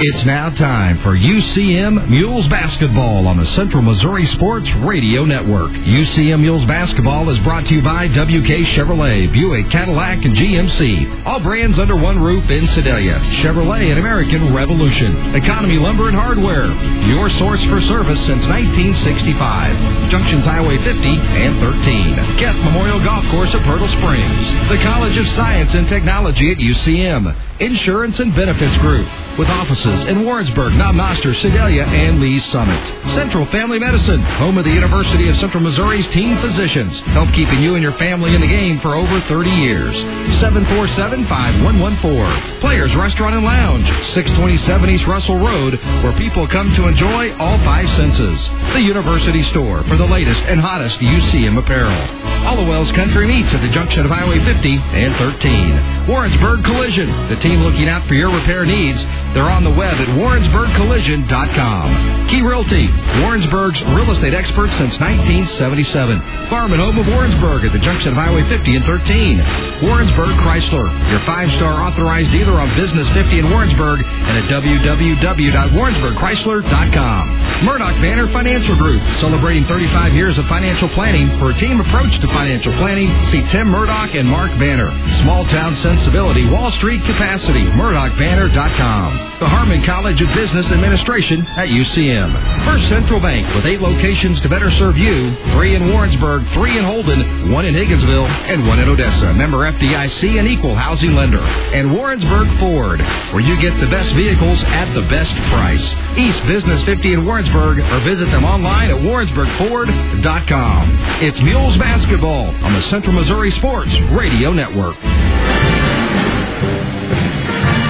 It's now time for UCM Mules Basketball on the Central Missouri Sports Radio Network. UCM Mules Basketball is brought to you by WK Chevrolet, Buick, Cadillac, and GMC. All brands under one roof in Sedalia. Chevrolet and American Revolution. Economy Lumber and Hardware. Your source for service since 1965. Junctions Highway 50 and 13. Keth Memorial Golf Course at Pirtle Springs. The College of Science and Technology at UCM. Insurance and Benefits Group. With offices in Warrensburg, Knob Noster, Sedalia, and Lee's Summit. Central Family Medicine, home of the University of Central Missouri's team physicians, help keeping you and your family in the game for over 30 years. 747-5114. Players Restaurant and Lounge, 627 East Russell Road, where people come to enjoy all five senses. The University Store for the latest and hottest UCM apparel. Hollowell's Country Meats at the junction of Highway 50 and 13. Warrensburg Collision, the team looking out for your repair needs. They're on the web at warrensburgcollision.com. Key Realty, Warrensburg's real estate expert since 1977. Farm and home of Warrensburg at the junction of Highway 50 and 13. Warrensburg Chrysler, your five-star authorized dealer on Business 50 in Warrensburg and at www.warrensburgchrysler.com. Murdoch Banner Financial Group, celebrating 35 years of financial planning. For a team approach to financial planning, see Tim Murdoch and Mark Banner. Small town sensibility, Wall Street capacity, murdochbanner.com. The Harmon College of Business Administration at UCM. First Central Bank with eight locations to better serve you. Three in Warrensburg, three in Holden, one in Higginsville, and one in Odessa. Member FDIC and equal housing lender. And Warrensburg Ford, where you get the best vehicles at the best price. East Business 50 in Warrensburg, or visit them online at warrensburgford.com. It's Mules Basketball on the Central Missouri Sports Radio Network.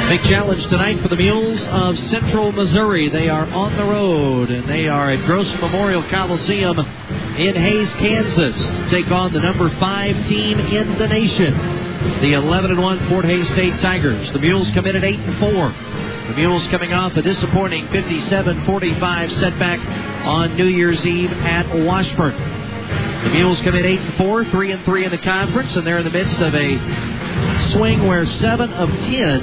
Big challenge tonight for the Mules of Central Missouri. They are on the road and they are at Gross Memorial Coliseum in Hays, Kansas to take on the number five team in the nation, the 11 and 1 Fort Hays State Tigers. The Mules come in at 8 and 4. The Mules coming off a disappointing 57-45 setback on New Year's Eve at Washburn. The Mules come in 8 and 4, 3 and 3 in the conference, and they're in the midst of a swing where 7 of 10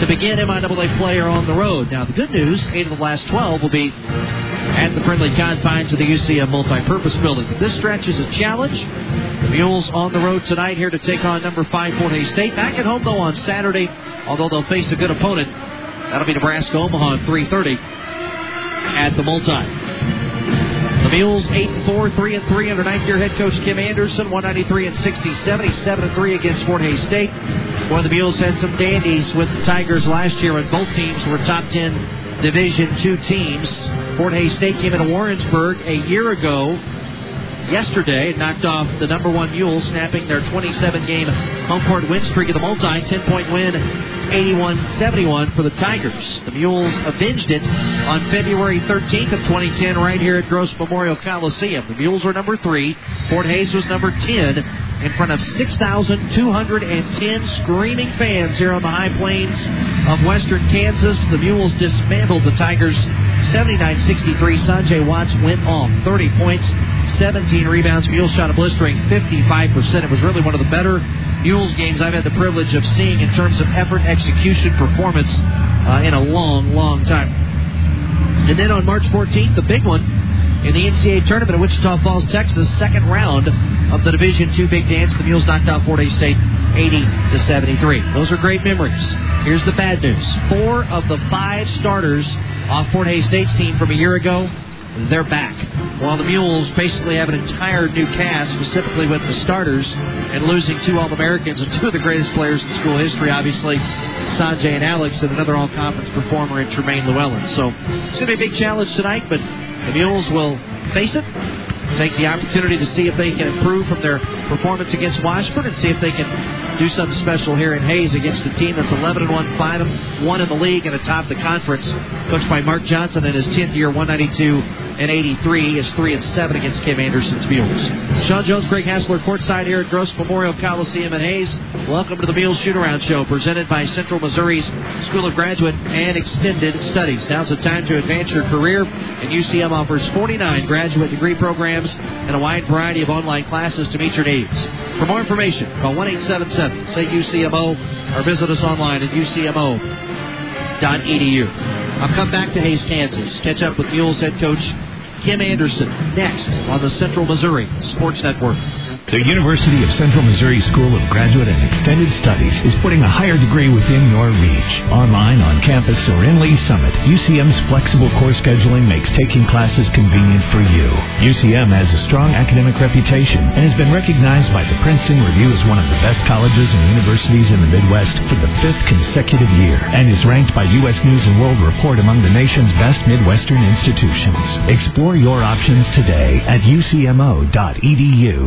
to begin MIAA play are on the road. Now, the good news, 8 of the last 12 will be at the friendly confines of the UCM multi-purpose building. But this stretch is a challenge. The Mules on the road tonight here to take on number 5 Fort Hays State. Back at home, though, on Saturday, although they'll face a good opponent. That'll be Nebraska Omaha at 3.30 at the multi. Mules 8 and 4, 3 and 3 under ninth year head coach Kim Anderson, 193 and 60, 77 and 3 against Fort Hays State. Boy, the Mules had some dandies with the Tigers last year, and both teams were top 10 Division two teams. Fort Hays State came into Warrensburg a year ago yesterday knocked off the number one Mules, snapping their 27 game home court win streak of the multi 10 point win 81-71 for the Tigers. The Mules avenged it on February 13th of 2010 right here at Gross Memorial Coliseum. The Mules were number three. Fort Hays was number 10 in front of 6,210 screaming fans here on the high plains of western Kansas. The Mules dismantled the Tigers 79-63. Sanjay Watts went off 30 points, 17 rebounds. Mules shot a blistering 55%. It was really one of the better Mules games I've had the privilege of seeing in terms of effort, execution, performance uh, in a long, long time. And then on March 14th, the big one in the NCAA tournament at Wichita Falls, Texas, second round of the Division II Big Dance. The Mules knocked out Fort Hays State 80 to 73. Those are great memories. Here's the bad news: four of the five starters off Fort Hays State's team from a year ago they're back. While the Mules basically have an entire new cast, specifically with the starters, and losing two All Americans and two of the greatest players in school history, obviously, Sanjay and Alex, and another All Conference performer in Tremaine Llewellyn. So it's going to be a big challenge tonight, but the Mules will face it, take the opportunity to see if they can improve from their performance against Washburn and see if they can do something special here in Hays against a team that's 11 and 1, 5 and 1 in the league and atop the conference, coached by Mark Johnson in his 10th year, 192 and 83 is 3 and 7 against Kim Anderson's Mules. Sean Jones, Greg Hassler, courtside here at Gross Memorial Coliseum in Hays. Welcome to the Mules Shoot Around Show, presented by Central Missouri's School of Graduate and Extended Studies. Now's the time to advance your career, and UCM offers 49 graduate degree programs and a wide variety of online classes to meet your needs. For more information, call 1 877 say UCMO or visit us online at ucmo.edu. I'll come back to Hays, Kansas. Catch up with Mules head coach Kim Anderson next on the Central Missouri Sports Network. The University of Central Missouri School of Graduate and Extended Studies is putting a higher degree within your reach. Online, on campus, or in Lee Summit, UCM's flexible course scheduling makes taking classes convenient for you. UCM has a strong academic reputation and has been recognized by the Princeton Review as one of the best colleges and universities in the Midwest for the fifth consecutive year and is ranked by U.S. News and World Report among the nation's best Midwestern institutions. Explore your options today at ucmo.edu.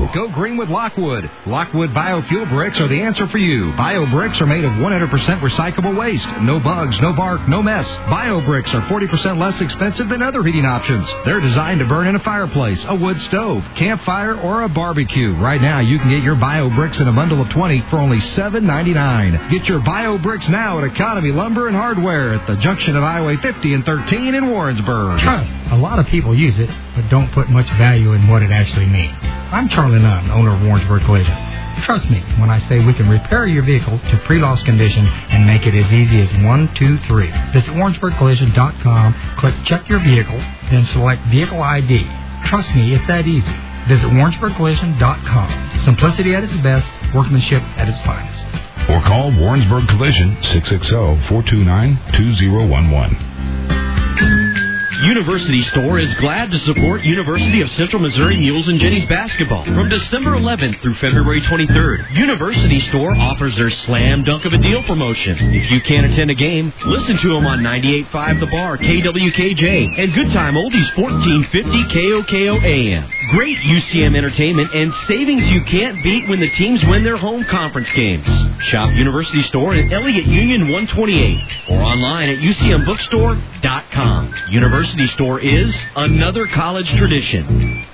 Go green with Lockwood. Lockwood biofuel bricks are the answer for you. Bio bricks are made of 100% recyclable waste. No bugs, no bark, no mess. Bio bricks are 40% less expensive than other heating options. They're designed to burn in a fireplace, a wood stove, campfire, or a barbecue. Right now, you can get your bio bricks in a bundle of 20 for only $7.99. Get your bio bricks now at Economy Lumber and Hardware at the junction of Highway 50 and 13 in Warrensburg. Trust. A lot of people use it, but don't put much value in what it actually means. I'm Charlie Nunn, owner of Warrensburg Collision. Trust me when I say we can repair your vehicle to pre-loss condition and make it as easy as one, two, three. Visit WarrensburgCollision.com, click Check Your Vehicle, then select Vehicle ID. Trust me, it's that easy. Visit WarrensburgCollision.com. Simplicity at its best, workmanship at its finest. Or call Warrensburg Collision 660-429-2011. University Store is glad to support University of Central Missouri Mules and Jennies basketball from December 11th through February 23rd. University Store offers their slam dunk of a deal promotion. If you can't attend a game, listen to them on 98.5 The Bar, KWKJ, and Good Time Oldies 1450 KOKO AM. Great UCM entertainment and savings you can't beat when the teams win their home conference games. Shop University Store at Elliott Union 128 or online at UCMBookstore.com. University Store is another college tradition.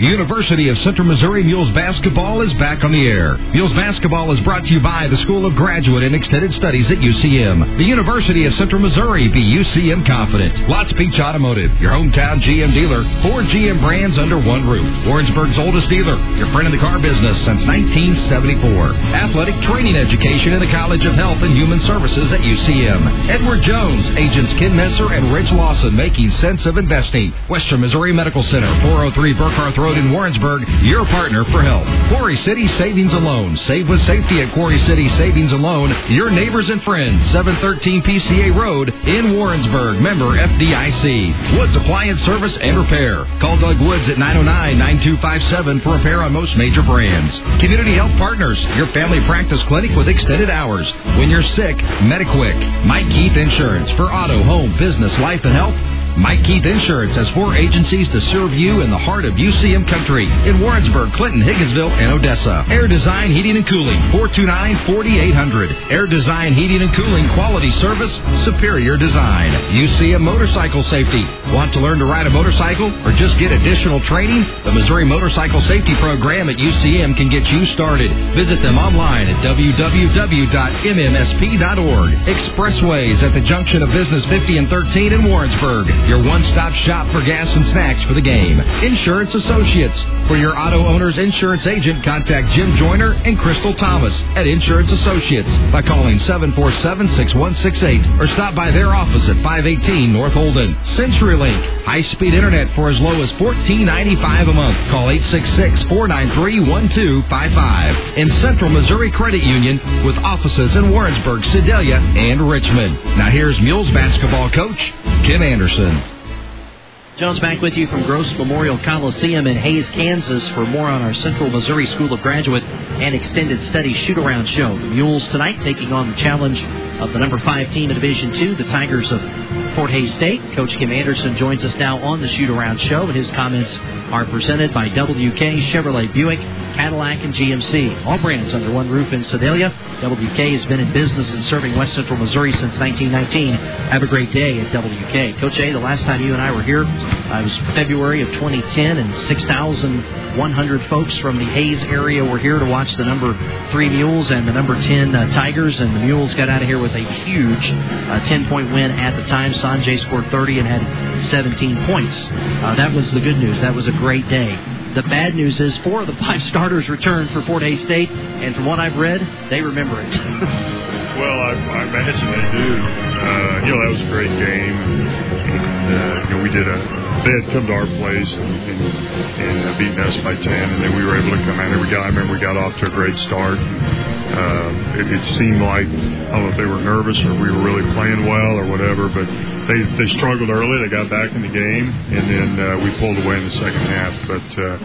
University of Central Missouri Mules basketball is back on the air. Mules basketball is brought to you by the School of Graduate and Extended Studies at UCM. The University of Central Missouri be UCM confident. Lotspeich Automotive, your hometown GM dealer. Four GM brands under one roof. Warrensburg's oldest dealer, your friend in the car business since 1974. Athletic training education in the College of Health and Human Services at UCM. Edward Jones, agents Ken Messer and Rich Lawson making sense of investing. Western Missouri Medical Center, 403 Burkarth Road in Warrensburg, your partner for help. Quarry City Savings Loan. Save with safety at Quarry City Savings Loan. Your neighbors and friends. 713 PCA Road in Warrensburg. Member FDIC. Woods Appliance Service and Repair. Call Doug Woods at 909-9257 for repair on most major brands. Community Health Partners. Your family practice clinic with extended hours. When you're sick, Mediquick. Mike Keith Insurance for auto, home, business, life, and health. Mike Keith Insurance has four agencies to serve you in the heart of UCM country in Warrensburg, Clinton, Higginsville, and Odessa. Air Design Heating and Cooling, 429-4800. Air Design Heating and Cooling quality service, superior design. UCM Motorcycle Safety. Want to learn to ride a motorcycle or just get additional training? The Missouri Motorcycle Safety Program at UCM can get you started. Visit them online at www.mmsp.org. Expressways at the junction of Business 50 and 13 in Warrensburg. Your one-stop shop for gas and snacks for the game. Insurance Associates. For your auto owner's insurance agent, contact Jim Joyner and Crystal Thomas at Insurance Associates by calling 747-6168 or stop by their office at 518 North Holden. CenturyLink. High-speed internet for as low as $14.95 a month. Call 866-493-1255. In Central Missouri Credit Union with offices in Warrensburg, Sedalia, and Richmond. Now here's Mules basketball coach Kim Anderson. Jones back with you from Gross Memorial Coliseum in Hays, Kansas for more on our Central Missouri School of Graduate and Extended Study shoot-around show. The Mules tonight taking on the challenge of the number five team in Division Two, the Tigers of Fort Hays State. Coach Kim Anderson joins us now on the shoot-around show, and his comments are presented by WK Chevrolet Buick, Cadillac, and GMC. All brands under one roof in Sedalia. WK has been in business and serving West Central Missouri since 1919. Have a great day at WK. Coach A, the last time you and I were here, uh, it was February of 2010, and 6,100 folks from the Hays area were here to watch the number three Mules and the number 10 uh, Tigers, and the Mules got out of here with a huge 10-point win at the time. Sanjay scored 30 and had 17 points. Uh, that was the good news. That was a great day. The bad news is four of the five starters returned for Fort Hays State, and from what I've read, they remember it. Well, I, I imagine they do. Uh, you know, that was a great game. And, uh, you know, we did a, they had come to our place and, and, and uh, beaten us by 10, and then we were able to come out. And we got, I remember we got off to a great start. Um, it, it seemed like, I don't know if they were nervous or we were really playing well or whatever, but they, they struggled early. They got back in the game, and then uh, we pulled away in the second half. But uh,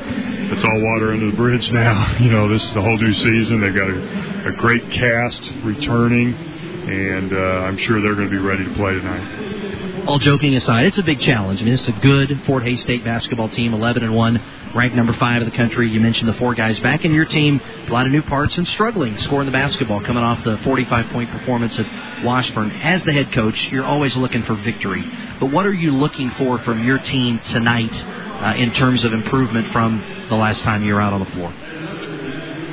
it's all water under the bridge now. You know, this is a whole new season. They've got a, a great cast returning, and uh, I'm sure they're going to be ready to play tonight. All joking aside, it's a big challenge. I mean, it's a good Fort Hays State basketball team, 11 and one, ranked number five in the country. You mentioned the four guys back in your team, a lot of new parts and struggling scoring the basketball, coming off the 45 point performance at Washburn. As the head coach, you're always looking for victory. But what are you looking for from your team tonight uh, in terms of improvement from the last time you were out on the floor?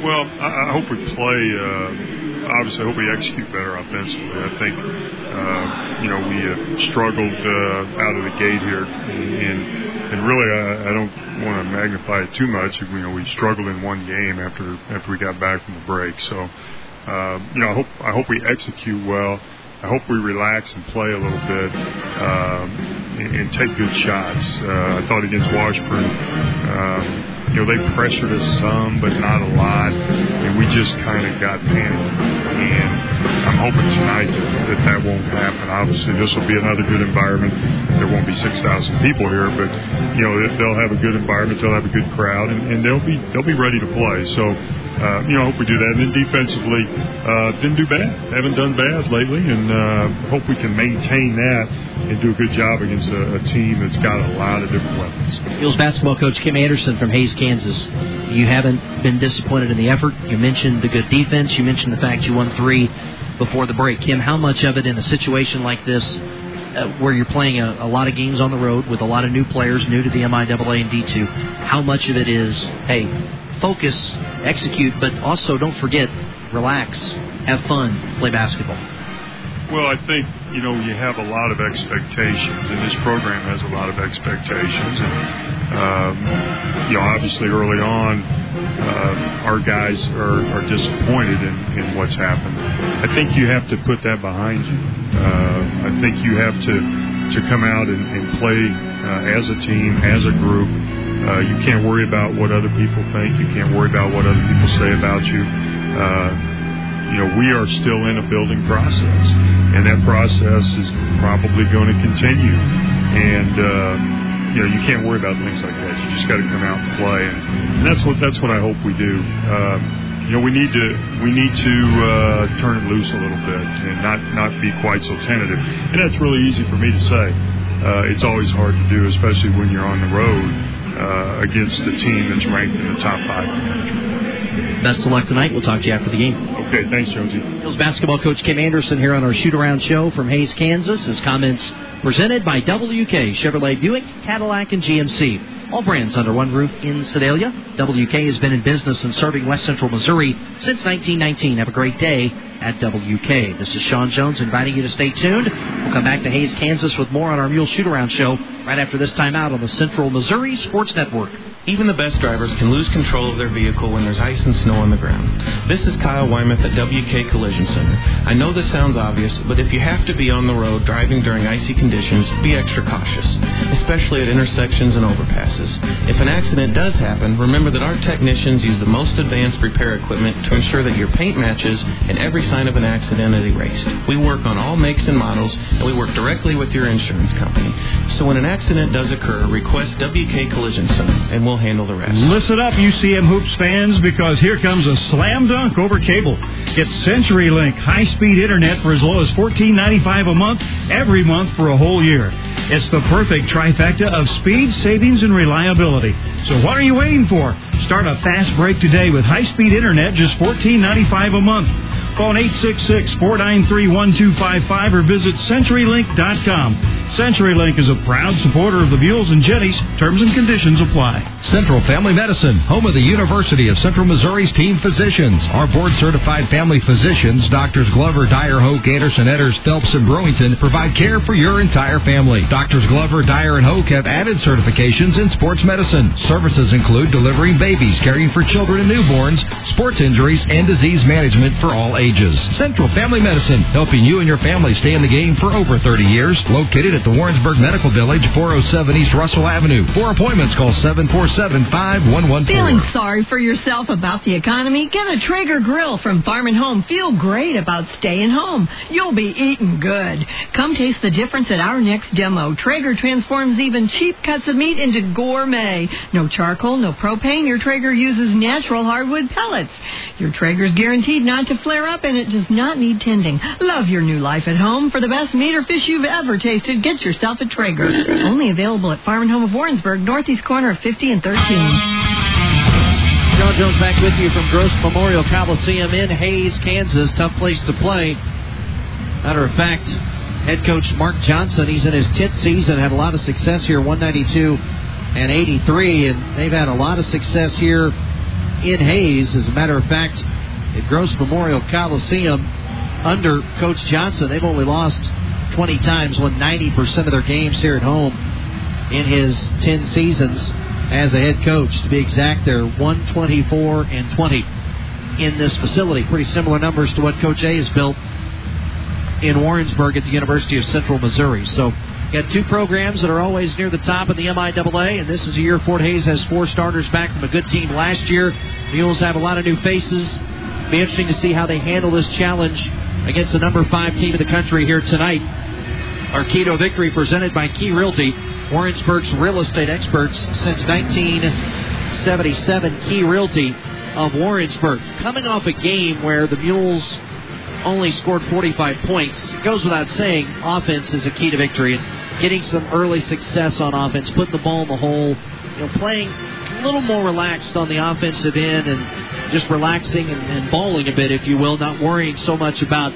Well, I, I hope we play. Uh, obviously, I hope we execute better offensively. I think, uh, you know, we uh, struggled uh, out of the gate here, and and really, I, I don't want to magnify it too much. You know, we struggled in one game after after we got back from the break. So, uh, you know, I hope I hope we execute well. I hope we relax and play a little bit um, and, and take good shots. Uh, I thought against Washburn. Um, you know, they pressured us some, but not a lot, and we just kind of got panicked. And I'm hoping tonight that, that won't happen. Obviously, this will be another good environment. There won't be 6,000 people here, but you know they'll have a good environment. They'll have a good crowd, and, and they'll be they'll be ready to play. So. Uh, you know, hope we do that. And then defensively, uh, didn't do bad. Haven't done bad lately, and uh, hope we can maintain that and do a good job against a, a team that's got a lot of different weapons. Heels basketball coach Kim Anderson from Hays, Kansas. You haven't been disappointed in the effort. You mentioned the good defense. You mentioned the fact you won three before the break. Kim, how much of it in a situation like this, uh, where you're playing a, a, lot of games on the road with a lot of new players, new to the MIAA and D2, how much of it is, hey, focus, execute, but also don't forget, relax, have fun, play basketball? Well, I think you know you have a lot of expectations, and this program has a lot of expectations. And um, you know, obviously, early on, uh, our guys are, are disappointed in, in what's happened. I think you have to put that behind you. Uh, I think you have to to come out and, and play uh, as a team, as a group. Uh, you can't worry about what other people think. You can't worry about what other people say about you. Uh, you know, we are still in a building process, and that process is probably going to continue. And uh, you know, you can't worry about things like that. You just got to come out and play, and, and that's what that's what I hope we do. Uh, you know, we need to we need to uh, turn it loose a little bit and not not be quite so tentative. And that's really easy for me to say. Uh, it's always hard to do, especially when you're on the road uh, against a team that's ranked in the top five. Best of luck tonight. We'll talk to you after the game. Okay, thanks, Jonesy. Heels basketball coach Kim Anderson here on our shoot around show from Hays, Kansas. His comments presented by WK Chevrolet Buick, Cadillac, and GMC. All brands under one roof in Sedalia. WK has been in business and serving West Central Missouri since 1919. Have a great day at WK. This is Sean Jones inviting you to stay tuned. We'll come back to Hays, Kansas with more on our Mule Shoot Around show right after this time out on the Central Missouri Sports Network. Even the best drivers can lose control of their vehicle when there's ice and snow on the ground. This is Kyle Wymath at WK Collision Center. I know this sounds obvious, but if you have to be on the road driving during icy conditions, be extra cautious, especially at intersections and overpasses. If an accident does happen, remember that our technicians use the most advanced repair equipment to ensure that your paint matches and every sign of an accident is erased. We work on all makes and models, and we work directly with your insurance company. So when an accident does occur, request WK Collision Center, and we'll handle the rest. Listen up, UCM Hoops fans, because here comes a slam dunk over cable. Get CenturyLink high-speed internet for as low as $14.95 a month every month for a whole year. It's the perfect trifecta of speed, savings, and reliability. So what are you waiting for? Start a fast break today with high-speed internet, just $14.95 a month. Phone 866-493-1255 or visit CenturyLink.com. CenturyLink is a proud supporter of the Mules and Jennies. Terms and conditions apply. Central Family Medicine, home of the University of Central Missouri's team physicians. Our board certified family physicians, Doctors Glover, Dyer, Hoke, Anderson, Edders, Phelps, and Brewington, provide care for your entire family. Doctors Glover, Dyer, and Hoke have added certifications in sports medicine. Services include delivering babies, caring for children and newborns, sports injuries, and disease management for all ages. Central Family Medicine, helping you and your family stay in the game for over 30 years. Located at the Warrensburg Medical Village, 407 East Russell Avenue. For appointments, call 747-5114. Feeling sorry for yourself about the economy? Get a Traeger grill from Farm and Home. Feel great about staying home. You'll be eating good. Come taste the difference at our next demo. Traeger transforms even cheap cuts of meat into gourmet. No charcoal, no propane. Your Traeger uses natural hardwood pellets. Your Traeger's guaranteed not to flare up and it does not need tending. Love your new life at home. For the best meat or fish you've ever tasted, get yourself a Traeger. Only available at Farm and Home of Warrensburg, northeast corner of 50 and 13. John Jones back with you from Gross Memorial Coliseum in Hays, Kansas. Tough place to play. Matter of fact, head coach Mark Johnson, he's in his 10th season, had a lot of success here, 192 and 83, and they've had a lot of success here in Hays. As a matter of fact, at Gross Memorial Coliseum, under Coach Johnson, they've only lost 20 times, won 90% of their games here at home in his 10 seasons as a head coach. To be exact, they're 124 and 20 in this facility. Pretty similar numbers to what Coach A has built in Warrensburg at the University of Central Missouri. So, got two programs that are always near the top of the MIAA, and this is a year Fort Hays has four starters back from a good team last year. Mules have a lot of new faces. Be interesting to see how they handle this challenge against the number five team in the country here tonight. Our Keto victory presented by Key Realty, Warrensburg's real estate experts since 1977. Key Realty of Warrensburg, coming off a game where the Mules only scored 45 points. It goes without saying, offense is a key to victory. And getting some early success on offense, putting the ball in the hole, you know, playing a little more relaxed on the offensive end and just relaxing and, and balling a bit, if you will, not worrying so much about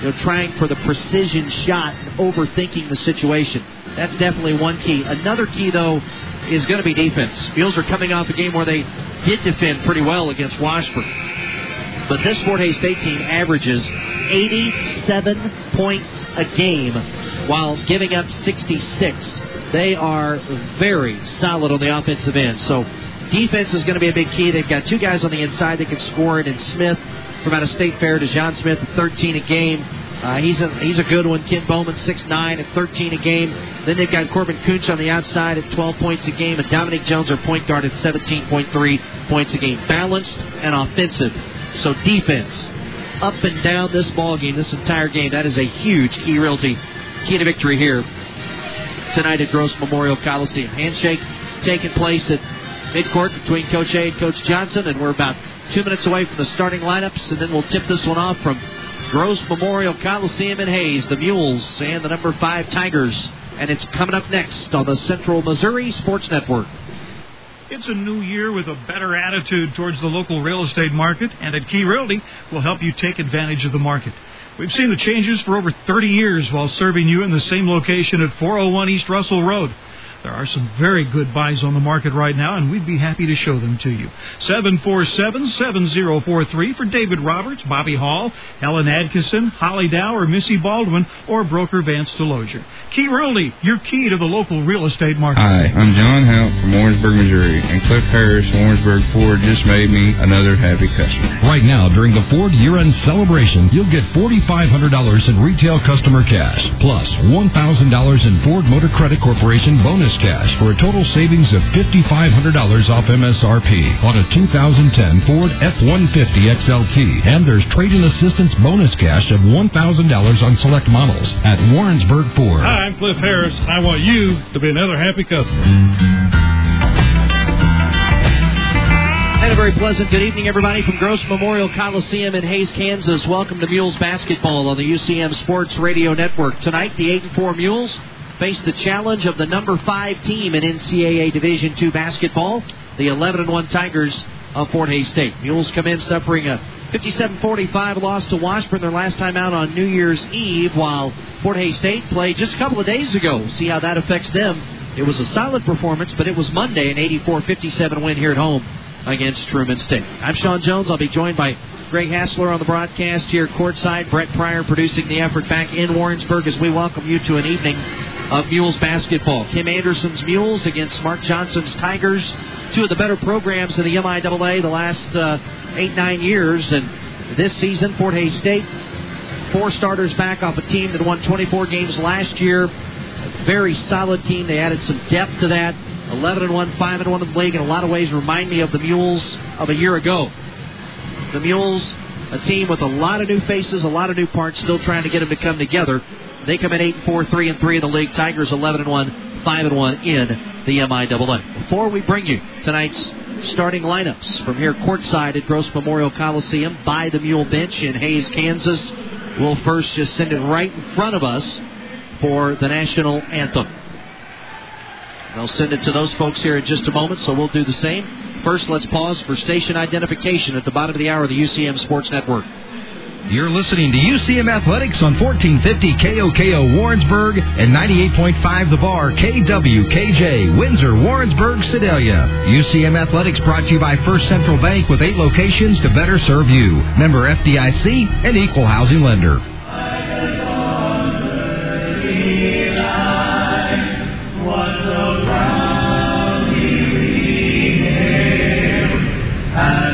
you know, trying for the precision shot and overthinking the situation. That's definitely one key. Another key, though, is going to be defense. Mules are coming off a game where they did defend pretty well against Washburn. But this Fort Hays State team averages 87 points a game while giving up 66. They are very solid on the offensive end. So defense is going to be a big key. They've got two guys on the inside that can score it in Smith from out of State Fair DeJohn Smith 13 a game. Uh, he's a he's a good one. Ken Bowman, 6'9", at 13 a game. Then they've got Corbin Kunch on the outside at 12 points a game, and Dominic Jones, their point guard, at 17.3 points a game. Balanced and offensive. So defense, up and down this ball game, this entire game. That is a huge key realty, key to victory here tonight at Gross Memorial Coliseum. Handshake taking place at midcourt between Coach A and Coach Johnson, and we're about two minutes away from the starting lineups, and then we'll tip this one off from Gross Memorial Coliseum in Hays, the Mules and the number five Tigers. And it's coming up next on the Central Missouri Sports Network. It's a new year with a better attitude towards the local real estate market, and at Key Realty, we'll help you take advantage of the market. We've seen the changes for over 30 years while serving you in the same location at 401 East Russell Road. There are some very good buys on the market right now, and we'd be happy to show them to you. 747-7043 for David Roberts, Bobby Hall, Helen Adkison, Holly Dow, or Missy Baldwin, or broker Vance Delozier. Key Realty, your key to the local real estate market. Hi, I'm John Hount from Warrensburg, Missouri, and Cliff Harris, Warrensburg Ford, just made me another happy customer. Right now, during the Ford year-end celebration, you'll get $4,500 in retail customer cash, plus $1,000 in Ford Motor Credit Corporation bonus cash for a total savings of $5,500 off MSRP on a 2010 Ford F-150 XLT. And there's trade-in assistance bonus cash of $1,000 on select models at Warrensburg Ford. Hi, I'm Cliff Harris. I want you to be another happy customer. And a very pleasant good evening, everybody, from Gross Memorial Coliseum in Hays, Kansas. Welcome to Mules basketball on the UCM Sports Radio Network. Tonight, the 8 and 4 Mules face the challenge of the number 5 team in NCAA Division II basketball, the 11 and 1 Tigers of Fort Hays State. Mules come in suffering a 57-45 loss to Washburn their last time out on New Year's Eve, while Fort Hays State played just a couple of days ago. See how that affects them. It was a solid performance, but it was Monday, an 84-57 win here at home against Truman State. I'm Sean Jones. I'll be joined by Greg Hassler on the broadcast here courtside. Brett Pryor producing the effort back in Warrensburg as we welcome you to an evening of Mules basketball. Kim Anderson's Mules against Mark Johnson's Tigers. Two of the better programs in the MIAA the last uh, eight, nine years. And this season. Fort Hays State, four starters back off a team that won 24 games last year. Very solid team. They added some depth to that. 11 and 1, 5 and 1 in the league. In a lot of ways, remind me of the Mules of a year ago. The Mules, a team with a lot of new faces, a lot of new parts, still trying to get them to come together. They come in 8 and 4, 3 and 3 in the league. Tigers 11 and 1, 5 and 1 in the MIAA. Before we bring you tonight's starting lineups from here courtside at Gross Memorial Coliseum by the Mule Bench in Hays, Kansas, we'll first just send it right in front of us for the national anthem. They'll send it to those folks here in just a moment, so we'll do the same. First, let's pause for station identification at the bottom of the hour of the UCM Sports Network. You're listening to UCM Athletics on 1450 KOKO Warrensburg and 98.5 The Bar KWKJ Windsor Warrensburg Sedalia. UCM Athletics brought to you by First Central Bank with eight locations to better serve you. Member FDIC and equal housing lender. Beautiful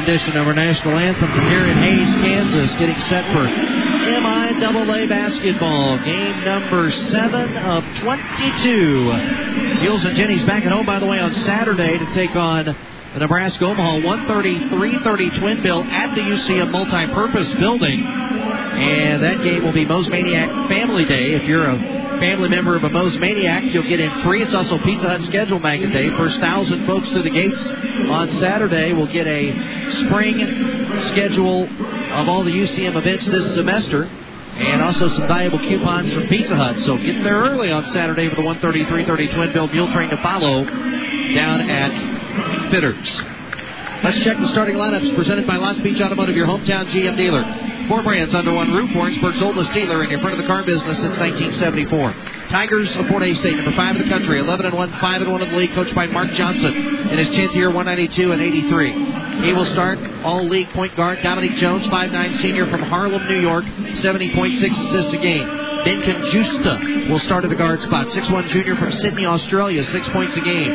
rendition of our national anthem from here in Hays, Kansas, getting set for MIAA basketball. Game number seven of 22. Mules and Jennies back at home, by the way, on Saturday to take on the Nebraska Omaha 130-330 Twin Bill at the UCM Multi-Purpose Building. And that game will be Moe's Maniac Family Day. If you're a family member of a Moe's Maniac, you'll get in free. It's also Pizza Hut Schedule Magnet Day. First thousand folks through the gates on Saturday will get a spring schedule of all the UCM events this semester. And also some valuable coupons from Pizza Hut. So get there early on Saturday for the 130-330 Twin Bill Mule Train to follow down at Fitters. Let's check the starting lineups presented by Lotspeich Automotive, your hometown GM dealer. Four brands under one roof. Warrensburg's oldest dealer in your front of the car business since 1974. Tigers of Fort Hays State, number five in the country, 11 and one, five and one in the league, coached by Mark Johnson in his 10th year, 192 and 83. He will start all league point guard Dominic Jones, 5'9 senior from Harlem, New York, 70.6 assists a game. Ben Justa will start at the guard spot. 6'1 junior from Sydney, Australia, six points a game.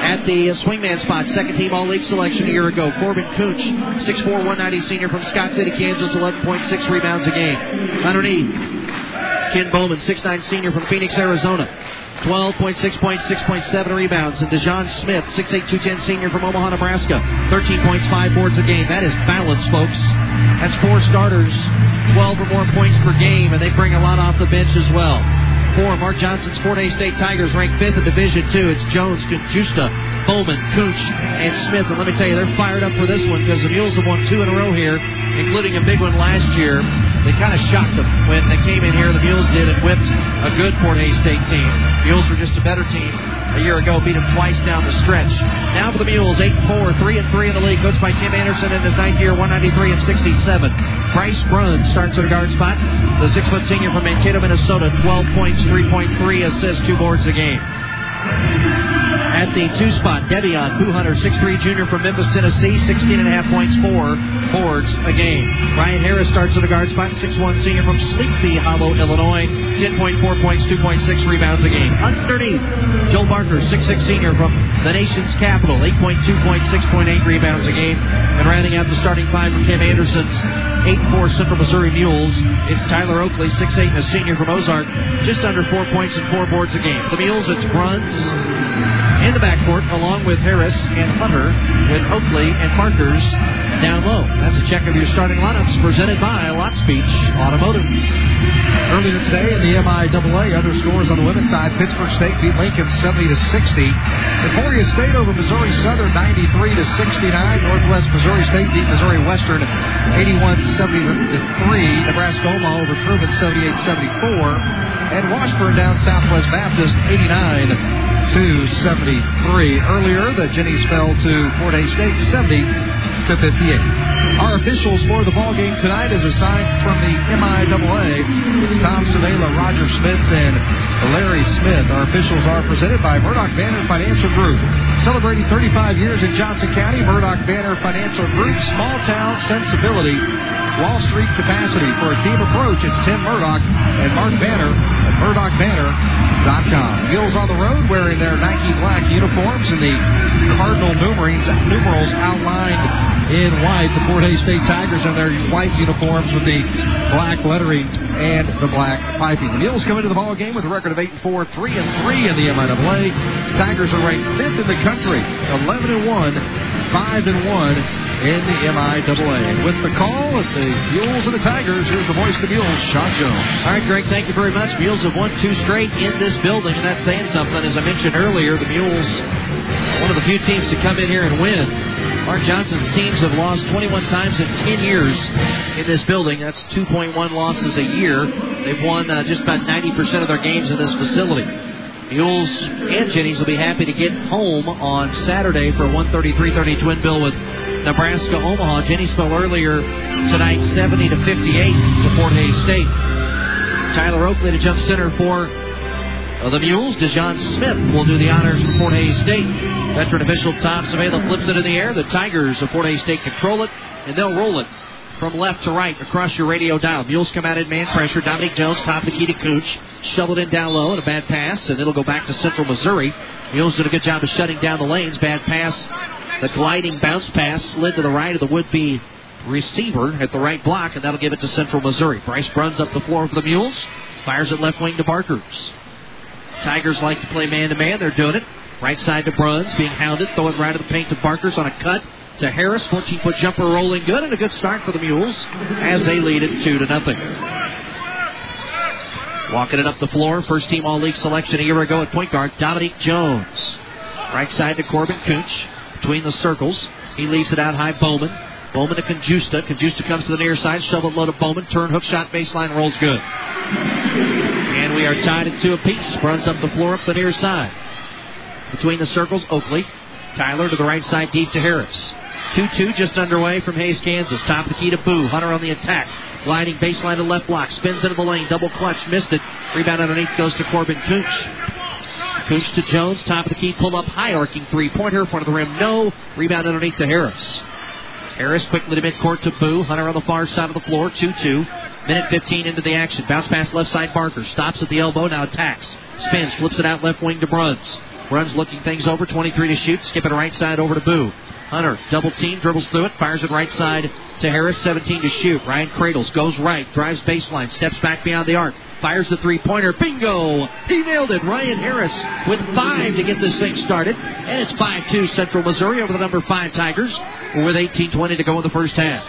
At the uh, swingman spot, second team all league selection a year ago. Corbin Cooch, 6'4, 190 senior from Scott City, Kansas, 11.6 rebounds a game. Underneath, Ken Bowman, 6'9 senior from Phoenix, Arizona. 12.6 points, 6.7 rebounds. And DeJohn Smith, 6'8", 210 senior from Omaha, Nebraska. 13 points, 5 boards a game. That is balance, folks. That's four starters, 12 or more points per game, and they bring a lot off the bench as well. Four, Mark Johnson's Fort Hays State Tigers ranked fifth in Division Two. It's Jones, Conjusta, Bowman, Cooch, and Smith. And let me tell you, they're fired up for this one because the Mules have won two in a row here, including a big one last year. They kind of shocked them when they came in here. The Mules did and whipped a good Fort Hays State team. Mules were just a better team a year ago, beat them twice down the stretch. Now for the Mules, 8 4, 3 and 3 in the league, coached by Kim Anderson in his ninth year, 193 and 67. Bryce Brunn starts at a guard spot. The six foot senior from Mankato, Minnesota, 12 points, 3.3 assists, two boards a game. At the two spot, Devion Pooh Hunter, 6'3 junior from Memphis, Tennessee, 16 and a half points, four boards a game. Ryan Harris starts at the guard spot, 6'1 senior from Sleepy Hollow, Illinois, 10.4 points, 2.6 rebounds a game. Underneath, Joe Barker, 6'6 senior from the nation's capital, 8.2 points, 6.8 rebounds a game. And rounding out the starting five for Kim Anderson's 8-4 Central Missouri Mules, it's Tyler Oakley, 6'8 and a senior from Ozark, just under four points and four boards a game. The Mules, it's Bruns in the backcourt, along with Harris and Hunter, with Oakley and Parkers down low. That's a check of your starting lineups presented by Lot Speech Automotive. Earlier today in the MIAA, other scores on the women's side, Pittsburg State beat Lincoln 70 to 60. Emporia State over Missouri Southern 93 to 69. Northwest Missouri State beat Missouri Western 81 70 to 3. Nebraska Omaha over Truman 78 74. And Washburn down Southwest Baptist 89 to 73. Earlier, the Jennies fell to Fort Hays State 70 58. Our officials for the ball game tonight is assigned from the MIAA. It's Tom Savela, Roger Smith, and Larry Smith. Our officials are presented by Murdoch Banner Financial Group. Celebrating 35 years in Johnson County, Murdoch Banner Financial Group, small town sensibility, Wall Street capacity. For a team approach, it's Tim Murdoch and Mark Banner at MurdochBanner.com. Mules on the road wearing their Nike black uniforms and the Cardinal numerals outlined in white. The Fort Hays State Tigers in their white uniforms with the black lettering and the black piping. The Mules come into the ball game with a record of 8 and 4, 3 and 3 in the MIAA. Tigers are ranked fifth in the country, 11 and 1, 5 and 1 in the MIAA. With the call of the Mules and the Tigers, here's the voice of the Mules, Sean Jones. All right, Greg, thank you very much. Mules have won two straight in this building, that's saying something. As I mentioned earlier, the Mules, one of the few teams to come in here and win. Mark Johnson's teams have lost 21 times in 10 years in this building. That's 2.1 losses a year. They've won uh, just about 90% of their games in this facility. Mules and Jennies will be happy to get home on Saturday for a 133-30 twin bill with Nebraska Omaha. Jennies fell earlier tonight 70 to 58 to Fort Hays State. Tyler Oakley to jump center for uh, the Mules. DeJohn Smith will do the honors for Fort Hays State. Veteran official Tom Savela flips it in the air. The Tigers of Fort Hays State control it, and they'll roll it from left to right across your radio dial. Mules come out in man pressure. Dominic Jones, top the key to Cooch. Shovel it in down low, and a bad pass, and it'll go back to Central Missouri. Mules did a good job of shutting down the lanes. Bad pass. The gliding bounce pass slid to the right of the would-be receiver at the right block, and that'll give it to Central Missouri. Bryce runs up the floor for the Mules. Fires it left wing to Barkers. Tigers like to play man-to-man. They're doing it. Right side to Bruns, being hounded. Throw it right at the paint to Barkers on a cut to Harris. 14 foot jumper rolling good, and a good start for the Mules as they lead it 2 to nothing. Walking it up the floor. First team All League selection a year ago at point guard, Dominique Jones. Right side to Corbin Cooch. Between the circles. He leaves it out high, Bowman. Bowman to Conjusta. Conjusta comes to the near side. Shovel it low to Bowman. Turn, hook shot, baseline, rolls good. We are tied at two apiece. Runs up the floor up the near side. Between the circles, Oakley. Tyler to the right side, deep to Harris. 2-2 just underway from Hays, Kansas. Top of the key to Boo. Hunter on the attack. Gliding baseline to left block. Spins into the lane. Double clutch. Missed it. Rebound underneath goes to Corbin Cooch. Cooch to Jones. Top of the key. Pull up high. Arcing three-pointer. Front of the rim. No. Rebound underneath to Harris. Harris quickly to midcourt to Boo. Hunter on the far side of the floor. 2-2. Minute 15 into the action. Bounce pass left side Barker. Stops at the elbow. Now attacks. Spins. Flips it out left wing to Bruns. Bruns looking things over. 23 to shoot. Skip it right side over to Boo. Hunter, double team, dribbles through it, fires it right side to Harris, 17 to shoot. Ryan Cradles goes right, drives baseline, steps back beyond the arc, fires the three pointer. Bingo! He nailed it. Ryan Harris with five to get this thing started. And it's 5 2 Central Missouri over the number five Tigers with 18 20 to go in the first half.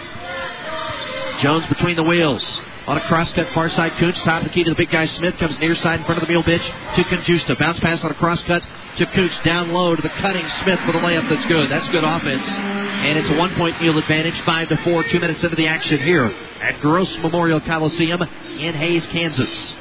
Jones between the wheels. On a cross cut far side, Cooch, top of the key to the big guy Smith, comes near side in front of the mule bitch to Conjusta. Bounce pass on a cross cut to Cooch, down low to the cutting Smith for the layup that's good. That's good offense. And it's a one point mule advantage, five to four, two minutes into the action here at Gross Memorial Coliseum in Hays, Kansas.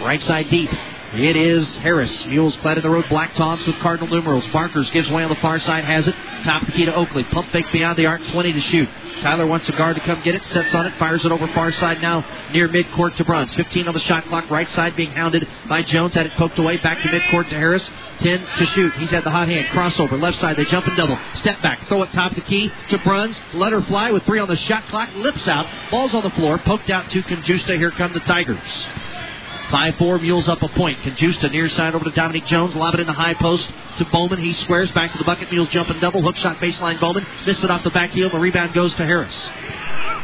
Right side deep. It is Harris. Mules clad in the road, black tops with cardinal numerals. Barkers gives way on the far side, has it. Top of the key to Oakley. Pump fake beyond the arc, 20 to shoot. Tyler wants a guard to come get it, sets on it, fires it over far side now near midcourt to Bruns. 15 on the shot clock, right side being hounded by Jones. Had it poked away, back to midcourt to Harris. 10 to shoot. He's at the hot hand. Crossover, left side. They jump and double. Step back. Throw it top of the key to Bruns. Let her fly with three on the shot clock. Lips out. Ball's on the floor. Poked out to Conjusta. Here come the Tigers. 5-4 Mules up a point. Conjusta near side over to Dominic Jones. Lob it in the high post to Bowman. He squares back to the bucket. Mules jumping double. Hook shot baseline Bowman. Missed it off the back heel. The rebound goes to Harris.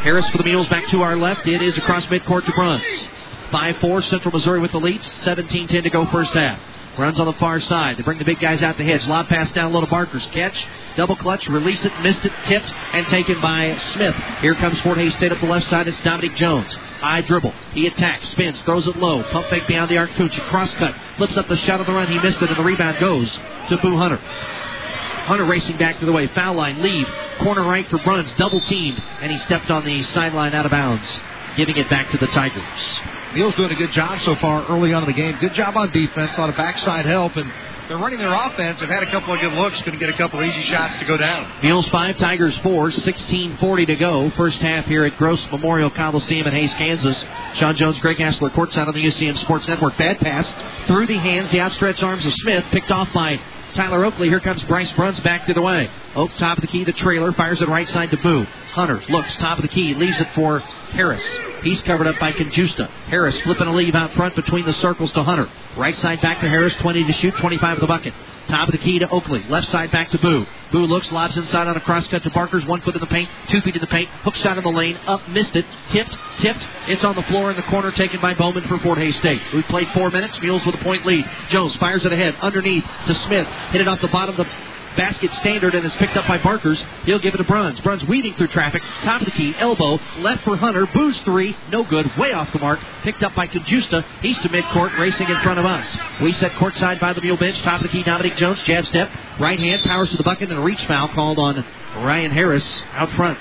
Harris for the Mules back to our left. It is across midcourt to Bruns. 5-4 Central Missouri with the lead. 17-10 to go first half. Runs on the far side. They bring the big guys out the hedge. Lob pass down low to Barker's catch. Double clutch, release it, missed it, tipped, and taken by Smith. Here comes Fort Hays State up the left side. It's Dominic Jones. High dribble. He attacks, spins, throws it low. Pump fake beyond the arc. Cooch. Cross cut. Flips up the shot of the run. He missed it, and the rebound goes to Boo Hunter. Hunter racing back to the way. Foul line, leave. Corner right for Bruns. Double teamed, and he stepped on the sideline out of bounds, giving it back to the Tigers. Neal's doing a good job so far early on in the game. Good job on defense. A lot of backside help, and they're running their offense. They've had a couple of good looks. Going to get a couple of easy shots to go down. Mules 5, Tigers 4, 16.40 to go. First half here at Gross Memorial Coliseum in Hays, Kansas. Sean Jones, Greg Hassler, courtside on the UCM Sports Network. Bad pass through the hands, the outstretched arms of Smith, picked off by Tyler Oakley. Here comes Bryce Bruns back to the way. Oak top of the key, the trailer, fires it right side to Boo. Hunter looks, top of the key, leaves it for Harris. He's covered up by Conjusta. Harris flipping a leave out front between the circles to Hunter. Right side back to Harris, 20 to shoot, 25 at the bucket. Top of the key to Oakley. Left side back to Boo. Boo looks, lobs inside on a cross cut to Barkers. One foot in the paint, two feet in the paint. Hook shot in the lane, up, missed it. Tipped, tipped. It's on the floor in the corner, taken by Bowman for Fort Hays State. We played four minutes. Mules with a point lead. Jones fires it ahead, underneath to Smith. Hit it off the bottom of the basket standard and is picked up by Barkers. He'll give it to Bruns. Bruns weaving through traffic. Top of the key. Elbow. Left for Hunter. Boost three. No good. Way off the mark. Picked up by Conjusta. He's to midcourt racing in front of us. We set courtside by the mule bench. Top of the key. Dominic Jones. Jab step. Right hand. Powers to the bucket and a reach foul called on Ryan Harris out front.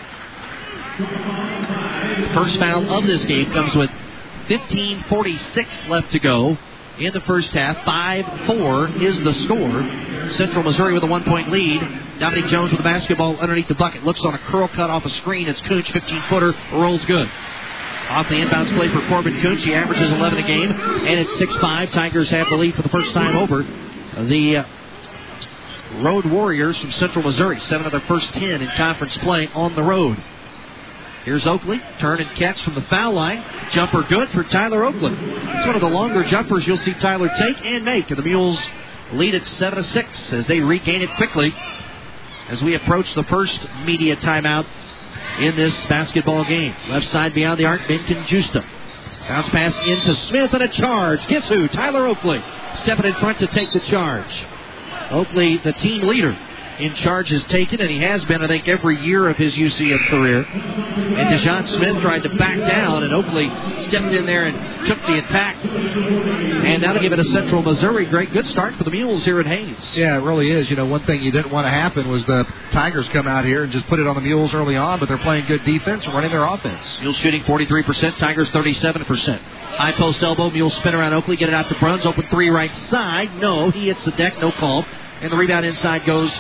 First foul of this game comes with 15.46 left to go in the first half. 5 4 is the score. Central Missouri with a one point lead. Dominic Jones with the basketball underneath the bucket. Looks on a curl cut off a screen. It's Cooch, 15 footer, rolls good. Off the inbounds play for Corbin Cooch. He averages 11 a game, and it's 6 5. Tigers have the lead for the first time over the uh, Road Warriors from Central Missouri. Seven of their first 10 in conference play on the road. Here's Oakley. Turn and catch from the foul line. Jumper good for Tyler Oakley. It's one of the longer jumpers you'll see Tyler take and make. And the Mules lead at 7 to 6 as they regain it quickly as we approach the first media timeout in this basketball game. Left side beyond the arc, Ben Conjusta. Bounce pass into Smith and a charge. Guess who? Tyler Oakley stepping in front to take the charge. Oakley, the team leader in charges taken, and he has been, I think, every year of his UCM career. And DeJohn Smith tried to back down, and Oakley stepped in there and took the attack. And that'll give it a Central Missouri, great, good start for the Mules here at Hays. Yeah, it really is. You know, one thing you didn't want to happen was the Tigers come out here and just put it on the Mules early on, but they're playing good defense and running their offense. Mules shooting 43%, Tigers 37%. High post elbow, Mules spin around Oakley, get it out to Bruns, open three right side. No, he hits the deck, no call. And the rebound inside goes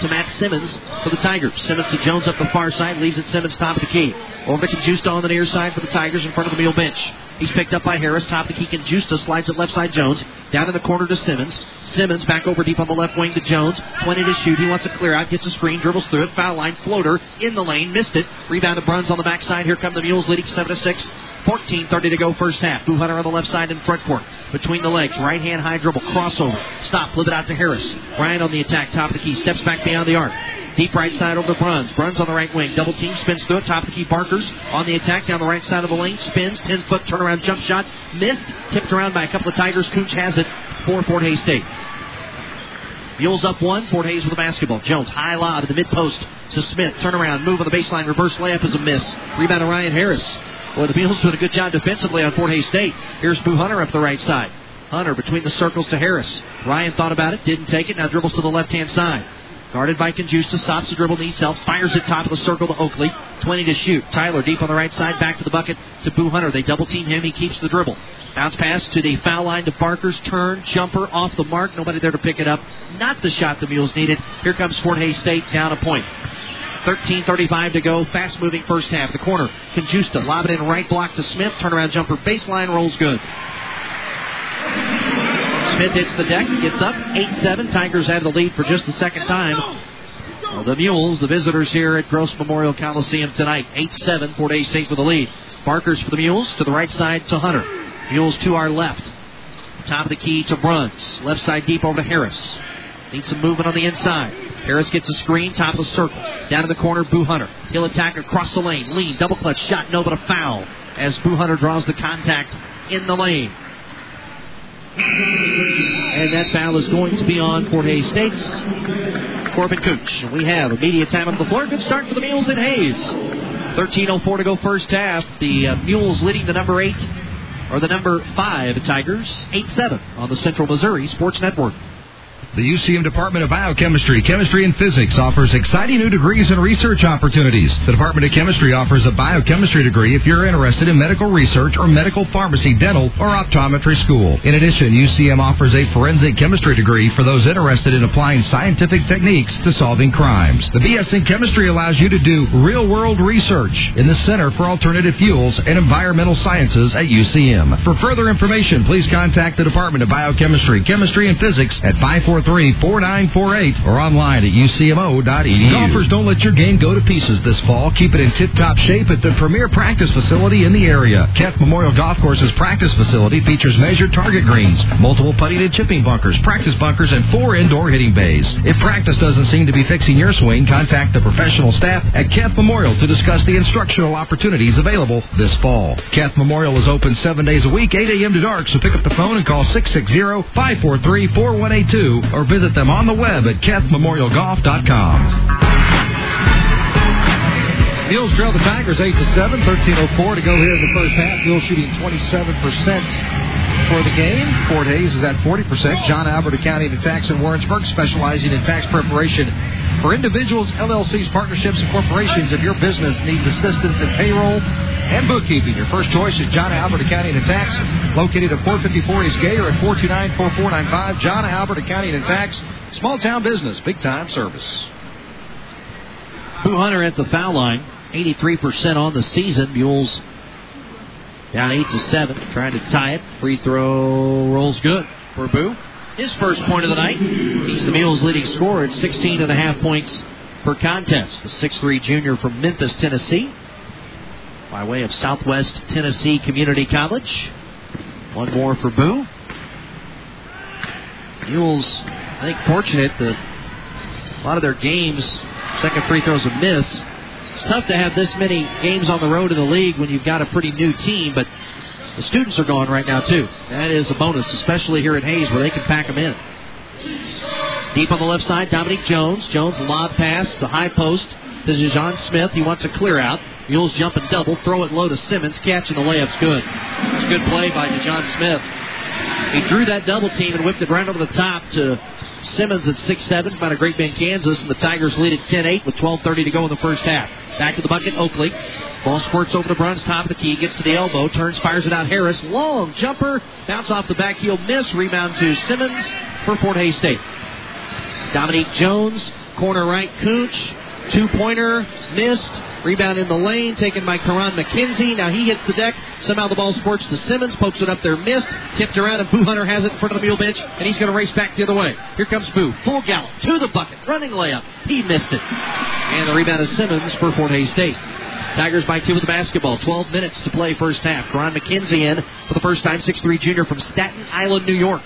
to Matt Simmons for the Tigers. Simmons to Jones up the far side, leaves it Simmons top of the key. Over and Justa on the near side for the Tigers in front of the Mule bench. He's picked up by Harris, top of the key, and Justa slides it left side Jones. Down in the corner to Simmons. Simmons back over deep on the left wing to Jones. 20 to shoot. He wants a clear out, gets a screen, dribbles through it, foul line, floater in the lane, missed it. Rebound to Bruns on the backside. Here come the Mules leading 7 to 6. 14.30 to go first half. Boo Hunter on the left side in front court. Between the legs. Right hand high dribble. Crossover. Stop. Flip it out to Harris. Ryan on the attack. Top of the key. Steps back beyond the arc. Deep right side over to Bruns. Bruns on the right wing. Double team. Spins through it. Top of the key. Barkers on the attack down the right side of the lane. Spins. 10 foot turnaround jump shot. Missed. Tipped around by a couple of Tigers. Cooch has it for Fort Hays State. Mules up one. Fort Hays with the basketball. Jones high lob at the mid post to Smith. Turnaround. Move on the baseline. Reverse layup is a miss. Rebound to Ryan Harris. Boy, the Mules doing a good job defensively on Fort Hays State. Here's Boo Hunter up the right side. Hunter between the circles to Harris. Ryan thought about it, didn't take it, now dribbles to the left hand side. Guarded by Conjusta, stops the dribble, needs help, fires it top of the circle to Oakley. 20 to shoot. Tyler deep on the right side, back to the bucket to Boo Hunter. They double team him, he keeps the dribble. Bounce pass to the foul line to Barker's turn, jumper off the mark, nobody there to pick it up. Not the shot the Mules needed. Here comes Fort Hays State down a point. 13.35 to go. Fast moving first half. The corner. Conjusta. Lob it in right block to Smith. Turnaround jumper. Baseline rolls good. Smith hits the deck. Gets up. 8 7. Tigers have the lead for just the second time. Well, the Mules, the visitors here at Gross Memorial Coliseum tonight. 8 7. Fort Hays State with the lead. Barkers for the Mules. To the right side to Hunter. Mules to our left. Top of the key to Bruns. Left side deep over to Harris. Needs some movement on the inside. Harris gets a screen, top of the circle. Down in the corner, Boo Hunter. He'll attack across the lane. Lean, double clutch, shot, no, but a foul. As Boo Hunter draws the contact in the lane. And that foul is going to be on Fort Hays State's Corbin Cooch. We have immediate time on the floor. Good start for the Mules in Hays. 13.04 to go first half. The uh, Mules leading the number eight, or the number five Tigers, 8 7 on the Central Missouri Sports Network. The UCM Department of Biochemistry, Chemistry, and Physics offers exciting new degrees and research opportunities. The Department of Chemistry offers a biochemistry degree if you're interested in medical research or medical pharmacy, dental, or optometry school. In addition, UCM offers a forensic chemistry degree for those interested in applying scientific techniques to solving crimes. The BS in Chemistry allows you to do real world research in the Center for Alternative Fuels and Environmental Sciences at UCM. For further information, please contact the Department of Biochemistry, Chemistry, and Physics at 543 4948 or online at ucmo.edu. Golfers, don't let your game go to pieces this fall. Keep it in tip-top shape at the premier practice facility in the area. Keth Memorial Golf Course's practice facility features measured target greens, multiple putting and chipping bunkers, practice bunkers, and four indoor hitting bays. If practice doesn't seem to be fixing your swing, contact the professional staff at Keth Memorial to discuss the instructional opportunities available this fall. Keth Memorial is open seven days a week, 8 a.m. to dark, so pick up the phone and call 660-543-4182 or visit them on the web at KethMemorialGolf.com. Mules trail the Tigers 8 to 7, 13.04 to go here in the first half. Mules shooting 27% for the game. Fort Hays is at 40%. John Alberta County and Tax in Warrensburg, specializing in tax preparation for individuals, LLCs, partnerships, and corporations. If your business needs assistance in payroll and bookkeeping, your first choice is John Alberta County and Tax, located at 454 East Gay or at 429-4495. John Alberta County and Tax, small town business, big time service. Boo Hunter at the foul line, 83% on the season. Mules down 8 to 7, trying to tie it. Free throw rolls good for Boo. His first point of the night. He's the Mules' leading scorer at 16 and a half points per contest. The 6'3 junior from Memphis, Tennessee, by way of Southwest Tennessee Community College. One more for Boo. Mules, I think, fortunate that a lot of their games, second free throws a miss. It's tough to have this many games on the road in the league when you've got a pretty new team, but the students are gone right now, too. That is a bonus, especially here at Hays where they can pack them in. Deep on the left side, Dominique Jones. Jones lob pass, the high post to DeJohn Smith. He wants a clear out. Mules jump and double, throw it low to Simmons, catching the layup's good. It's a good play by DeJohn Smith. He drew that double team and whipped it right over the top to Simmons at 6-7 found a Great Bend, Kansas, and the Tigers lead at 10-8 with 12.30 to go in the first half. Back to the bucket, Oakley. Ball squirts over to Bruns, top of the key, gets to the elbow, turns, fires it out. Harris, long jumper, bounce off the back heel, miss, rebound to Simmons for Fort Hays State. Dominique Jones, corner right, Cooch, two pointer, missed, rebound in the lane, taken by Karan McKenzie. Now he hits the deck. Somehow the ball squirts to Simmons, pokes it up there, missed, tipped around, and Boo Hunter has it in front of the mule bench, and he's going to race back the other way. Here comes Boo, full gallop to the bucket, running layup. He missed it. And the rebound is Simmons for Fort Hays State. Tigers by two with the basketball. 12 minutes to play first half. Karan McKenzie in for the first time. 6'3 junior from Staten Island, New York.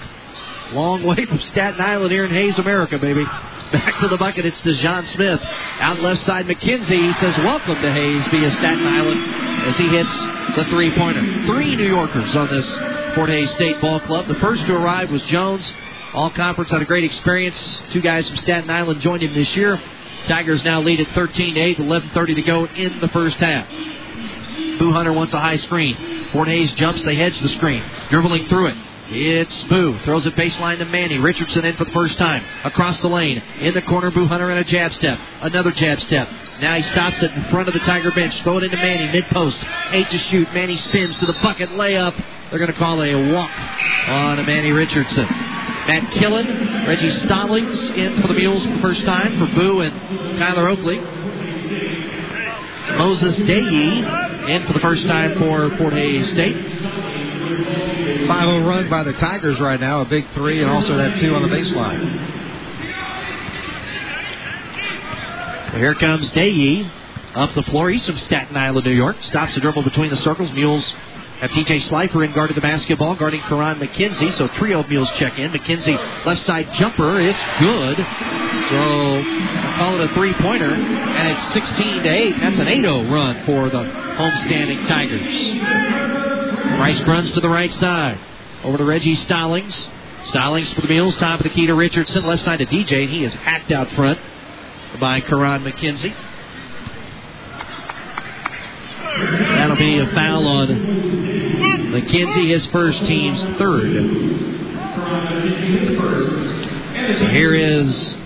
Long way from Staten Island here in Hays, America, baby. Back to the bucket. It's DeJohn Smith. Out left side, McKenzie. He says, Welcome to Hays via Staten Island as he hits the three pointer. Three New Yorkers on this Fort Hays State Ball Club. The first to arrive was Jones. All conference had a great experience. Two guys from Staten Island joined him this year. Tigers now lead at 13 8, 11.30 to go in the first half. Boo Hunter wants a high screen. Fort Hays jumps, they hedge the screen. Dribbling through it. It's Boo. Throws it baseline to Manny. Richardson in for the first time. Across the lane. In the corner, Boo Hunter in a jab step. Another jab step. Now he stops it in front of the Tiger bench. Throw it into Manny. Mid post. Eight to shoot. Manny spins to the bucket. Layup. They're going to call a walk on Manny Richardson. Matt Killen, Reggie Stallings in for the Mules for the first time for Boo and Tyler Oakley. Moses Daye in for the first time for Fort Hays State. 5-0 run by the Tigers right now, a big three, and also that two on the baseline. Well, here comes Daye up the floor. He's from Staten Island, New York. Stops the dribble between the circles. Mules have TJ Slifer in guard of the basketball, guarding Karan McKenzie. So trio Mules check in. McKenzie left side jumper. It's good. So call it a three pointer, and it's 16 to 8. That's an 8-0 run for the homestanding Tigers. Bryce Bruns to the right side. Over to Reggie Stallings. Stallings for the Mules. Top of the key to Richardson. Left side to DJ, and he is hacked out front by Karan McKenzie. That'll be a foul on McKenzie, his first team's third. So here is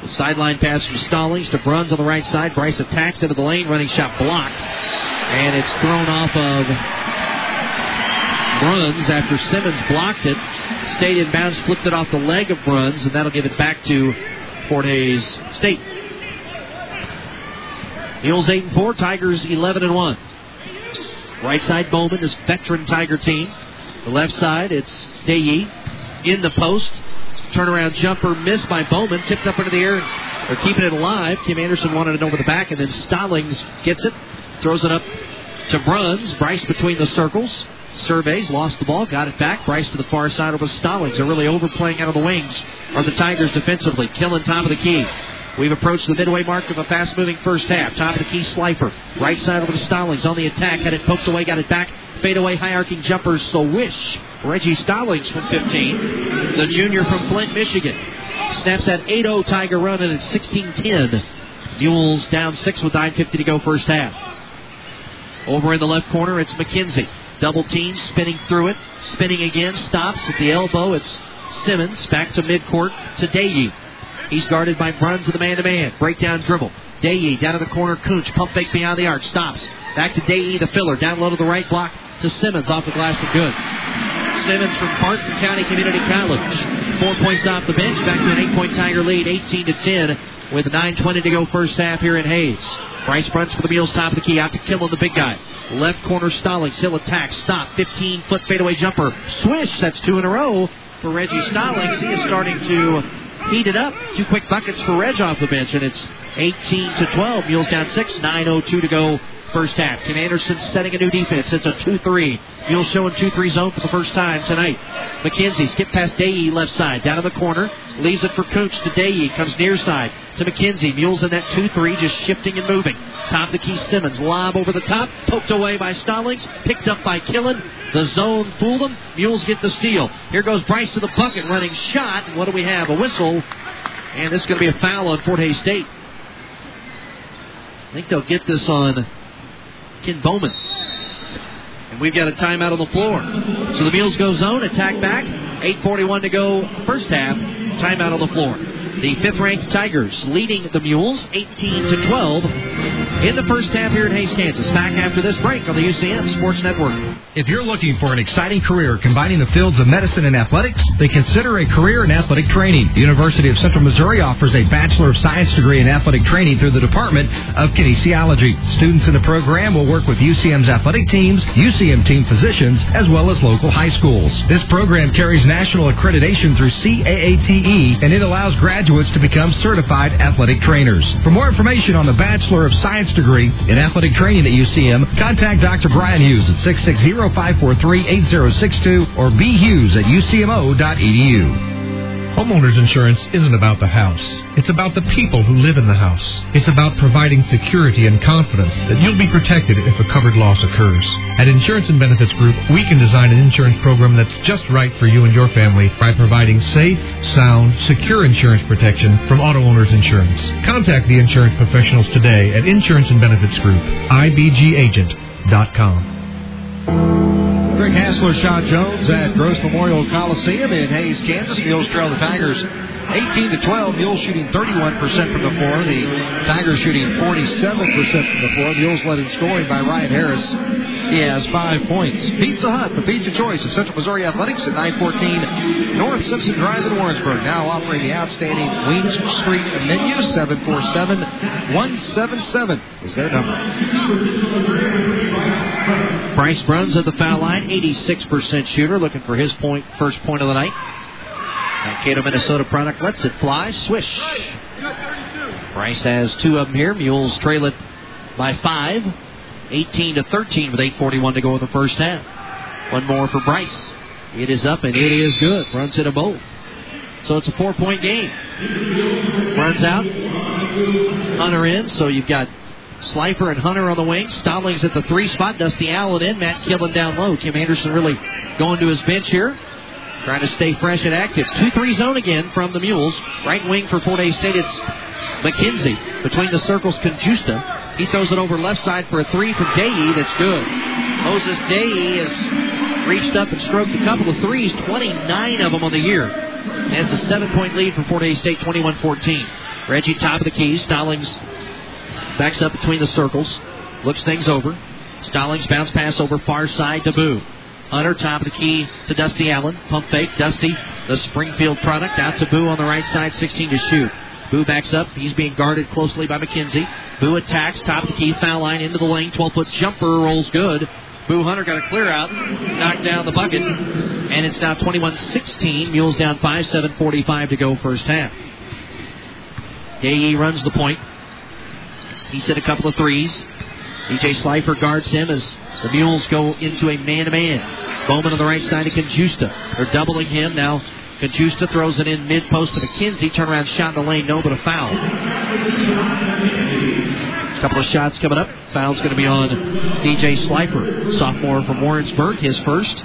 the sideline pass from Stallings to Bruns on the right side. Bryce attacks into the lane, running shot blocked. And it's thrown off of Bruns after Simmons blocked it. Stayed in bounds, flipped it off the leg of Bruns, and that'll give it back to Fort Hays State. Mules 8 and 4, Tigers 11 and 1. Right side, Bowman, this veteran Tiger team. The left side, it's Daye in the post. Turnaround jumper missed by Bowman, tipped up into the air. They're keeping it alive. Kim Anderson wanted it over the back, and then Stallings gets it, throws it up to Bruns. Bryce between the circles. Surveys, lost the ball, got it back. Bryce to the far side over Stallings. They're really overplaying out of the wings are the Tigers defensively. Killen top of the key. We've approached the midway mark of a fast moving first half. Top of the key, Slifer. Right side over to Stallings on the attack. Had it poked away, got it back. Fade away, high arcing jumpers. So wish. Reggie Stallings from 15. The junior from Flint, Michigan. Snaps that 8 0 Tiger run, and it's 16 10. Mules down 6 with 9.50 to go first half. Over in the left corner, it's McKenzie. Double team, spinning through it. Spinning again, stops at the elbow. It's Simmons. Back to midcourt to Daye. He's guarded by Bruns with the man-to-man. Breakdown dribble. Daye down to the corner. Cooch pump fake beyond the arc. Stops. Back to Daye, the filler. Down low to the right block to Simmons off the glass and good. Simmons from Barton County Community College. Four points off the bench. Back to an eight-point Tiger lead, 18 to 10, with 9:20 to go first half here in Hays. Bryce Bruns for the Mules, top of the key, out to Killen, the big guy. Left corner Stallings, Hill attack, stop, 15 foot fadeaway jumper, swish. That's two in a row for Reggie Stallings. He is starting to heat it up. Two quick buckets for Reg off the bench, and it's 18 to 12. Mules down six, 9:02 to go first half. Kim Anderson setting a new defense. It's a 2-3. Mules showing 2-3 zone for the first time tonight. McKenzie skip past Daye left side. Down in the corner. Leaves it for Cooch to Daye. Comes near side to McKenzie. Mules in that 2-3 just shifting and moving. Top the Keith Simmons. Lob over the top. Poked away by Stallings. Picked up by Killen. The zone fooled them. Mules get the steal. Here goes Bryce to the bucket. Running shot. What do we have? A whistle. And this is going to be a foul on Fort Hays State. I think they'll get this on Ken Bowman. And we've got a timeout on the floor. So the Mules go zone, attack back. 8.41 to go, first half. Timeout on the floor. The fifth ranked Tigers leading the Mules 18 to 12 in the first half here in Hays, Kansas. Back after this break on the UCM Sports Network. If you're looking for an exciting career combining the fields of medicine and athletics, then consider a career in athletic training. The University of Central Missouri offers a Bachelor of Science degree in athletic training through the Department of Kinesiology. Students in the program will work with UCM's athletic teams, UCM team physicians, as well as local high schools. This program carries national accreditation through CAATE, and it allows graduates to become certified athletic trainers. For more information on the Bachelor of Science degree in athletic training at UCM, contact Dr. Brian Hughes at 660-543-8062 or bhughes at ucmo.edu. Homeowners insurance isn't about the house. It's about the people who live in the house. It's about providing security and confidence that you'll be protected if a covered loss occurs. At Insurance and Benefits Group, we can design an insurance program that's just right for you and your family by providing safe, sound, secure insurance protection from auto owners insurance. Contact the insurance professionals today at Insurance and Benefits Group, ibgagent.com. Greg Hassler, Sean Jones at Gross Memorial Coliseum in Hays, Kansas. Mules trail the Tigers 18 to 12. Mules shooting 31% from the floor. The Tigers shooting 47% from the floor. Mules led in scoring by Ryan Harris. He has five points. Pizza Hut, the pizza choice of Central Missouri Athletics at 914 North Simpson Drive in Warrensburg. Now offering the outstanding Wings Street menu. 747-177 is their number. Bryce Bruns at the foul line, 86% shooter, looking for his point, first point of the night. Mankato, Minnesota product lets it fly. Swish. Bryce has two of them here. Mules trail it by five. 18 to 13 with 8.41 to go in the first half. One more for Bryce. It is up and it is good. Runs it a bowl. So it's a four point game. Runs out. Hunter in. So you've got Slifer and Hunter on the wing. Stallings at the three spot. Dusty Allen in. Matt Killen down low. Kim Anderson really going to his bench here. Trying to stay fresh and active. 2 3 zone again from the Mules. Right wing for Fort Hays State. It's McKenzie. Between the circles, Conjusta. He throws it over left side for a three from Dayey. That's good. Moses Dayey has reached up and stroked a couple of threes. 29 of them on the year. And it's a seven point lead for Fort Hays State, 21 14. Reggie, top of the key. Stallings backs up between the circles. Looks things over. Stallings bounce pass over far side to Boo. Hunter, top of the key to Dusty Allen. Pump fake. Dusty, the Springfield product, out to Boo on the right side, 16 to shoot. Boo backs up. He's being guarded closely by McKenzie. Boo attacks, top of the key, foul line into the lane. 12 foot jumper rolls good. Boo Hunter got a clear out, knocked down the bucket, and it's now 21 16. Mules down 5 7 45 to go first half. Dayey runs the point. He's hit a couple of threes. DJ Slifer guards him as the Mules go into a man-to-man. Bowman on the right side of Conjusta. They're doubling him now. Conjusta throws it in mid-post to McKenzie. Turnaround shot in the lane, no, but a foul. A couple of shots coming up. Foul's going to be on DJ Slifer, sophomore from Warrensburg, his first.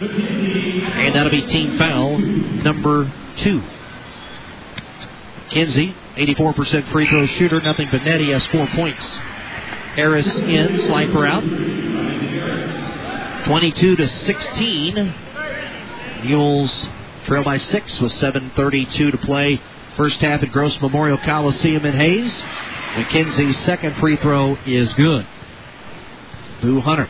And that'll be team foul number two. Kinsey, 84% free throw shooter, nothing but net. He has four points. Harris in, Slifer out. 22 to 16. Mules trail by six with 7:32 to play. First half at Gross Memorial Coliseum in Hays. McKenzie's second free throw is good. Boo Hunter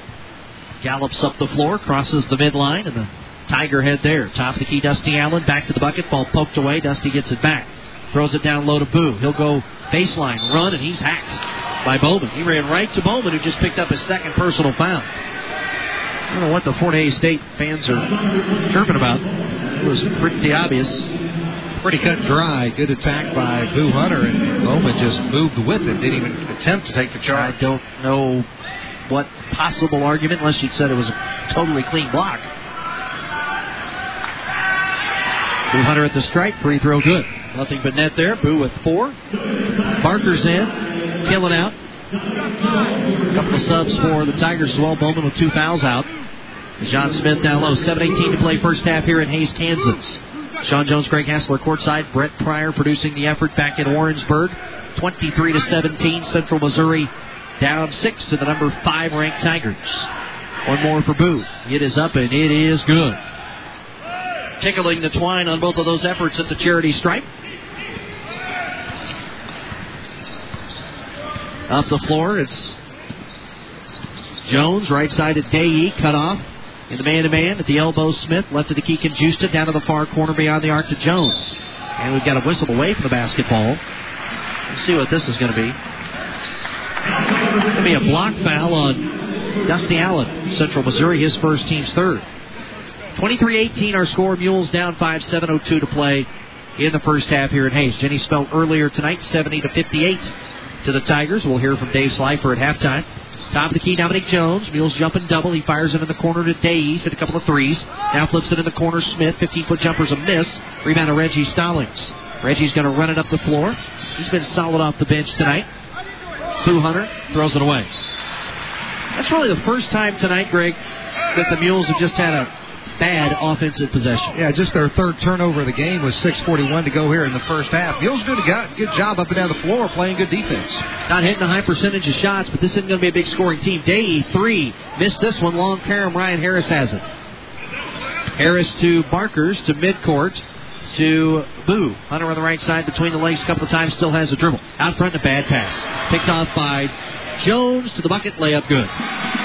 gallops up the floor, crosses the midline, and the Tiger head there. Top of the key, Dusty Allen back to the bucket. Ball poked away. Dusty gets it back. Throws it down low to Boo. He'll go baseline, run, and he's hacked by Bowman. He ran right to Bowman, who just picked up his second personal foul. I don't know what the Fort Hays State fans are chirping about. It was pretty obvious. Pretty cut and dry. Good attack by Boo Hunter, and Bowman just moved with it. Didn't even attempt to take the charge. I don't know what possible argument, unless you said it was a totally clean block. Boo Hunter at the strike, free throw good. Nothing but net there. Boo with four. Barker's in, Killen out. A couple of subs for the Tigers as well. Bowman with two fouls out. John Smith down low. 7-18 to play first half here in Hays, Kansas. Sean Jones, Greg Hassler courtside. Brett Pryor producing the effort back in Warrensburg. 23 to 17. Central Missouri down six to the number five ranked Tigers. One more for Boo. It is up and it is good. Tickling the twine on both of those efforts at the charity stripe. Up the floor, it's Jones, right side of Dayey, cut off. In the man-to-man at the elbow, Smith left of the key, Justa down to the far corner beyond the arc to Jones. And we've got a whistle away from the basketball. Let's see what this is going to be. To be a block foul on Dusty Allen, Central Missouri, his first team's third. 23-18 our score. Mules down 5, 7.02 to play in the first half here at Hays. Jenny spelled earlier tonight, 70 to 58 to the Tigers. We'll hear from Dave Slifer at halftime. Top of the key, Dominic Jones. Mules jumping double. He fires it in the corner to Days. Hit a couple of threes. Now flips it in the corner. Smith, 15 foot jumper's a miss. Rebound to Reggie Stallings. Reggie's going to run it up the floor. He's been solid off the bench tonight. Boo Hunter throws it away. That's really the first time tonight, Greg, that the Mules have just had a bad offensive possession. Yeah, just their third turnover of the game with 6:41 to go here in the first half. Mules did a good job up and down the floor, playing good defense. Not hitting a high percentage of shots, but this isn't going to be a big scoring team. Day three missed this one. Long carom. Ryan Harris has it. Harris to Barkers to midcourt to Boo. Hunter on the right side between the legs a couple of times, still has a dribble. Out front, a bad pass. Picked off by Jones to the bucket, layup good.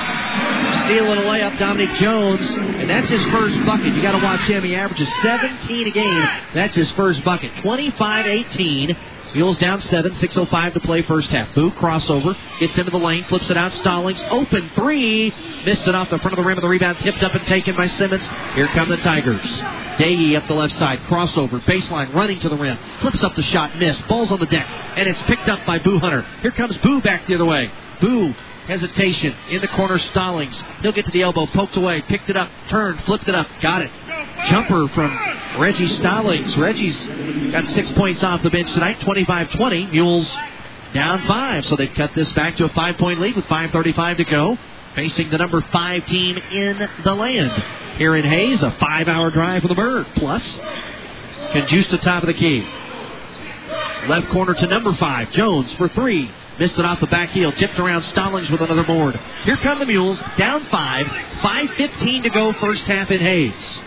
Steal and a layup, Dominic Jones, and that's his first bucket. You got to watch him. He averages 17 a game. That's his first bucket. 25-18. Mules down seven, 6.05 to play first half. Boo crossover, gets into the lane, flips it out. Stallings, open three. Missed it off the front of the rim of the rebound, tipped up and taken by Simmons. Here come the Tigers. Daggy up the left side, crossover, baseline, running to the rim. Flips up the shot, missed. Ball's on the deck, and it's picked up by Boo Hunter. Here comes Boo back the other way. Boo hesitation in the corner. Stallings. He'll get to the elbow, poked away, picked it up, turned, flipped it up, got it. Jumper from Reggie Stallings. Reggie's got six points off the bench tonight, 25-20. Mules down five, so they've cut this back to a five-point lead with 5:35 to go. Facing the number five team in the land here in Hays, a five-hour drive for the Bird. Plus, Conjusta top of the key. Left corner to number five, Jones for three. Missed it off the back heel. Tipped around Stallings with another board. Here come the Mules. Down five. 5.15 to go first half in Hays.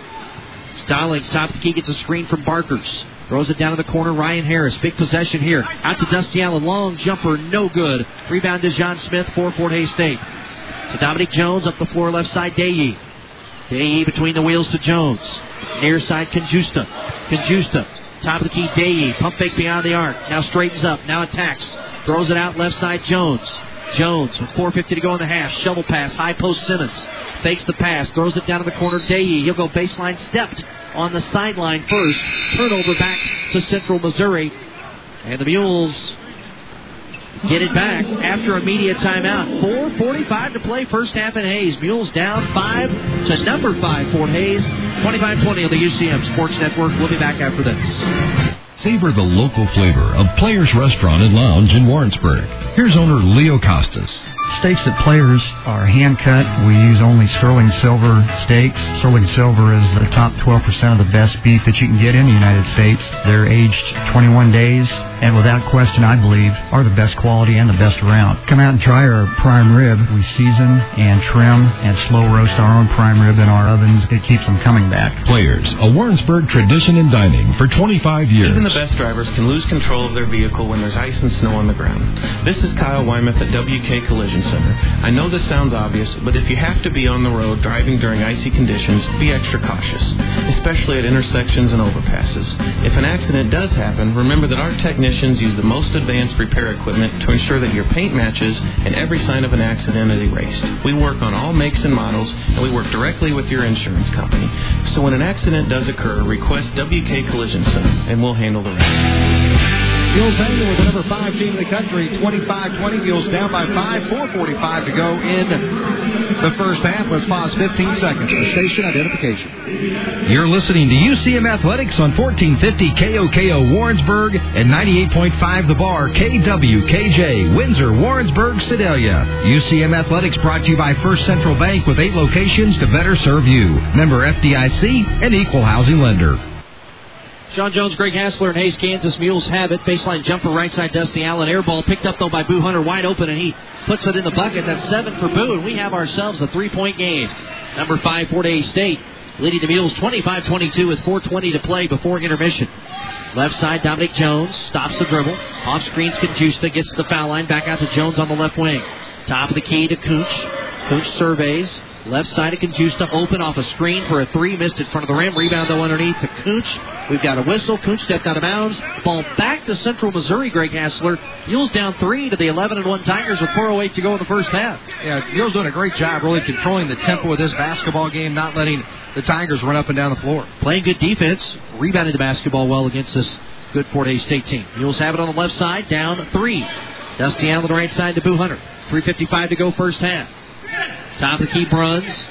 Stallings, top of the key, gets a screen from Barkers. Throws it down to the corner. Ryan Harris. Big possession here. Out to Dusty Allen. Long jumper. No good. Rebound to John Smith for Fort Hays State. To Dominic Jones up the floor left side. Daye. Daye between the wheels to Jones. Near side Conjusta. Conjusta. Top of the key. Daye. Pump fake beyond the arc. Now straightens up. Now attacks. Throws it out left side Jones. Jones with 4.50 to go in the half. Shovel pass. High post Simmons. Fakes the pass. Throws it down to the corner. Daye. He'll go baseline. Stepped on the sideline first. Turnover back to Central Missouri. And the Mules get it back after a media timeout. 4.45 to play first half in Hays. Mules down 5 to number 5 Fort Hays. 25-20 on the UCM Sports Network. We'll be back after this. Savor the local flavor of Players Restaurant and Lounge in Warrensburg. Here's owner Leo Costas. Steaks at Players are hand cut. We use only sterling silver steaks. Sterling silver is the top 12% of the best beef that you can get in the United States. They're aged 21 days, and without question, I believe, are the best quality and the best around. Come out and try our prime rib. We season and trim and slow roast our own prime rib in our ovens. It keeps them coming back. Players, a Warrensburg tradition in dining for 25 years. Even the best drivers can lose control of their vehicle when there's ice and snow on the ground. This is Kyle Wymath at WK Collision Center. I know this sounds obvious, but if you have to be on the road driving during icy conditions, be extra cautious, especially at intersections and overpasses. If an accident does happen, remember that our technicians use the most advanced repair equipment to ensure that your paint matches and every sign of an accident is erased. We work on all makes and models, and we work directly with your insurance company. So when an accident does occur, request WK Collision Center, and we'll handle the rest. Mules hanging with the number five team in the country, 25-20. Mules down by five, 4:45 to go in the first half. Let's pause 15 seconds for station identification. You're listening to UCM Athletics on 1450 KOKO Warrensburg and 98.5 The Bar KWKJ Windsor Warrensburg Sedalia. UCM Athletics brought to you by First Central Bank with eight locations to better serve you. Member FDIC and equal housing lender. Sean Jones, Greg Hassler, and Hays, Kansas Mules have it. Baseline jumper, right side, Dusty Allen. Air ball picked up, though, by Boo Hunter, wide open, and he puts it in the bucket. That's seven for Boo, and we have ourselves a three point game. Number five, Fort Hays State, leading the Mules 25 22 with 4.20 to play before intermission. Left side, Dominic Jones stops the dribble. Off screens, Conjusta gets to the foul line. Back out to Jones on the left wing. Top of the key to Cooch. Cooch surveys. Left side of Conjusta open off a screen for a three. Missed in front of the rim. Rebound though underneath to Cooch. We've got a whistle. Cooch stepped out of bounds. Ball back to Central Missouri. Greg Hassler. Mules down three to the 11 and 1 Tigers with 4:08 to go in the first half. Yeah, Mules doing a great job really controlling the tempo of this basketball game, not letting the Tigers run up and down the floor. Playing good defense. Rebounded the basketball well against this good Fort Hays State team. Mules have it on the left side. Down three. Dusty Allen on the right side to Boo Hunter. 3.55 to go first half. Top of the key runs.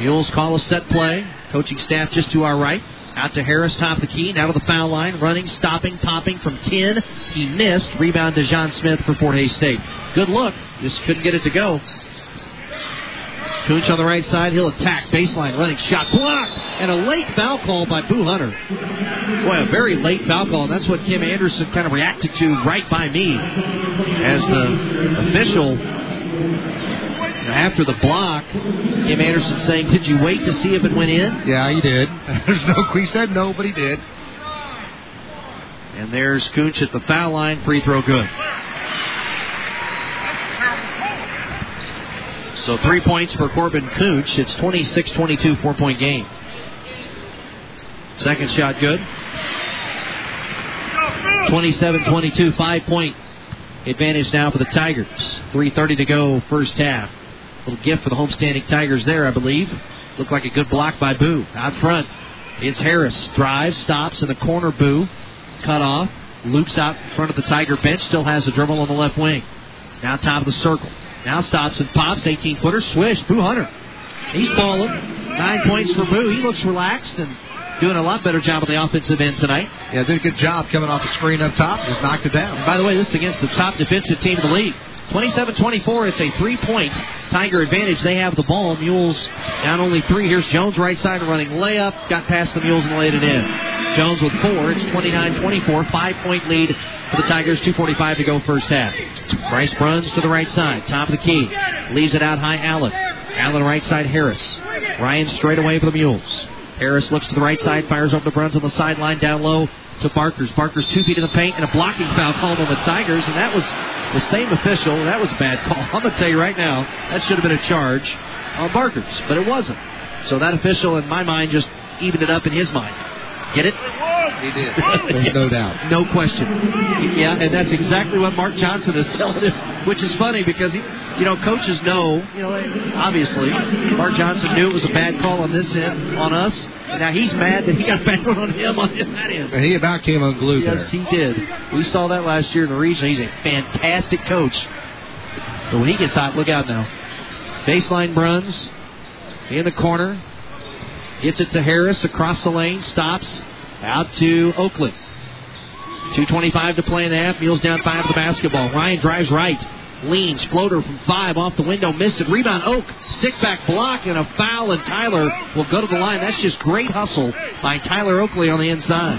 Mules call a set play. Coaching staff just to our right. Out to Harris, top of the key. Now to the foul line. Running, stopping, popping from 10. He missed. Rebound to John Smith for Fort Hays State. Good look. Just couldn't get it to go. Cooch on the right side. He'll attack. Baseline. Running shot. Blocked. And a late foul call by Boo Hunter. Boy, a very late foul call. And that's what Kim Anderson kind of reacted to right by me as the official after the block, Kim Anderson saying, "Did you wait to see if it went in?" Yeah, he did. There's no. He said no, but he did. And there's Cooch at the foul line. Free throw good. So three points for Corbin Cooch. It's 26-22, four-point game. Second shot good. 27-22, five-point advantage now for the Tigers. 3.30 to go, first half. Little gift for the homestanding Tigers there, I believe. Looked like a good block by Boo. Out front, it's Harris. Drives, stops in the corner. Boo. Cut off. Loops out in front of the Tiger bench. Still has the dribble on the left wing. Now top of the circle. Now stops and pops. 18 footer. Swish. Boo Hunter. He's balling. Nine points for Boo. He looks relaxed and doing a lot better job on the offensive end tonight. Yeah, did a good job coming off the screen up top. Just knocked it down. And by the way, this is against the top defensive team in the league. 27-24. It's a three-point Tiger advantage. They have the ball. Mules down only three. Here's Jones right side running layup. Got past the Mules and laid it in. Jones with four. It's 29-24. Five-point lead for the Tigers. 2.45 to go first half. Bryce Bruns to the right side. Top of the key. Leaves it out high Allen. Allen right side Harris. Ryan straight away for the Mules. Harris looks to the right side, fires over the Bruns on the sideline, down low to Barkers. Barkers two feet in the paint and a blocking foul called on the Tigers, and that was the same official. That was a bad call. I'm going to tell you right now, that should have been a charge on Barkers, but it wasn't. So that official, in my mind, just evened it up in his mind. Get it? He did. There's no doubt. No question. Yeah, and that's exactly what Mark Johnson is telling him, which is funny because he, you know, coaches know, you know, obviously, Mark Johnson knew it was a bad call on this end, on us. And now he's mad that he got back on him on that end. And he about came unglued. Yes, there. he did. We saw that last year in the region. He's a fantastic coach. But when he gets hot, look out now. Baseline Bruns in the corner. Gets it to Harris across the lane. Stops. Out to Oakley. 2.25 to play in the half. Mules down five to the basketball. Ryan drives right. Leans. Floater from five off the window. Missed it. Rebound Oak. Stick back block and a foul, and Tyler will go to the line. That's just great hustle by Tyler Oakley on the inside.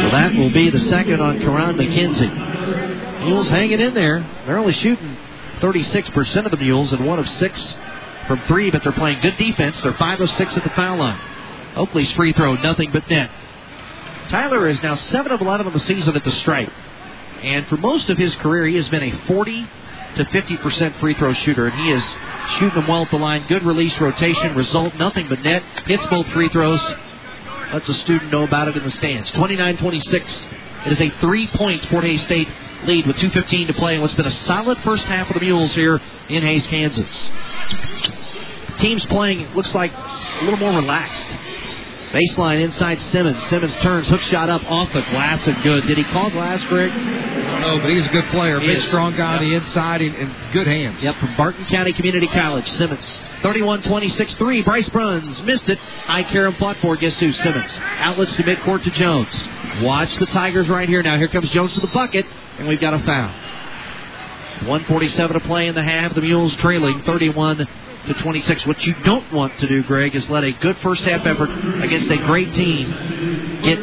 So that will be the second on Karan McKenzie. Mules hanging in there. They're only shooting 36% of the Mules and one of six from three, but they're playing good defense. They're five of six at the foul line. Oakley's free throw, nothing but net. Tyler is now 7 of 11 on the season at the stripe. And for most of his career, he has been a 40 to 50% free throw shooter, and he is shooting them well at the line. Good release rotation, result, nothing but net. Hits both free throws. Lets a student know about it in the stands. 29 26. It is a three point Fort Hays State lead with 2.15 to play in what's been a solid first half of the Mules here in Hays, Kansas. Teams playing, looks like a little more relaxed. Baseline inside Simmons. Simmons turns, hook shot up off the glass and good. Did he call glass, Greg? No, but he's a good player. He Big, is. strong guy on the inside and, and good hands. Yep, from Barton County Community College. Simmons. 31 26 3. Bryce Bruns missed it. High Karam fought for. Guess who? Simmons. Outlets to midcourt to Jones. Watch the Tigers right here now. Here comes Jones to the bucket, and we've got a foul. 147 to play in the half. The Mules trailing 31 to 26. What you don't want to do, Greg, is let a good first half effort against a great team get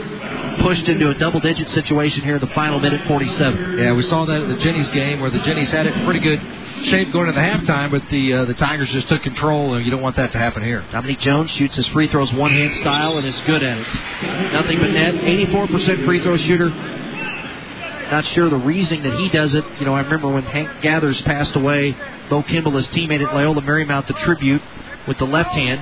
pushed into a double digit situation here in the final minute 47. Yeah, we saw that at the Jennies game where the Jennies had it pretty good shape going into the halftime, but the uh, the Tigers just took control, and you don't want that to happen here. Dominique Jones shoots his free throws one hand style and is good at it. Nothing but net. 84% free throw shooter. Not sure the reason that he does it. You know, I remember when Hank Gathers passed away, Bo Kimble, his teammate at Loyola Marymount, the tribute with the left hand.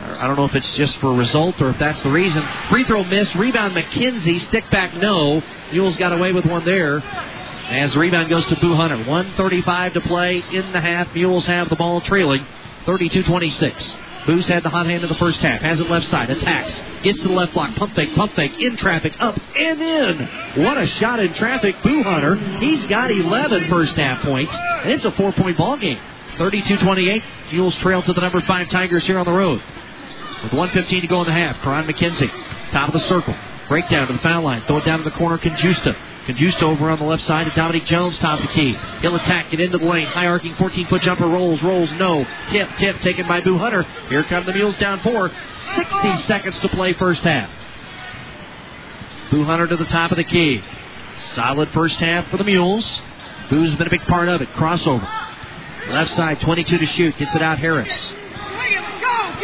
I don't know if it's just for a result or if that's the reason. Free throw miss. Rebound McKenzie. Stick back no. Mules got away with one there. As the rebound goes to Boo Hunter. 135 to play in the half. Mules have the ball trailing 32-26. Boo's had the hot hand in the first half. Has it left side. Attacks. Gets to the left block. Pump fake. Pump fake. In traffic. Up and in. What a shot in traffic. Boo Hunter. He's got 11 first half points. And it's a four point ball game. 32-28. Mules trail to the number five Tigers here on the road. With 115 to go in the half. Karan McKenzie. Top of the circle. Breakdown to the foul line. Throw it down to the corner. Conjusta. Conjusta over on the left side to Dominic Jones, top the key. He'll attack, it into the lane. High arcing 14 foot jumper rolls, rolls, no. Tip, tip, taken by Boo Hunter. Here come the Mules down four. 60 seconds to play first half. Boo Hunter to the top of the key. Solid first half for the Mules. Boo's been a big part of it. Crossover. Left side, 22 to shoot. Gets it out Harris.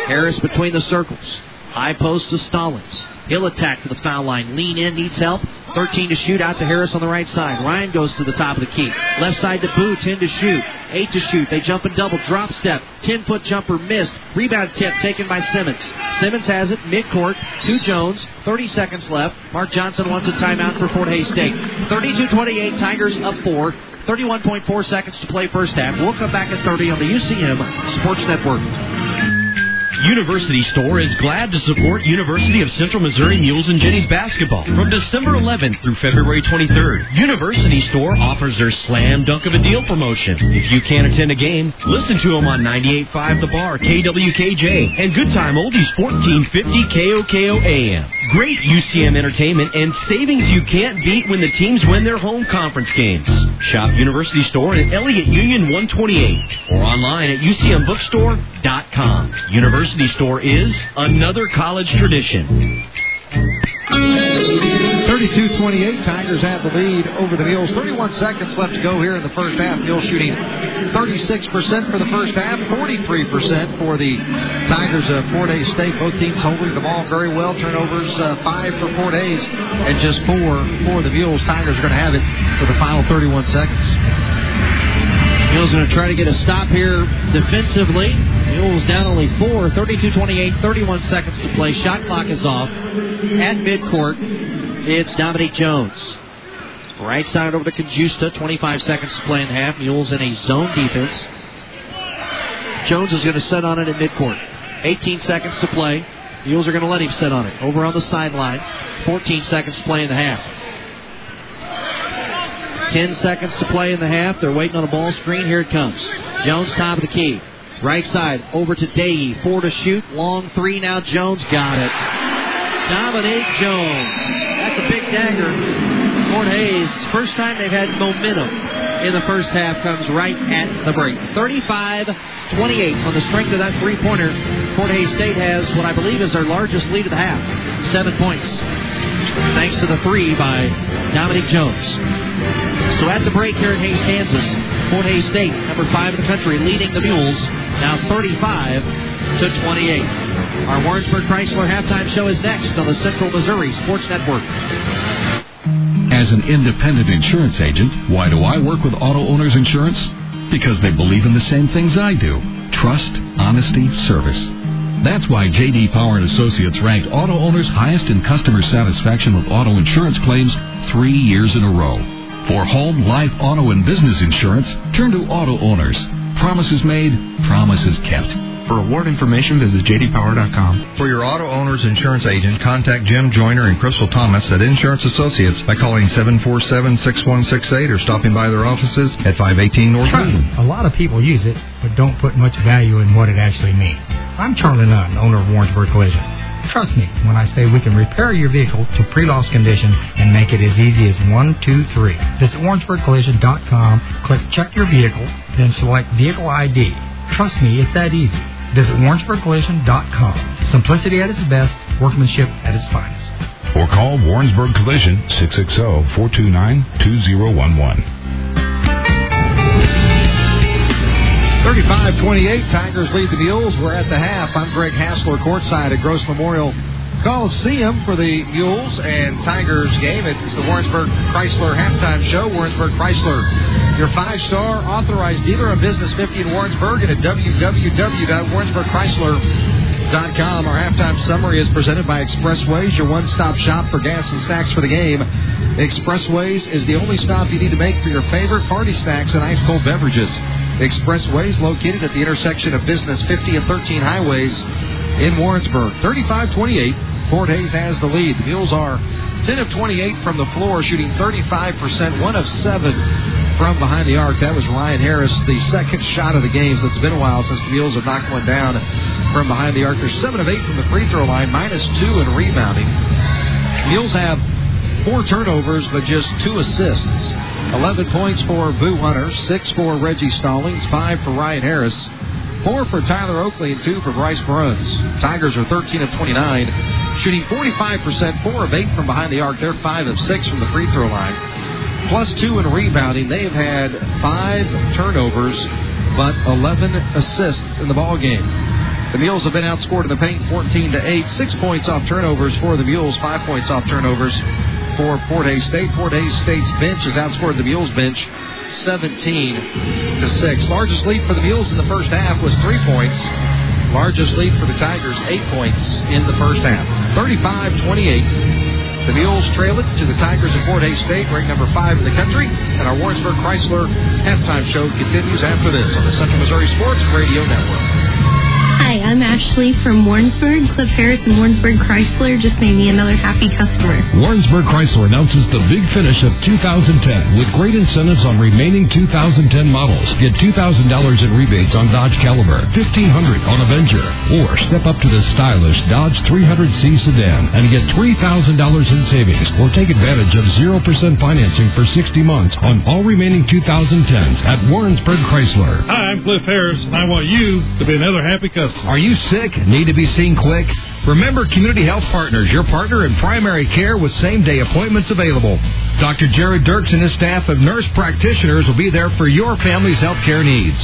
Harris between the circles. High post to Stallings. He'll attack to the foul line. Lean in, needs help. 13 to shoot out to Harris on the right side. Ryan goes to the top of the key. Left side to Boo, 10 to shoot. 8 to shoot. They jump and double. Drop step. 10 foot jumper missed. Rebound tip taken by Simmons. Simmons has it. Midcourt to Jones. 30 seconds left. Mark Johnson wants a timeout for Fort Hays State. 32 28. Tigers up 4. 31.4 seconds to play first half. We'll come back at 30 on the UCM Sports Network. University Store is glad to support University of Central Missouri Mules and Jennies basketball from December 11th through February 23rd. University Store offers their slam dunk of a deal promotion. If you can't attend a game, listen to them on 98.5 The Bar, KWKJ, and Good Time Oldies 1450 KOKO AM. Great UCM entertainment and savings you can't beat when the teams win their home conference games. Shop University Store at Elliott Union 128 or online at UCMBookstore.com. University Store is another college tradition. 32-28, Tigers have the lead over the Mules. 31 seconds left to go here in the first half. Mules shooting 36% for the first half, 43% for the Tigers of Fort Hays State. Both teams holding the ball very well. Turnovers uh, five for Fort Hays, and just four for the Mules. Tigers are going to have it for the final 31 seconds. Mules going to try to get a stop here defensively. Mules down only four, 32-28, 31 seconds to play. Shot clock is off. At midcourt, it's Dominique Jones. Right side over to Conjusta, 25 seconds to play in half. Mules in a zone defense. Jones is going to set on it at midcourt. 18 seconds to play. Mules are going to let him set on it. Over on the sideline. 14 seconds to play in the half. 10 seconds to play in the half. They're waiting on a ball screen. Here it comes. Jones, top of the key. Right side, over to Day. Four to shoot. Long three now. Jones got it. Dominique Jones. That's a big dagger. Fort Hays, first time they've had momentum in the first half, comes right at the break. 35 28 on the strength of that three pointer. Fort Hays State has what I believe is their largest lead of the half. Seven points. Thanks to the three by Dominic Jones. So at the break here in Hays, Kansas, Fort Hays State, number five in the country, leading the Mules, now 35 to 28. Our Warrensburg Chrysler halftime show is next on the Central Missouri Sports Network. As an independent insurance agent, why do I work with Auto Owners Insurance? Because they believe in the same things I do. Trust, honesty, service. That's why JD Power and Associates ranked auto owners highest in customer satisfaction with auto insurance claims 3 years in a row. For home, life, auto and business insurance, turn to Auto Owners. Promises made, promises kept. For award information, visit jdpower.com. For your auto owner's insurance agent, contact Jim Joyner and Crystal Thomas at Insurance Associates by calling 747-6168 or stopping by their offices at 518 North Eden. A lot of people use it, but don't put much value in what it actually means. I'm Charlie Nunn, owner of Warrensburg Collision. Trust me when I say we can repair your vehicle to pre-loss condition and make it as easy as one, two, three. Visit WarrensburgCollision.com, click Check Your Vehicle, then select Vehicle ID. Trust me, it's that easy. Visit WarrensburgCollision.com. Simplicity at its best, workmanship at its finest. Or call Warrensburg Collision 660-429-2011. 35-28, Tigers lead the Mules. We're at the half. I'm Greg Hassler, courtside at Gross Memorial Coliseum for the Mules and Tigers game. It's the Warrensburg Chrysler halftime show. Warrensburg Chrysler, your five-star authorized dealer of Business 50 in Warrensburg and at www.warrensburgchrysler.com. Our halftime summary is presented by Expressways, your one-stop shop for gas and snacks for the game. Expressways is the only stop you need to make for your favorite party snacks and ice-cold beverages. Expressways located at the intersection of Business 50 and 13 highways in Warrensburg. 35-28. Fort Hays has the lead. The Mules are 10 of 28 from the floor, shooting 35%, one of seven from behind the arc. That was Ryan Harris, the second shot of the game. So it's been a while since the Mules have knocked one down from behind the arc. They're seven of eight from the free throw line, minus two in rebounding. Mules have four turnovers, but just two assists. 11 points for Boo Hunter, six for Reggie Stallings, five for Ryan Harris, four for Tyler Oakley, and two for Bryce Bruns. Tigers are 13 of 29, shooting 45%, four of eight from behind the arc. They're five of six from the free throw line. Plus two in rebounding. They've had five turnovers, but 11 assists in the ball game. The Mules have been outscored in the paint 14 to 8. Six points off turnovers for the Mules, five points off turnovers for Fort Hays State. Fort Hays State's bench has outscored the Mules bench 17 to 6. Largest lead for the Mules in the first half was three points. Largest lead for the Tigers, eight points in the first half. 35 28. The Mules trail it to the Tigers of Fort Hays State, ranked number five in the country. And our Warrensburg Chrysler halftime show continues after this on the Central Missouri Sports Radio Network. Hi, I'm Ashley from Warrensburg. Cliff Harris and Warrensburg Chrysler just made me another happy customer. Warrensburg Chrysler announces the big finish of 2010 with great incentives on remaining 2010 models. Get $2,000 in rebates on Dodge Caliber, 1,500 on Avenger, or step up to the stylish Dodge 300C sedan and get $3,000 in savings or take advantage of 0% financing for 60 months on all remaining 2010s at Warrensburg Chrysler. Hi, I'm Cliff Harris, and I want you to be another happy customer. Are you sick? Need to be seen quick? Remember Community Health Partners, your partner in primary care with same day appointments available. Dr. Jared Dirks and his staff of nurse practitioners will be there for your family's health care needs.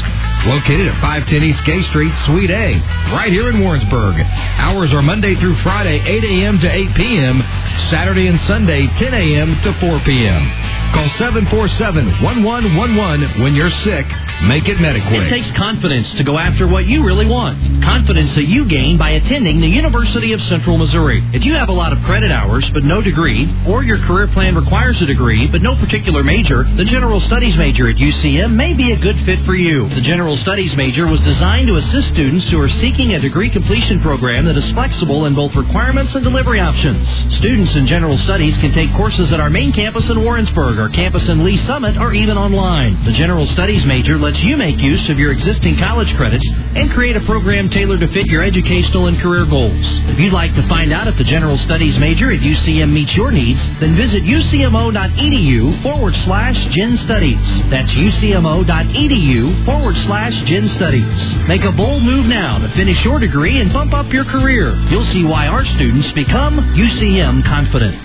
Located at 510 East Gay Street, Suite A, right here in Warrensburg. Hours are Monday through Friday, 8 a.m. to 8 p.m., Saturday and Sunday, 10 a.m. to 4 p.m. Call 747-1111 when you're sick. Make it Mediquick. It takes confidence to go after what you really want. Confidence that you gain by attending the University of Central Missouri. If you have a lot of credit hours but no degree, or your career plan requires a degree but no particular major, the General Studies major at UCM may be a good fit for you. The General Studies major was designed to assist students who are seeking a degree completion program that is flexible in both requirements and delivery options. Students in General Studies can take courses at our main campus in Warrensburg, our campus in Lee Summit, or even online. The General Studies major lets you make use of your existing college credits and create a program tailored to fit your educational and career goals. If you'd like to find out if the General Studies major at UCM meets your needs, then visit ucmo.edu forward slash gen studies. That's ucmo.edu forward slash gen studies. Make a bold move now to finish your degree and bump up your career. You'll see why our students become UCM confident.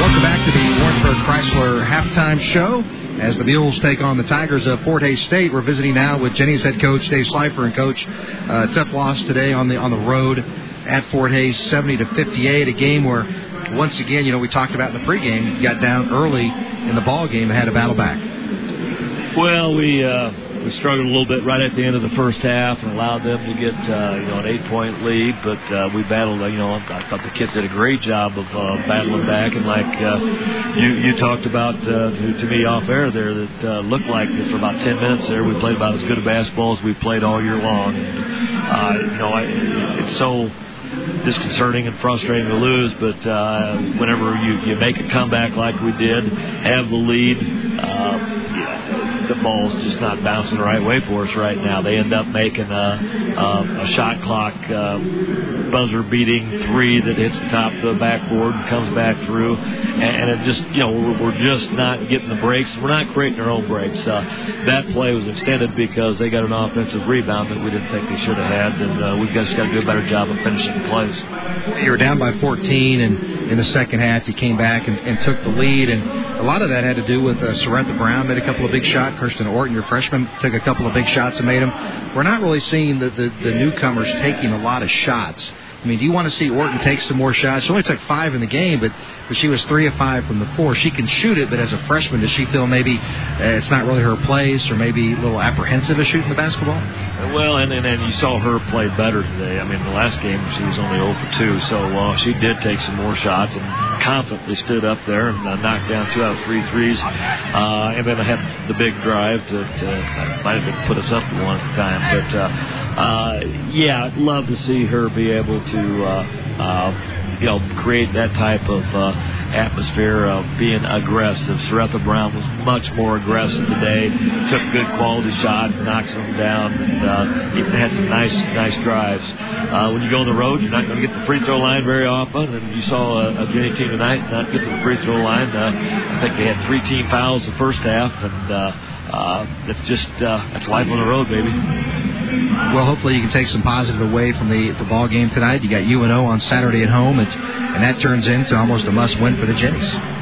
Welcome back to the Warrensburg Chrysler halftime show. As the Mules take on the Tigers of Fort Hays State, we're visiting now with Jenny's head coach Dave Slifer and coach. Uh, tough loss today on the on the road at Fort Hays, 70 to 58. A game where, once again, you know we talked about in the pregame, got down early in the ball game and had to battle back. Well, we uh, we struggled a little bit right at the end of the first half and allowed them to get uh, you know an eight point lead, but uh, we battled. Uh, you know, I thought the kids did a great job of uh, battling back, and like uh, you you talked about uh, to, to me off air there, that uh, looked like for about ten minutes there we played about as good a basketball as we played all year long. And, uh, you know, I, it's so disconcerting and frustrating to lose, but uh, whenever you, you make a comeback like we did, have the lead, uh, the ball's just not bouncing the right way for us right now. They end up making a, a, a shot clock uh, buzzer beating three that hits the top of the backboard and comes back through, and, and it just you know we're, just not getting the breaks. We're not creating our own breaks. Uh, that play was extended because they got an offensive rebound that we didn't think they should have had, and uh, we've just got to do a better job of finishing plays. You were down by 14, and in the second half you came back and, and took the lead, and a lot of that had to do with uh, Brown made a couple of big shots. Kirsten Orton, your freshman, took a couple of big shots and made them. We're not really seeing the, the, the newcomers taking a lot of shots. I mean, do you want to see Orton take some more shots? She only took five in the game, but, but she was three of five from the four. She can shoot it, but as a freshman, does she feel maybe uh, it's not really her place or maybe a little apprehensive of shooting the basketball? Well, and, and and you saw her play better today. I mean, the last game she was only 0 for 2, so uh, she did take some more shots and confidently stood up there and uh, knocked down two out of three threes. Uh, and then I had the big drive that uh, might have put us up one time. But uh, uh, yeah, I'd love to see her be able to. To uh, uh, you know, create that type of uh, atmosphere of being aggressive. Saretha Brown was much more aggressive today. Took good quality shots, knocks them down, and uh, even had some nice nice drives. Uh, when you go on the road, you're not going to get the free throw line very often, and you saw a, a Jenny team tonight not get to the free throw line. Uh, I think they had three team fouls the first half, and uh, uh, just uh, that's life on the road, baby. Well, hopefully you can take some positive away from the the ball game tonight. You got UNO on Saturday at home, and, and that turns into almost a must win for the Jennies.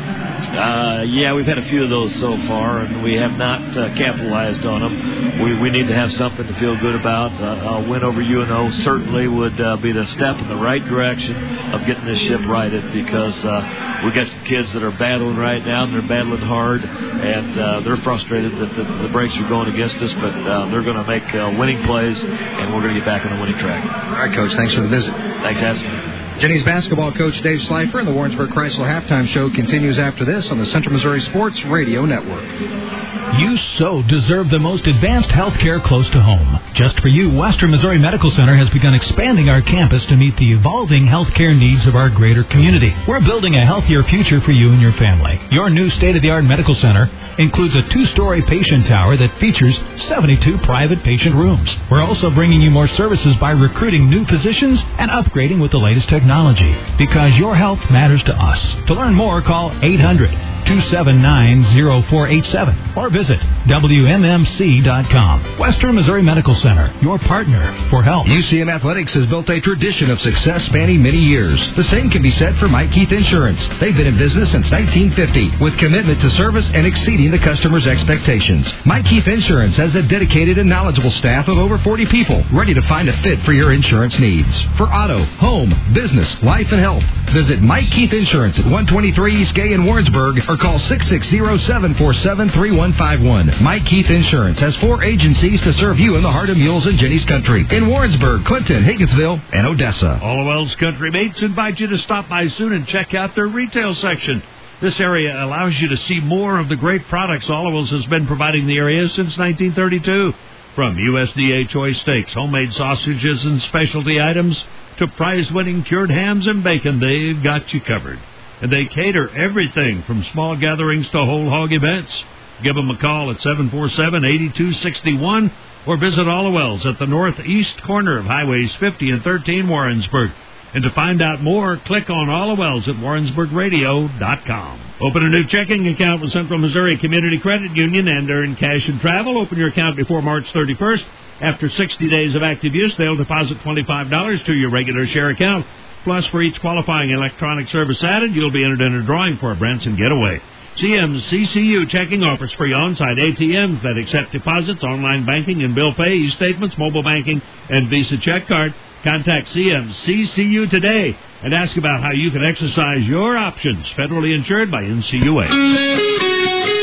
Uh, yeah, we've had a few of those so far, and we have not uh, capitalized on them. We we need to have something to feel good about. Uh, a win over UNO certainly would uh, be the step in the right direction of getting this ship righted because uh, we got some kids that are battling right now, and they're battling hard, and uh, they're frustrated that the, the breaks are going against us, but uh, they're going to make uh, winning plays, and we're going to get back on the winning track. All right, Coach. Thanks for the visit. Thanks, Aston. Jenny's basketball coach Dave Slifer and the Warrensburg Chrysler halftime show continues after this on the Central Missouri Sports Radio Network. You so deserve the most advanced health care close to home. Just for you, Western Missouri Medical Center has begun expanding our campus to meet the evolving health care needs of our greater community. We're building a healthier future for you and your family. Your new state-of-the-art medical center includes a two-story patient tower that features 72 private patient rooms. We're also bringing you more services by recruiting new physicians and upgrading with the latest technology. Because your health matters to us. To learn more, call 800 279 0487 or visit WMMC.com. Western Missouri Medical Center, your partner for health. UCM Athletics has built a tradition of success spanning many years. The same can be said for Mike Keith Insurance. They've been in business since 1950 with commitment to service and exceeding the customer's expectations. Mike Keith Insurance has a dedicated and knowledgeable staff of over 40 people ready to find a fit for your insurance needs. For auto, home, business, life, and health, visit Mike Keith Insurance at 123 East Gay in Warrensburg or call 660-747-3151. Mike Keith Insurance has four agencies to serve you in the heart of Mules and Jenny's country in Warrensburg, Clinton, Higginsville, and Odessa. Alewel's Country Mates invite you to stop by soon and check out their retail section. This area allows you to see more of the great products Alewel's has been providing the area since 1932. From USDA choice steaks, homemade sausages, and specialty items to prize winning cured hams and bacon, they've got you covered. And they cater everything from small gatherings to whole hog events. Give them a call at 747 8261 or visit Alewel's at the northeast corner of Highways 50 and 13 Warrensburg. And to find out more, click on Alewel's at warrensburgradio.com. Open a new checking account with Central Missouri Community Credit Union and earn cash and travel. Open your account before March 31st. After 60 days of active use, they'll deposit $25 to your regular share account. Plus, for each qualifying electronic service added, you'll be entered in a drawing for a Branson getaway. CMCCU checking offers free on-site ATMs that accept deposits, online banking and bill pay, e-statements, mobile banking, and Visa check card. Contact CMCCU today and ask about how you can exercise your options. Federally insured by NCUA.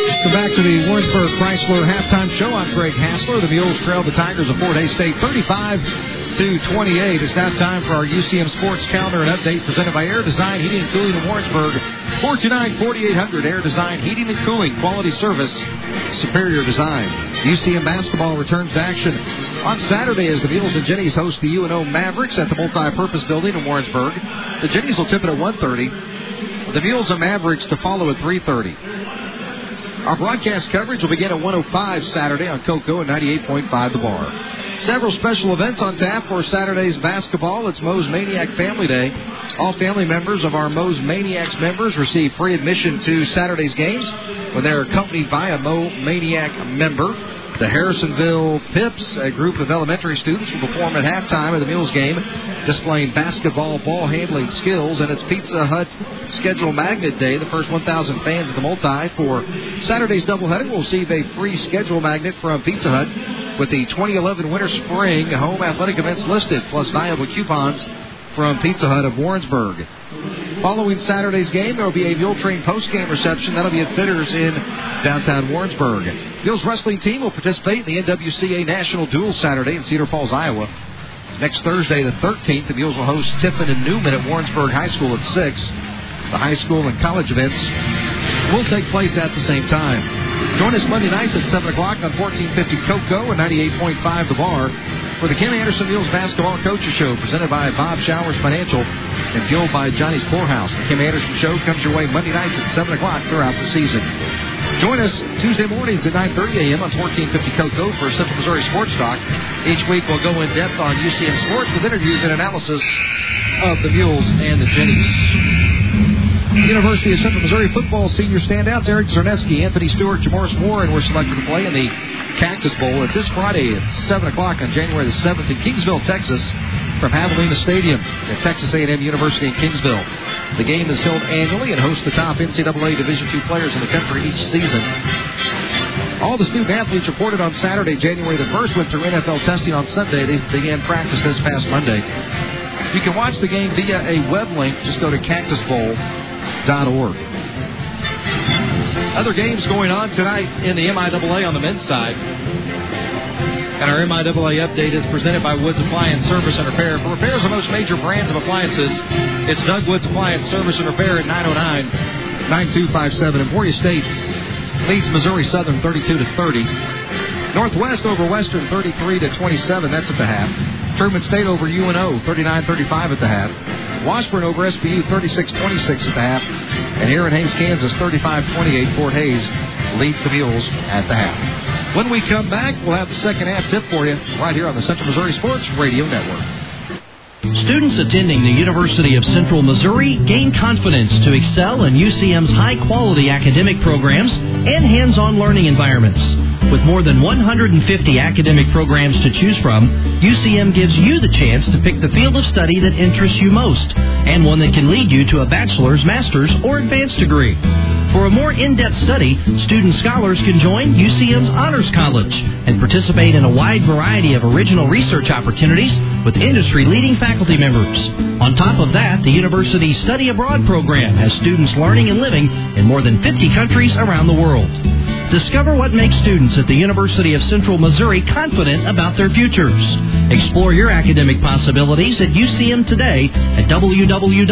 Welcome back to the Warrensburg Chrysler halftime show. I'm Greg Hassler. The Mules trail the Tigers of Fort Hays State 35 to 28. It's now time for our UCM Sports Calendar and Update presented by Air Design Heating and Cooling in Warrensburg. 429-4800 Air Design Heating and Cooling. Quality service. Superior design. UCM basketball returns to action on Saturday as the Mules and Jennies host the UNO Mavericks at the multi-purpose building in Warrensburg. The Jennies will tip it at 1.30. The Mules and Mavericks to follow at 3.30. Our broadcast coverage will begin at 105 Saturday on KOKO and 98.5 The Bar. Several special events on tap for Saturday's basketball. It's Moe's Maniac Family Day. All family members of our Moe's Maniacs members receive free admission to Saturday's games when they're accompanied by a Moe Maniac member. The Harrisonville Pips, a group of elementary students, will perform at halftime of the Mules game, displaying basketball ball handling skills. And it's Pizza Hut Schedule Magnet Day. The first 1,000 fans of the multi for Saturday's doubleheader will receive a free schedule magnet from Pizza Hut with the 2011 Winter Spring home athletic events listed, plus valuable coupons from Pizza Hut of Warrensburg. Following Saturday's game, there will be a Mule Train post-game reception. That'll be at Fitters in downtown Warrensburg. Mule's wrestling team will participate in the NWCA National Duel Saturday in Cedar Falls, Iowa. Next Thursday, the 13th, the Mules will host Tiffin and Newman at Warrensburg High School at 6. The high school and college events will take place at the same time. Join us Monday nights at 7 o'clock on 1450 KOKO and 98.5 The Bar. For the Kim Anderson Mules Basketball Coaches Show, presented by Bob Showers Financial and fueled by Johnny's Poorhouse. The Kim Anderson Show comes your way Monday nights at 7 o'clock throughout the season. Join us Tuesday mornings at 9.30 a.m. on 1450 KOKO for Central Missouri Sports Talk. Each week we'll go in depth on UCM sports with interviews and analysis of the Mules and the Jennies. University of Central Missouri football senior standouts Eric Zerneski, Anthony Stewart, Jamoris Warren were selected to play in the Cactus Bowl. It's this Friday at 7 o'clock on January the 7th in Kingsville, Texas from Javelina Stadium at Texas A&M University in Kingsville. The game is held annually and hosts the top NCAA Division II players in the country each season. All the student athletes reported on Saturday, January the 1st, went through NFL testing on Sunday. They began practice this past Monday. You can watch the game via a web link. Just go to cactusbowl.org. Other games going on tonight in the MIAA on the men's side. And our MIAA update is presented by Woods Appliance Service and Repair. For repairs on most major brands of appliances, it's Doug Woods Appliance Service and Repair at 909 9257. Emporia State leads Missouri Southern 32 to 30. Northwest over Western 33 to 27. That's at the half. Truman State over UNO 39-35 at the half. Washburn over SBU 36-26 at the half. And here in Hays, Kansas 35-28. Fort Hays leads the Mules at the half. When we come back, we'll have the second half tip for you right here on the Central Missouri Sports Radio Network. Students attending the University of Central Missouri gain confidence to excel in UCM's high quality academic programs and hands on learning environments. With more than 150 academic programs to choose from, UCM gives you the chance to pick the field of study that interests you most and one that can lead you to a bachelor's, master's, or advanced degree. For a more in-depth study, student scholars can join UCM's Honors College and participate in a wide variety of original research opportunities with industry-leading faculty members. On top of that, the university's Study Abroad program has students learning and living in more than 50 countries around the world. Discover what makes students at the University of Central Missouri confident about their futures. Explore your academic possibilities at UCM today at www.ucmo.edu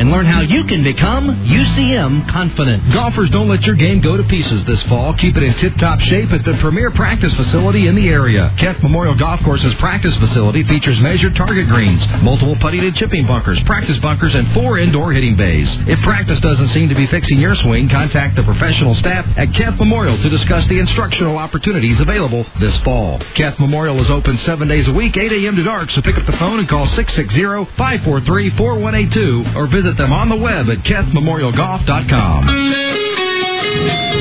and learn how you can become UCM confident. Golfers don't let your game go to pieces this fall. Keep it in tip-top shape at the premier practice facility in the area. Kent Memorial Golf Course's practice facility features measured target greens, multiple putting and chipping bunkers, practice bunkers, and four indoor hitting bays. If practice doesn't seem to be fixing your swing, contact the professional staff at Kent Memorial to discuss the instructional opportunities available this fall. Kent Memorial is open seven days a week, 8 a.m. to dark, so pick up the phone and call 660-543-4182 or visit them on the web at kentmemorialgolf.com.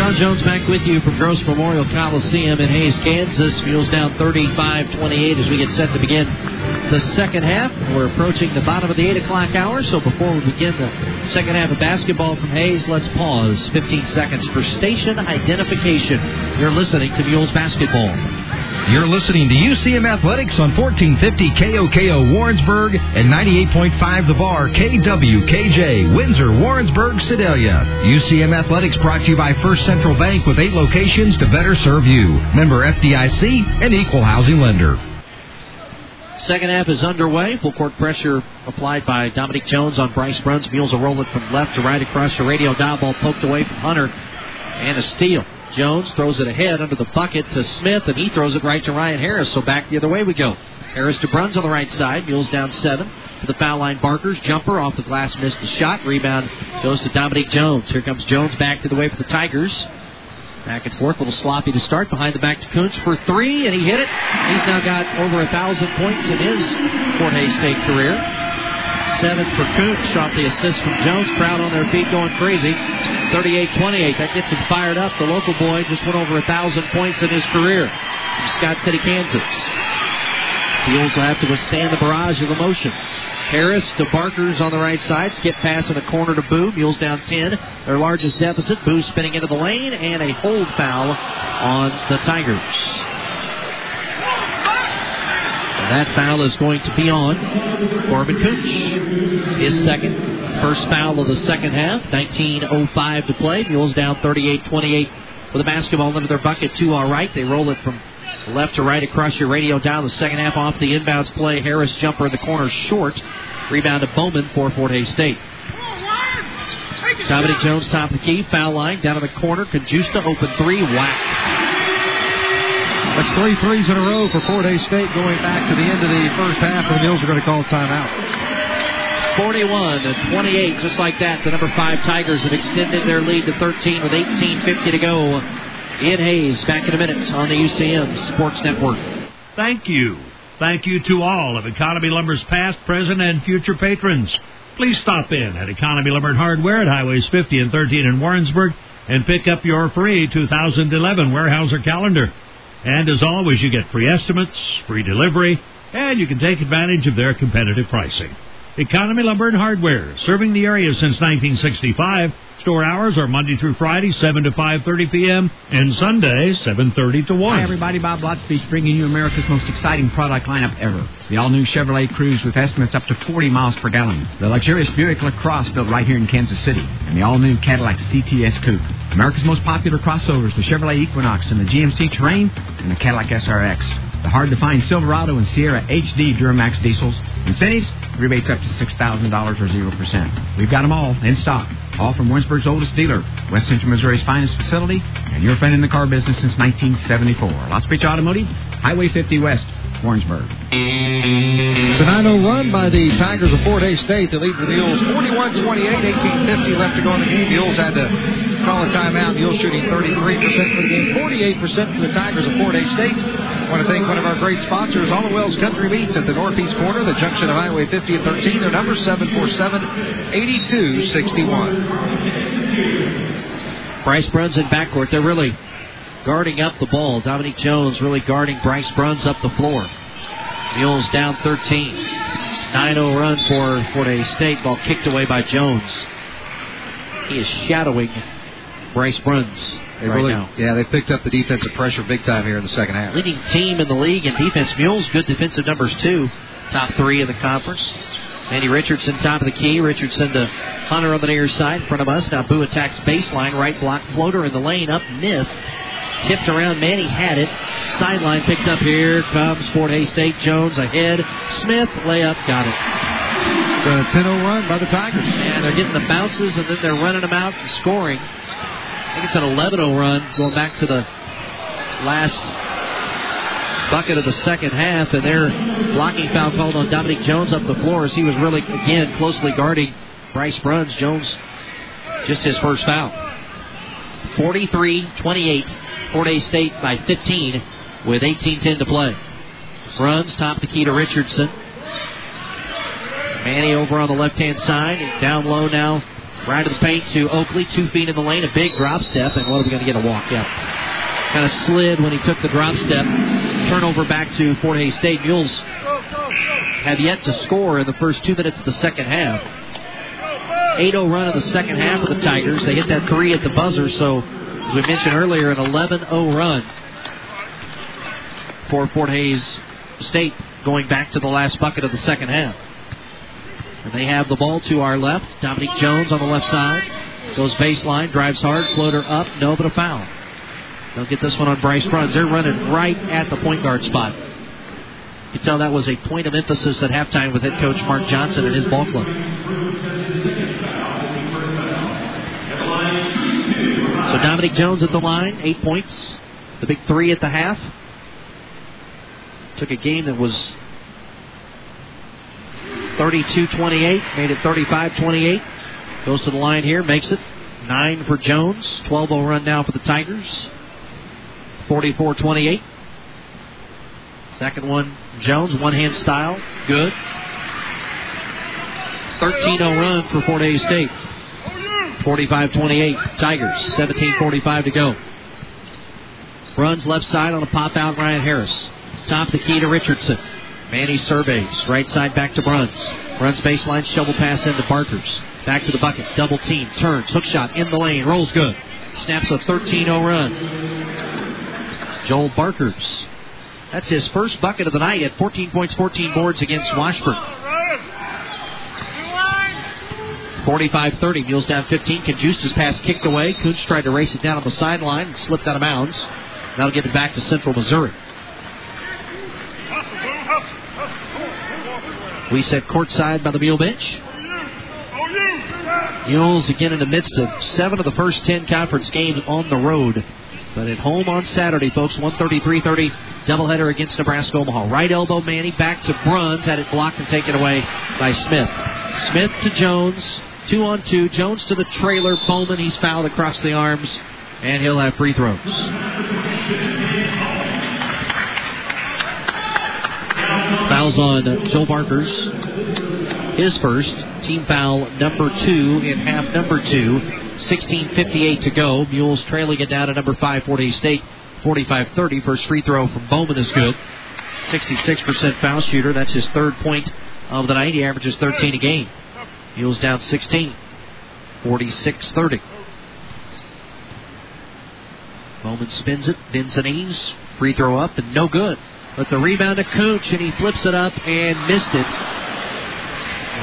John Jones back with you from Gross Memorial Coliseum in Hays, Kansas. Mules down 35-28 as we get set to begin the second half. We're approaching the bottom of the 8 o'clock hour, so before we begin the second half of basketball from Hays, let's pause 15 seconds for station identification. You're listening to Mules Basketball. You're listening to UCM Athletics on 1450 KOKO Warrensburg and 98.5 The Bar KWKJ Windsor Warrensburg Sedalia. UCM Athletics brought to you by First Central Bank with eight locations to better serve you. Member FDIC and equal housing lender. Second half is underway. Full court pressure applied by Dominic Jones on Bryce Bruns. Mules are rolling from left to right across the radio dial. Ball poked away from Hunter. And a steal. Jones throws it ahead under the bucket to Smith, and he throws it right to Ryan Harris. So back the other way we go. Harris to Bruns on the right side. Mules down seven. To the foul line, Burkarth. Jumper off the glass, missed the shot. Rebound goes to Dominic Jones. Here comes Jones back to the way for the Tigers. Back and forth, a little sloppy to start. Behind the back to Kuntz for three, and he hit it. He's now got over a thousand points in his Fort Hays State career. Seven for off the assist from Jones. Crowd on their feet going crazy. 38-28. That gets him fired up. The local boy just went over a thousand points in his career from Scott City, Kansas. Mules will have to withstand the barrage of emotion. Harris to Burkarth on the right side. Skip pass in the corner to Boo. Mules down 10. Their largest deficit. Boo spinning into the lane and a hold foul on the Tigers. That foul is going to be on Corbin Cooch. His second. First foul of the second half. 19.05 to play. Mules down 38-28 with a basketball under their bucket. Two all right. They roll it from left to right across your radio down the second half off the inbounds play. Harris jumper in the corner short. Rebound to Bowman for Fort Hays State. Dominic Jones, top of the key, foul line, down in the corner. Conjusta, open three, whack. That's three threes in a row for Fort Hays State going back to the end of the first half, and the Mules are going to call timeout. 41 to 28, just like that. The number five Tigers have extended their lead to 13 with 18.50 to go. In Hays back in a minute on the UCM Sports Network. Thank you. Thank you to all of Economy Lumber's past, present, and future patrons. Please stop in at Economy Lumber and Hardware at Highways 50 and 13 in Warrensburg and pick up your free 2011 Weyerhaeuser calendar. And as always, you get free estimates, free delivery, and you can take advantage of their competitive pricing. Economy Lumber and Hardware, serving the area since 1965. Store hours are Monday through Friday, 7 to 5.30 p.m., and Sunday, 7.30 to 1. Hi, everybody. Bob Lotspeich bringing you America's most exciting product lineup ever. The all-new Chevrolet Cruze with estimates up to 40 miles per gallon. The luxurious Buick LaCrosse built right here in Kansas City. And the all-new Cadillac CTS Coupe. America's most popular crossovers, the Chevrolet Equinox and the GMC Terrain, and the Cadillac SRX the hard-to-find Silverado and Sierra HD Duramax diesels. Incentives, rebates up to $6,000 or 0%. We've got them all in stock. All from Warrensburg's oldest dealer, West Central Missouri's finest facility, and your friend in the car business since 1974. Lotspeich Automotive, Highway 50 West, Warrensburg. It's a 9-0 run by the Tigers of Fort Hays State. They lead the Mules 41-28, 18-50 left to go in the game. Mules had to call a timeout. Mules shooting 33% for the game, 48% for the Tigers of Fort Hays State. I want to thank one of our great sponsors, Alewel's Country Meats at the northeast corner, the junction of Highway 50 and 13. Their number 747-8261. Bryce Bruns in backcourt. They're really guarding up the ball. Dominique Jones really guarding Bryce Bruns up the floor. Mules down 13. 9-0 run for Fort State. Ball kicked away by Jones. He is shadowing Bryce Bruns they right really, now. Yeah, they picked up the defensive pressure big time here in the second half. Leading team in the league in defense. Mules, good defensive numbers, too. Top three in the conference. Andy Richardson, top of the key. Richardson to Hunter on the near side in front of us. Now Boo attacks baseline. Right block floater in the lane. Up, missed. Tipped around. Manny had it. Sideline picked up here. Comes Fort Hays State. Jones ahead. Smith, layup, got it. It's a 10 0 run by the Tigers. And they're getting the bounces and then they're running them out and scoring. I think it's an 11-0 run going back to the last bucket of the second half, and their blocking foul called on Dominic Jones up the floor as he was really, again, closely guarding Bryce Bruns. Jones, just his first foul. 43-28, Fort Hays State by 15 with 18-10 to play. Bruns top the key to Richardson. Manny over on the left-hand side, down low now Right of the paint to Oakley, two feet in the lane, a big drop step, and what are we going to get a walk? Yeah. Kind of slid when he took the drop step. Turnover back to Fort Hays State. Mules have yet to score in the first two minutes of the second half. 8-0 run in the second half of the Tigers. They hit that three at the buzzer, so as we mentioned earlier, an 11-0 run for Fort Hays State going back to the last bucket of the second half. And they have the ball to our left. Dominique Jones on the left side. Goes baseline, drives hard, floater up, no, but a foul. They'll get this one on Bryce Bruns. They're running right at the point guard spot. You can tell that was a point of emphasis at halftime with head coach Mark Johnson and his ball club. So Dominic Jones at the line, eight points. The big three at the half. Took a game that was 32-28, made it 35-28. Goes to the line here, makes it. Nine for Jones. 12-0 run now for the Tigers. 44-28. Second one, Jones, one-hand style, good. 13-0 run for Fort Hays State. 45-28, Tigers. 17 45 to go. Runs left side on a pop out, Ryan Harris. Top the key to Richardson. Manny surveys. Right side back to Bruns. Bruns baseline, shovel pass into Burkarth. Back to the bucket. Double team. Turns. Hook shot in the lane. Rolls good. Snaps a 13 0 run. Joel Burkarth. That's his first bucket of the night at 14 points, 14 boards against Washburn. 45-30. Mules down 15. Conjusta's pass kicked away. Kunz tried to race it down on the sideline and slipped out of bounds. That'll give it back to Central Missouri. We set courtside by the Mule bench. Mules again in the midst of seven of the first ten conference games on the road. But at home on Saturday, folks, 133-30 doubleheader against Nebraska Omaha. Right elbow Manny back to Bruns, had it blocked and taken away by Smith. Smith to Jones, two on two. Jones to the trailer. Bowman, he's fouled across the arms, and he'll have free throws. Fouls on Joe Burkarth. His first. Team foul number two in half number two. 16.58 to go. Mules trailing it down to number five, Fort State. 45-30. First free throw from Bowman is good. 66% foul shooter. That's his third point of the night. He averages 13 a game. Mules down 16. 46-30. Bowman spins it. Vincentines. Free throw up and no good. But the rebound to Cooch and he flips it up and missed it.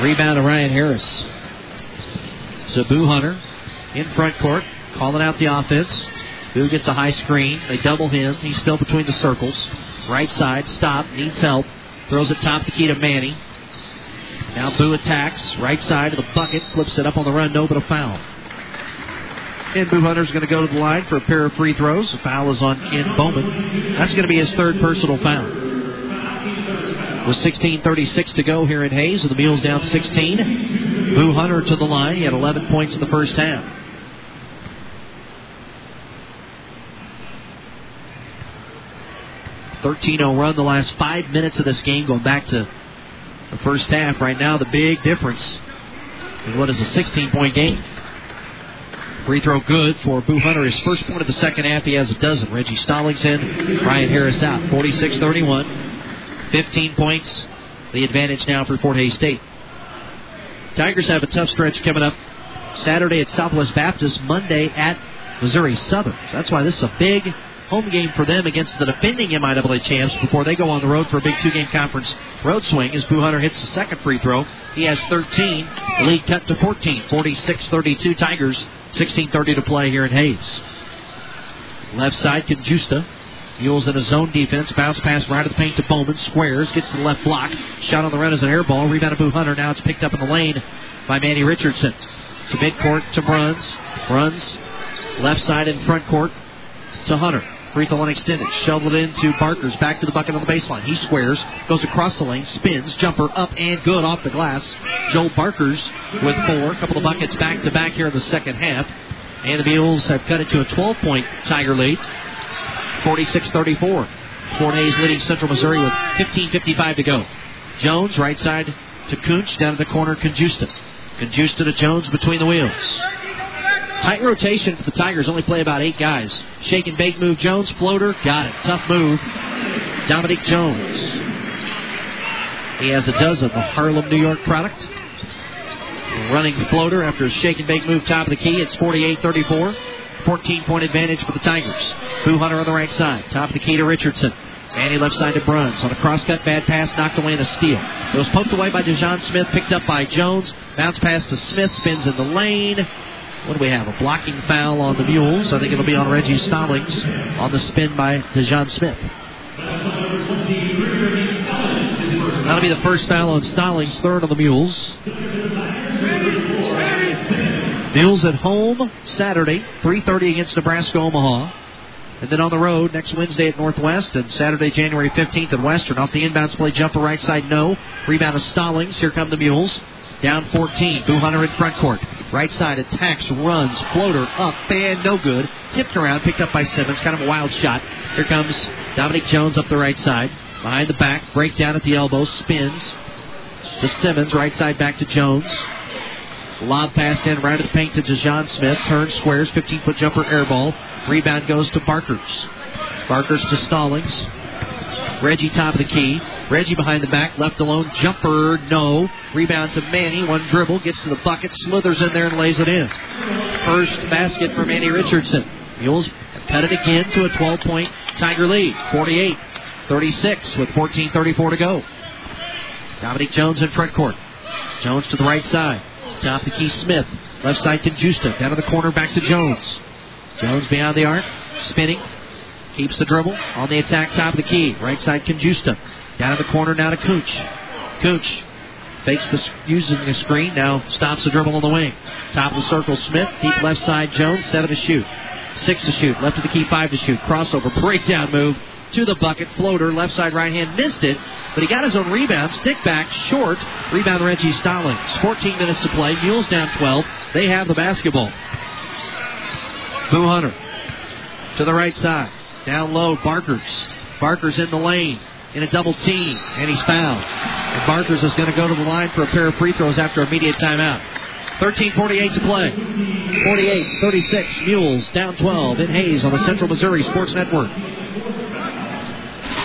Rebound to Ryan Harris. Sabu Hunter in front court, calling out the offense. Boo gets a high screen. They double him. He's still between the circles. Right side, stop, needs help. Throws it top the key to Manny. Now Boo attacks. Right side of the bucket. Flips it up on the run. No, but a foul. And Boo Hunter's going to go to the line for a pair of free throws. The foul is on Ken Bowman. That's going to be his third personal foul. With 16.36 to go here in Hays, and the Mules down 16. Boo Hunter to the line. He had 11 points in the first half. 13-0 run the last five minutes of this game, going back to the first half. Right now, the big difference is what is a 16-point game. Free throw good for Boo Hunter. His first point of the second half, he has a dozen. Reggie Stallings in, Ryan Harris out. 46-31. 15 points. The advantage now for Fort Hays State. Tigers have a tough stretch coming up Saturday at Southwest Baptist, Monday at Missouri Southern. That's why this is a big home game for them against the defending MIAA champs before they go on the road for a big two game conference road swing as Boo Hunter hits the second free throw. He has 13. The lead cut to 14. 46 32 Tigers. 16 30 to play here in Hays. Left side, Conjusta. Mules in a zone defense. Bounce pass right of the paint to Bowman. Squares. Gets to the left block. Shot on the run as an air ball. Rebound to Boo Hunter. Now it's picked up in the lane by Manny Richardson. To midcourt to Bruns. Bruns. Left side in front court to Hunter. Free throw line extended. Shoveled into Burkarth. Back to the bucket on the baseline. He squares. Goes across the lane. Spins. Jumper up and good off the glass. Joe Burkarth with four. A couple of buckets back to back here in the second half. And the Mules have cut it to a 12 point Tiger lead. 46 34. Fort Hays leading Central Missouri with 15.55 to go. Jones, right side to Kunch. Down to the corner, Conjusta. Conjusta to Jones between the wheels. Tight rotation for the Tigers. Only play about eight guys. Shake and bake move. Jones, floater. Got it. Tough move. Dominic Jones. He has a dozen. The Harlem, New York product. Running floater after a shake and bake move top of the key. It's 48 34. 14 point advantage for the Tigers. Boo Hunter on the right side. Top of the key to Richardson. Manny left side to Bruns. On a cross cut, bad pass, knocked away in a steal. It was poked away by DeJohn Smith, picked up by Jones. Bounce pass to Smith, spins in the lane. What do we have? A blocking foul on the Mules. I think it'll be on Reggie Stallings on the spin by DeJohn Smith. That'll be the first foul on Stallings, third on the Mules. Mules at home Saturday, 3:30 against Nebraska Omaha. And then on the road next Wednesday at Northwest and Saturday, January 15th at Western. Off the inbounds play, jumper right side, no. Rebound of Stallings. Here come the Mules. Down 14. Boo Hunter in front court. Right side attacks, runs, floater up, and no good. Tipped around, picked up by Simmons. Kind of a wild shot. Here comes Dominic Jones up the right side. Behind the back, breakdown at the elbow, spins to Simmons. Right side back to Jones. Lob pass in right of the paint to DeJohn Smith. Turn squares, 15 foot jumper air ball. Rebound goes to Burkarth. Burkarth to Stallings. Reggie top of the key. Reggie behind the back, left alone. Jumper, no. Rebound to Manny. One dribble, gets to the bucket, slithers in there and lays it in. First basket for Manny Richardson. Mules have cut it again to a 12 point Tiger lead. 48 36 with 14.34 to go. Dominic Jones in front court. Jones to the right side. Top of the key, Smith. Left side to Justa. Down to the corner, back to Jones. Jones behind the arc. Spinning. Keeps the dribble. On the attack, top of the key. Right side, Conjusta. Down to the corner, now to Cooch. Cooch Fakes the using the screen. Now stops the dribble on the wing. Top of the circle, Smith. Deep left side, Jones. Seven to shoot. Six to shoot. Left of the key, five to shoot. Crossover, breakdown move to the bucket. Floater, left side, right hand. Missed it, but he got his own rebound. Stick back, short. Rebound, Reggie Stallings. 14 minutes to play. Mules down 12. They have the basketball. Boo Hunter to the right side. Down low, Burkarth. Burkarth in the lane in a double team, and he's fouled. And Burkarth is going to go to the line for a pair of free throws after immediate timeout. 13:48 to play. 48-36. Mules down 12 in Hays on the Central Missouri Sports Network.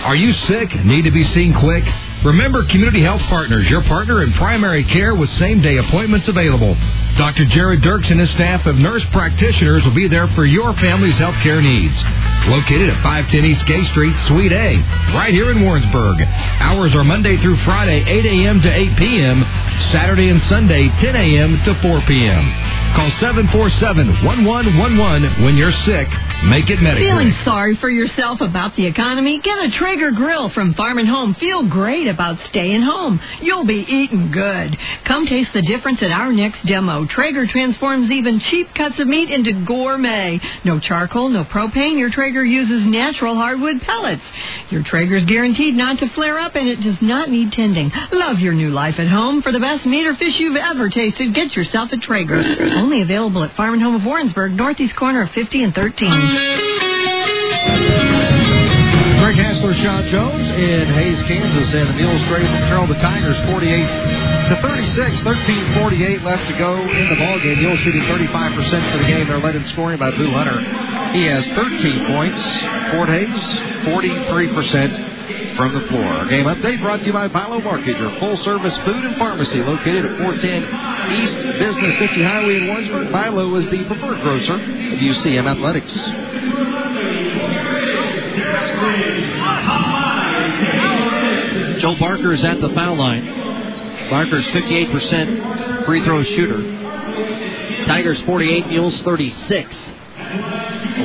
Are you sick? Need to be seen quick? Remember Community Health Partners, your partner in primary care with same day appointments available. Dr. Jared Dirks and his staff of nurse practitioners will be there for your family's health care needs. Located at 510 East Gay Street, Suite A, right here in Warrensburg. Hours are Monday through Friday, 8 a.m. to 8 p.m., Saturday and Sunday, 10 a.m. to 4 p.m. Call 747-1111 when you're sick. Make it Mediquick. Feeling sorry for yourself about the economy? Get a Traeger grill from Farm and Home. Feel great about staying home. You'll be eating good. Come taste the difference at our next demo. Traeger transforms even cheap cuts of meat into gourmet. No charcoal, no propane. Your Traeger uses natural hardwood pellets. Your Traeger's guaranteed not to flare up and it does not need tending. Love your new life at home. For the best meat or fish you've ever tasted, get yourself a Traeger. Only available at Farm and Home of Warrensburg, northeast corner of 50 and 13. Greg Hassler, Sean Jones in Hays, Kansas, and the Mules straight control the Tigers 48 to 36. 13:48 left to go in the ball game. Mules shooting 35% for the game. They're led in scoring by Boo Hunter. He has 13 points. Fort Hays 43% from the floor. Our game update brought to you by Bilo Market, your full-service food and pharmacy located at 410 East Business 50 Highway in Warrensburg. Bilo is the preferred grocer of UCM Athletics. Joe Barker is at the foul line. Barker's 58% free throw shooter. Tigers 48, Mules 36.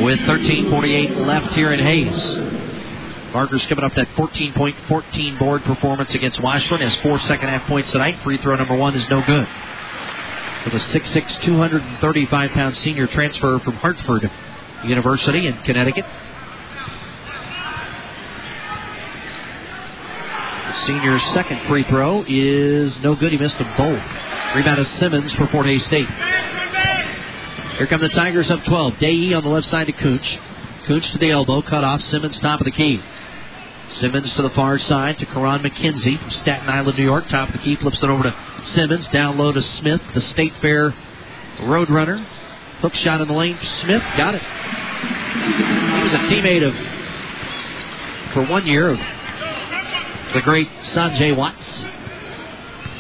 With 13:48 left here in Hays. Barker's coming up that 14 point, 14 board performance against Washburn. Has four second half points tonight. Free throw number one is no good. For the 6'6", 235 pound senior transfer from Hartford University in Connecticut. Senior's second free throw is no good. He missed them both. Rebound is Simmons for Fort Hays State. Here come the Tigers up 12. Dayee on the left side to Cooch. Cooch to the elbow, cut off. Simmons top of the key. Simmons to the far side to Karan McKenzie from Staten Island, New York. Top of the key, flips it over to Simmons. Down low to Smith, the State Fair Roadrunner. Hook shot in the lane. Smith got it. He was a teammate of, for one year, of the great Sanjay Watts.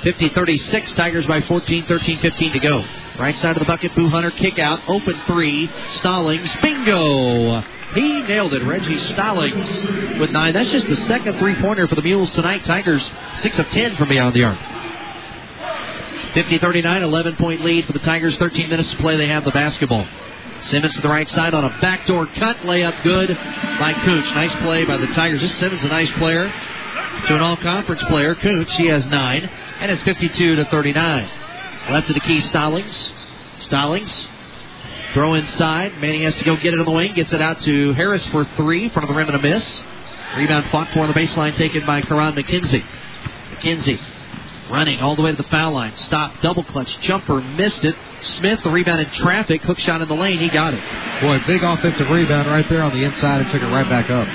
50 36, Tigers by 14, 13 15 to go. Right side of the bucket, Boo Hunter, kick out, open three, Stallings, bingo! He nailed it, Reggie Stallings with nine. That's just the second three pointer for the Mules tonight. Tigers, six of ten from beyond the arc. 50 39, 11 point lead for the Tigers, 13 minutes to play. They have the basketball. Simmons to the right side on a backdoor cut, layup good by Cooch. Nice play by the Tigers. This Simmons a nice player to an all-conference player. Cooch, he has nine, and it's 52 to 39. Left of the key, Stallings. Stallings throw inside. Manning has to go get it on the wing. Gets it out to Harris for three. Front of the rim and a miss. Rebound fought for on the baseline, taken by Karan McKenzie. McKenzie running all the way to the foul line. Stop, double clutch, jumper, missed it. Smith, the rebound in traffic, hook shot in the lane, he got it. Boy, big offensive rebound right there on the inside and took it right back up.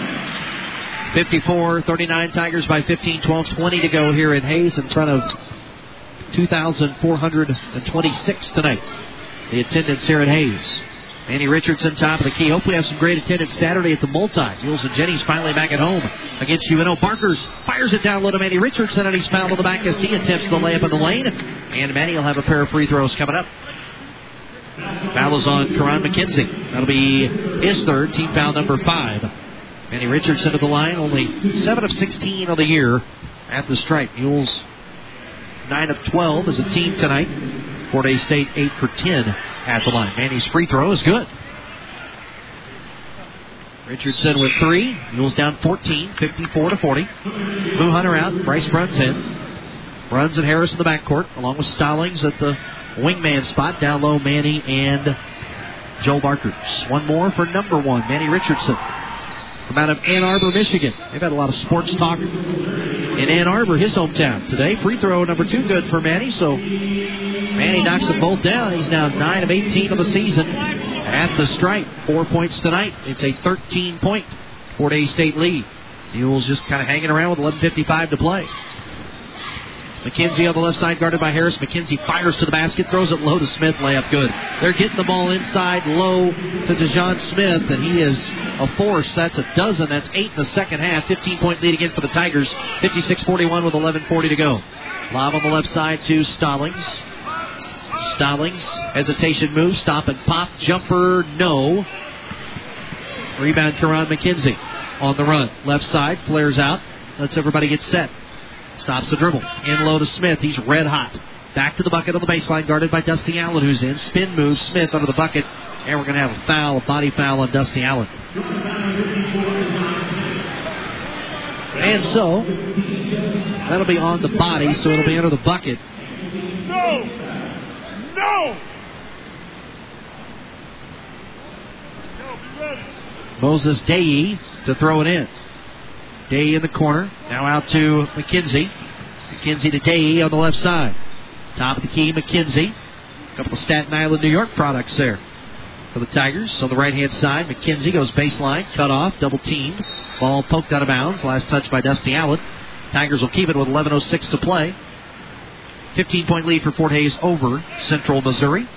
54 39 Tigers by 15, 12 20 to go here in Hays in front of 2,426 tonight. The attendance here at Hays. Manny Richardson, top of the key. Hopefully, have some great attendance Saturday at the multi. Mules and Jennies finally back at home against UNO. Barkers fires it down low to Manny Richardson, and he's fouled on the back as he attempts the layup in the lane. And Manny will have a pair of free throws coming up. Foul is on Karan McKenzie. That'll be his third, team foul number five. Manny Richardson to the line, only 7 of 16 on the year at the stripe. Mules 9 of 12 as a team tonight. Fort Hays State 8 for 10 at the line. Manny's free throw is good. Richardson with three. Mules down 14, 54 to 40. Boo Hunter out. Bryce Bruns in. Bruns and Harris in the backcourt, along with Stallings at the wingman spot. Down low, Manny and Joel Barkers. One more for number one, Manny Richardson. From out of Ann Arbor, Michigan. They've had a lot of sports talk in Ann Arbor, his hometown. Today, free throw number two good for Manny, so Manny knocks them both down. He's now 9 of 18 of the season at the stripe. Four points tonight. It's a 13 point Fort Hays State lead. Mules just kind of hanging around with 11.55 to play. McKenzie on the left side, guarded by Harris. McKenzie fires to the basket, throws it low to Smith, layup good. They're getting the ball inside, low to DeJohn Smith, and he is a force. That's a dozen. That's eight in the second half. 15 point lead again for the Tigers. 56 41 with 11.40 to go. Lob on the left side to Stallings. Stallings, hesitation move, stop and pop, jumper, no. Rebound, Karan McKenzie on the run. Left side, flares out, lets everybody get set. Stops the dribble. In low to Smith. He's red hot. Back to the bucket on the baseline, guarded by Dusty Allen, who's in. Spin move, Smith under the bucket. And we're going to have a foul, a body foul on Dusty Allen. And so, that'll be on the body, so it'll be under the bucket. No! No! Moses Day to throw it in. Day in the corner. Now out to McKenzie. McKenzie to Day on the left side. Top of the key, McKenzie. A couple of Staten Island, New York products there for the Tigers. On the right hand side, McKenzie goes baseline, cut off, double teamed. Ball poked out of bounds. Last touch by Dusty Allen. Tigers will keep it with 11.06 to play. 15 point lead for Fort Hays over Central Missouri.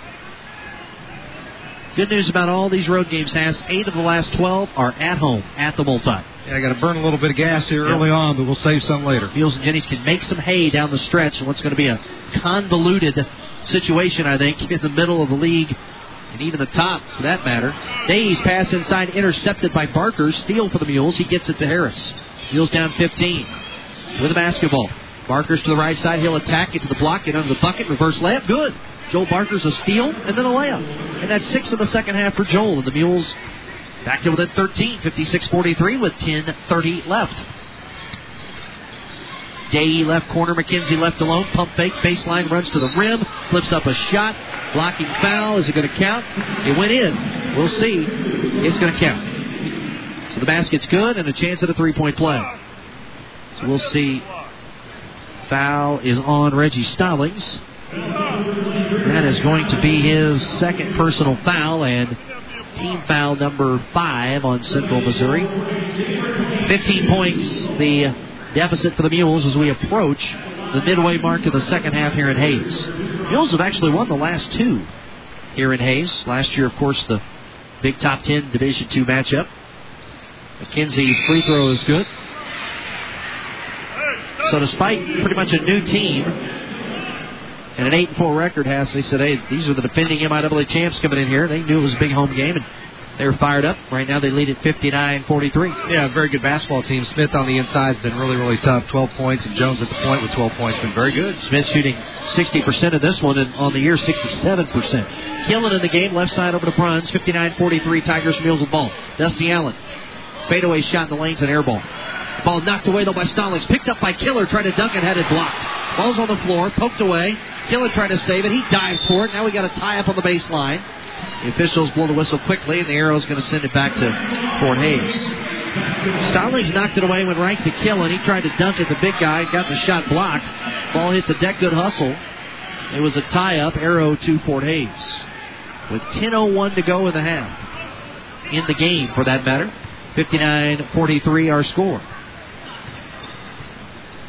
Good news about all these road games has eight of the last 12 are at home at the multi. Yeah, I got to burn a little bit of gas here early on, but we'll save some later. Mules and Jennings can make some hay down the stretch in what's going to be a convoluted situation, I think, in the middle of the league and even the top for that matter. Days pass inside, intercepted by Barker. Steal for the Mules. He gets it to Harris. Mules down 15 with a basketball. Barker's to the right side. He'll attack, get to the block, get under the bucket, reverse layup. Good. Joel Barker's a steal and then a layup. And that's six in the second half for Joel. And the Mules back to within 13, 56 43 with 10 30 left. Day left corner, McKenzie left alone. Pump fake, baseline runs to the rim, flips up a shot. Blocking foul. Is it going to count? It went in. We'll see. It's going to count. So the basket's good and a chance at a three point play. So we'll see. Foul is on Reggie Stallings. That is going to be his second personal foul and team foul number five on Central Missouri. 15 points, the deficit for the Mules as we approach the midway mark of the second half here in Hays. Mules have actually won the last two here in Hays. Last year, of course, the Big Top 10 Division two matchup. McKenzie's free throw is good. So despite pretty much a new team and an 8 4 record has, they said, hey, these are the defending MIAA champs coming in here. They knew it was a big home game, and they were fired up. Right now they lead at 59 43. Yeah, very good basketball team. Smith on the inside has been really, really tough. 12 points, and Jones at the point with 12 points been very good. Smith shooting 60% of this one, and on the year, 67%. Killen in the game, left side over to Bruns, 59 43. Tigers Mules the ball. Dusty Allen. Fadeaway shot in the lanes and air ball. Ball knocked away though by Stallings. Picked up by Killen. Tried to dunk it. Had it blocked. Ball's on the floor. Poked away. Killen tried to save it. He dives for it. Now we got a tie up on the baseline. The officials blow the whistle quickly, and the arrow is going to send it back to Fort Hays. Stallings knocked it away, went right to Killen. He tried to dunk at the big guy, got the shot blocked. Ball hit the deck. Good hustle. It was a tie up. Arrow to Fort Hays. With 10.01 to go in the half. In the game, for that matter. 59 43 our score.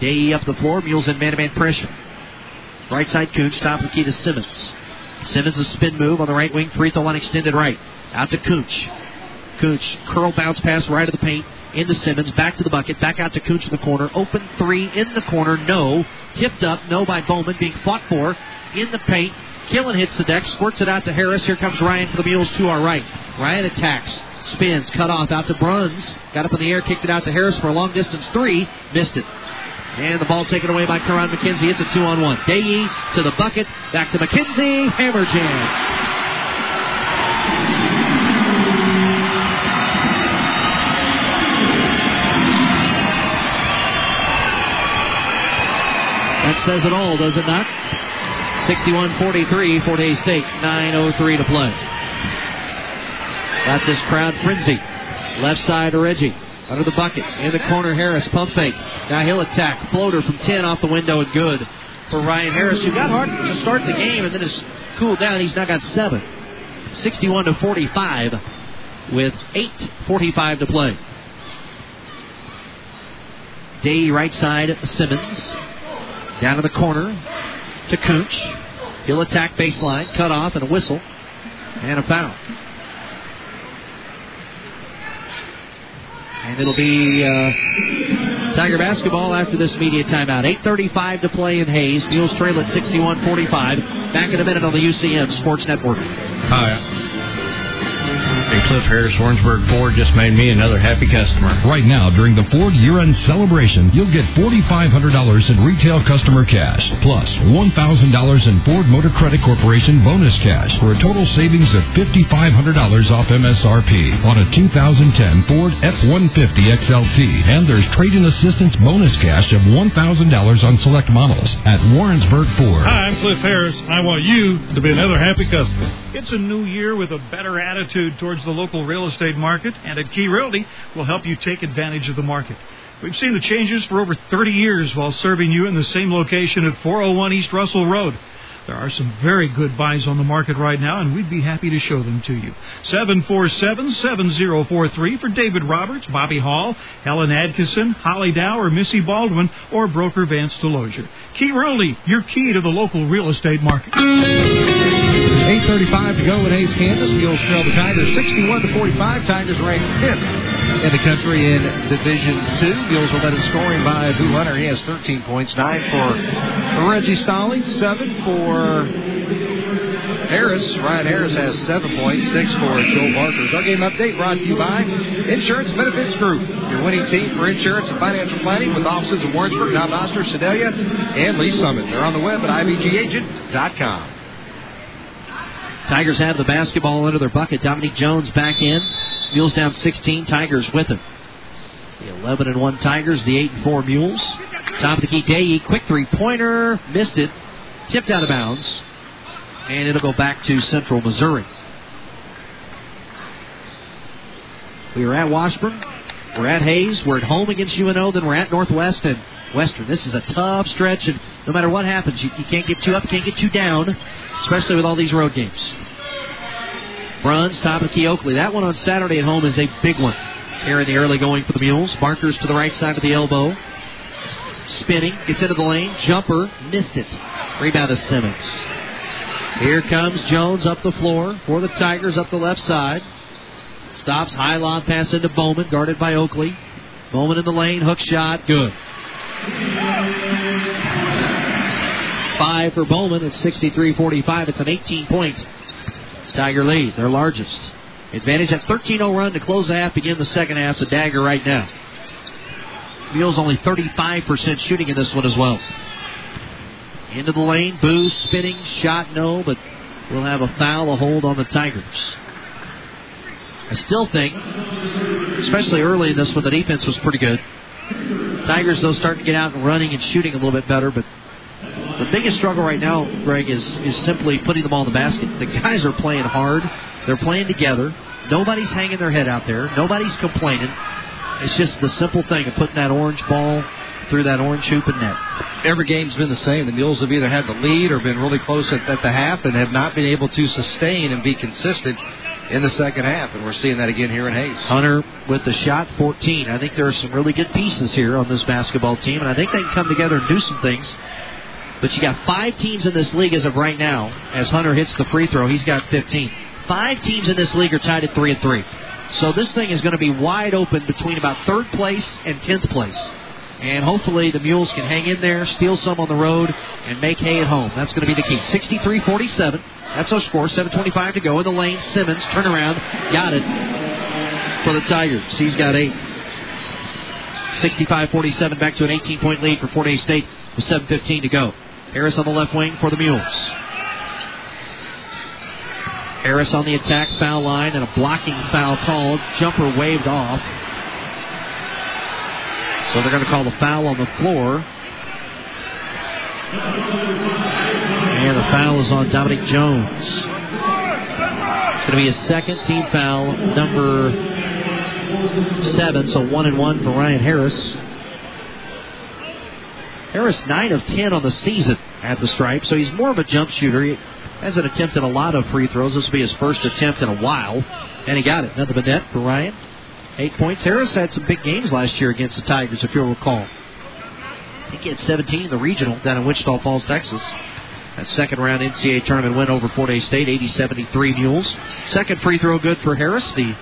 Day up the floor, Mules in man to man pressure. Right side Cooch, top of the key to Simmons. Simmons a spin move on the right wing, free throw line extended right. Out to Cooch. Cooch, curl bounce pass right of the paint. Into Simmons, back to the bucket, back out to Cooch in the corner. Open three in the corner, no. Tipped up, no by Bowman, being fought for. In the paint, Killen hits the deck, squirts it out to Harris. Here comes Ryan for the Mules to our right. Ryan attacks, spins, cut off out to Bruns. Got up in the air, kicked it out to Harris for a long distance three, missed it. And the ball taken away by Karan McKenzie. It's a two on one. Daye to the bucket. Back to McKenzie. Hammer jam. That says it all, does it not? 61-43, Fort State, 9.03 to play. Got this crowd frenzy. Left side Reggie. Under the bucket. In the corner, Harris. Pump fake. Now he'll attack. Floater from 10 off the window and good for Ryan Harris, who got hard to start the game and then has cooled down. He's now got seven. 61 to 45 with 8.45 to play. Day right side, Simmons. Down to the corner to Cooch. He'll attack baseline, cut off, and a whistle, and a foul. And it'll be uh, Tiger basketball after this media timeout. 8.35 to play in Hays. Mules trail at 61-45. Back in a minute on the UCM Sports Network. Hi. Hey, Cliff Harris, Warrensburg Ford just made me another happy customer. Right now, during the Ford year-end celebration, you'll get $4,500 in retail customer cash, plus $1,000 in Ford Motor Credit Corporation bonus cash for a total savings of $5,500 off MSRP on a 2010 Ford F-150 XLT. And there's trade-in assistance bonus cash of $1,000 on select models at Warrensburg Ford. Hi, I'm Cliff Harris. I want you to be another happy customer. It's a new year with a better attitude towards the local real estate market, and at Key Realty, we'll help you take advantage of the market. We've seen the changes for over 30 years while serving you in the same location at 401 East Russell Road. There are some very good buys on the market right now, and we'd be happy to show them to you. 747-7043 for David Roberts, Bobby Hall, Helen Adkison, Holly Dow, or Missy Baldwin, or broker Vance Delozier. Key Realty, your key to the local real estate market. 8.35 to go in Hays, Kansas. Mules trail the Tigers 61 to 45. Tigers ranked fifth in the country in Division Two. Mules will let it scoring by Boo Hunter. He has 13 points. Nine for Reggie Stallings. Seven for Harris. Ryan Harris has seven points. Six for Joe Barker. Our game update brought to you by Insurance Benefits Group, your winning team for insurance and financial planning with offices in Warrensburg, Valdosta, Sedalia, and Lee Summit. They're on the web at IBGagent.com. Tigers have the basketball under their bucket. Dominique Jones back in. Mules down 16. Tigers with him. The 11 and 1 Tigers, the 8 and 4 Mules. Top of the key, Day quick three pointer, missed it, tipped out of bounds, and it'll go back to Central Missouri. We are at Washburn. We're at Hays. We're at home against UNO. Then we're at Northwest and Western. This is a tough stretch, and no matter what happens, you, you can't get too up, can't get too down, especially with all these road games. Bruns, top of key, Oakley. That one on Saturday at home is a big one here in the early going for the Mules. Barker's to the right side of the elbow. Spinning, gets into the lane, jumper, missed it. Rebound to Simmons. Here comes Jones up the floor for the Tigers up the left side. Stops, high lob pass into Bowman, guarded by Oakley. Bowman in the lane, hook shot, good. Five for Bowman at 63-45. It's an 18-point Tiger lead, their largest. Advantage at 13-0 run to close the half, begin the second half. The dagger right now. Mules only 35% shooting in this one as well. Into the lane, Boo spinning, shot no, but we'll have a foul, a hold on the Tigers. I still think, especially early in this one, the defense was pretty good. Tigers, though, starting to get out and running and shooting a little bit better, but the biggest struggle right now, Greg, is is simply putting the ball in the basket. The guys are playing hard. They're playing together. Nobody's hanging their head out there. Nobody's complaining. It's just the simple thing of putting that orange ball through that orange hoop and net. Every game's been the same. The Mules have either had the lead or been really close at, at the half and have not been able to sustain and be consistent in the second half, and we're seeing that again here in Hays. Hunter with the shot 14. I think there are some really good pieces here on this basketball team, and I think they can come together and do some things. But you got five teams in this league as of right now. As Hunter hits the free throw, he's got 15. Five teams in this league are tied at three and three. So this thing is going to be wide open between about third place and tenth place. And hopefully the Mules can hang in there, steal some on the road, and make hay at home. That's going to be the key. 63-47. That's our score. 7.25 to go in the lane. Simmons, turnaround, got it for the Tigers. He's got eight. 65-47, back to an 18-point lead for Fort Hays State with 7.15 to go. Harris on the left wing for the Mules. Harris on the attack foul line and a blocking foul called. Jumper waved off. So they're going to call the foul on the floor. And the foul is on Dominic Jones. It's going to be his second team foul, number seven, so one and one for Ryan Harris. Harris nine of ten on the season at the stripe, so he's more of a jump shooter. He hasn't attempted a lot of free throws. This will be his first attempt in a while, and he got it. Nothing but net for Ryan. Eight points. Harris had some big games last year against the Tigers, if you'll recall. I think he had 17 in the regional down in Wichita Falls, Texas. That second round NCAA tournament win over Fort Hays State, 80-73 Mules. Second free throw good for Harris, the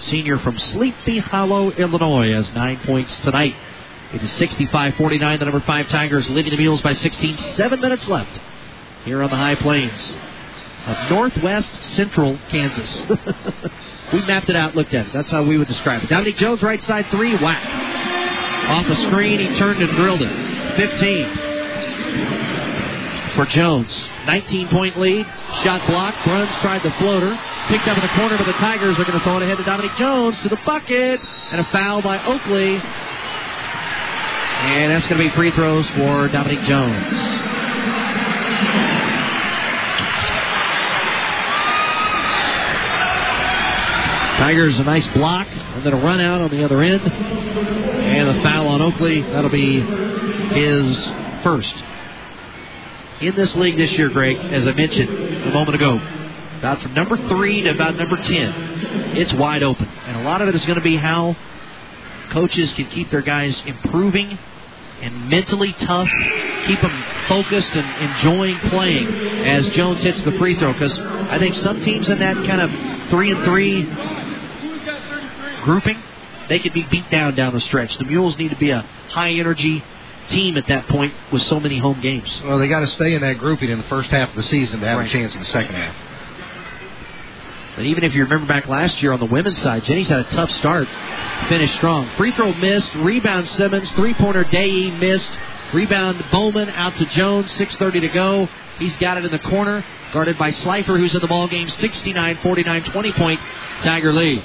senior from Sleepy Hollow, Illinois, has nine points tonight. It is 65-49. The number five Tigers leading the Mules by 16. Seven minutes left here on the high plains of northwest central Kansas. we mapped it out, looked at it. That's how we would describe it. Dominic Jones, right side three, whack. Off the screen, he turned and drilled it. 15 for Jones. 19 point lead. Shot blocked. Bruns tried the floater. Picked up in the corner, but the Tigers are going to throw it ahead to Dominic Jones to the bucket. And a foul by Oakley. And that's going to be free throws for Dominic Jones. Tigers a nice block, and then a run out on the other end. And a foul on Oakley. That'll be his first. In this league this year, Greg, as I mentioned a moment ago, about from number three to about number ten, it's wide open. And a lot of it is going to be how coaches can keep their guys improving and mentally tough, keep them focused and enjoying playing as Jones hits the free throw. Because I think some teams in that kind of three and three grouping, they could be beat down down the stretch. The Mules need to be a high energy team at that point with so many home games. Well, they got to stay in that grouping in the first half of the season to have Right. a chance in the second half. But even if you remember back last year on the women's side, Jennies had a tough start, finished strong. Free throw missed, rebound Simmons, three pointer Day missed, rebound Bowman out to Jones, 6:30 to go. He's got it in the corner, guarded by Slifer, who's in the ball game, 69-49, 20 point Tiger lead.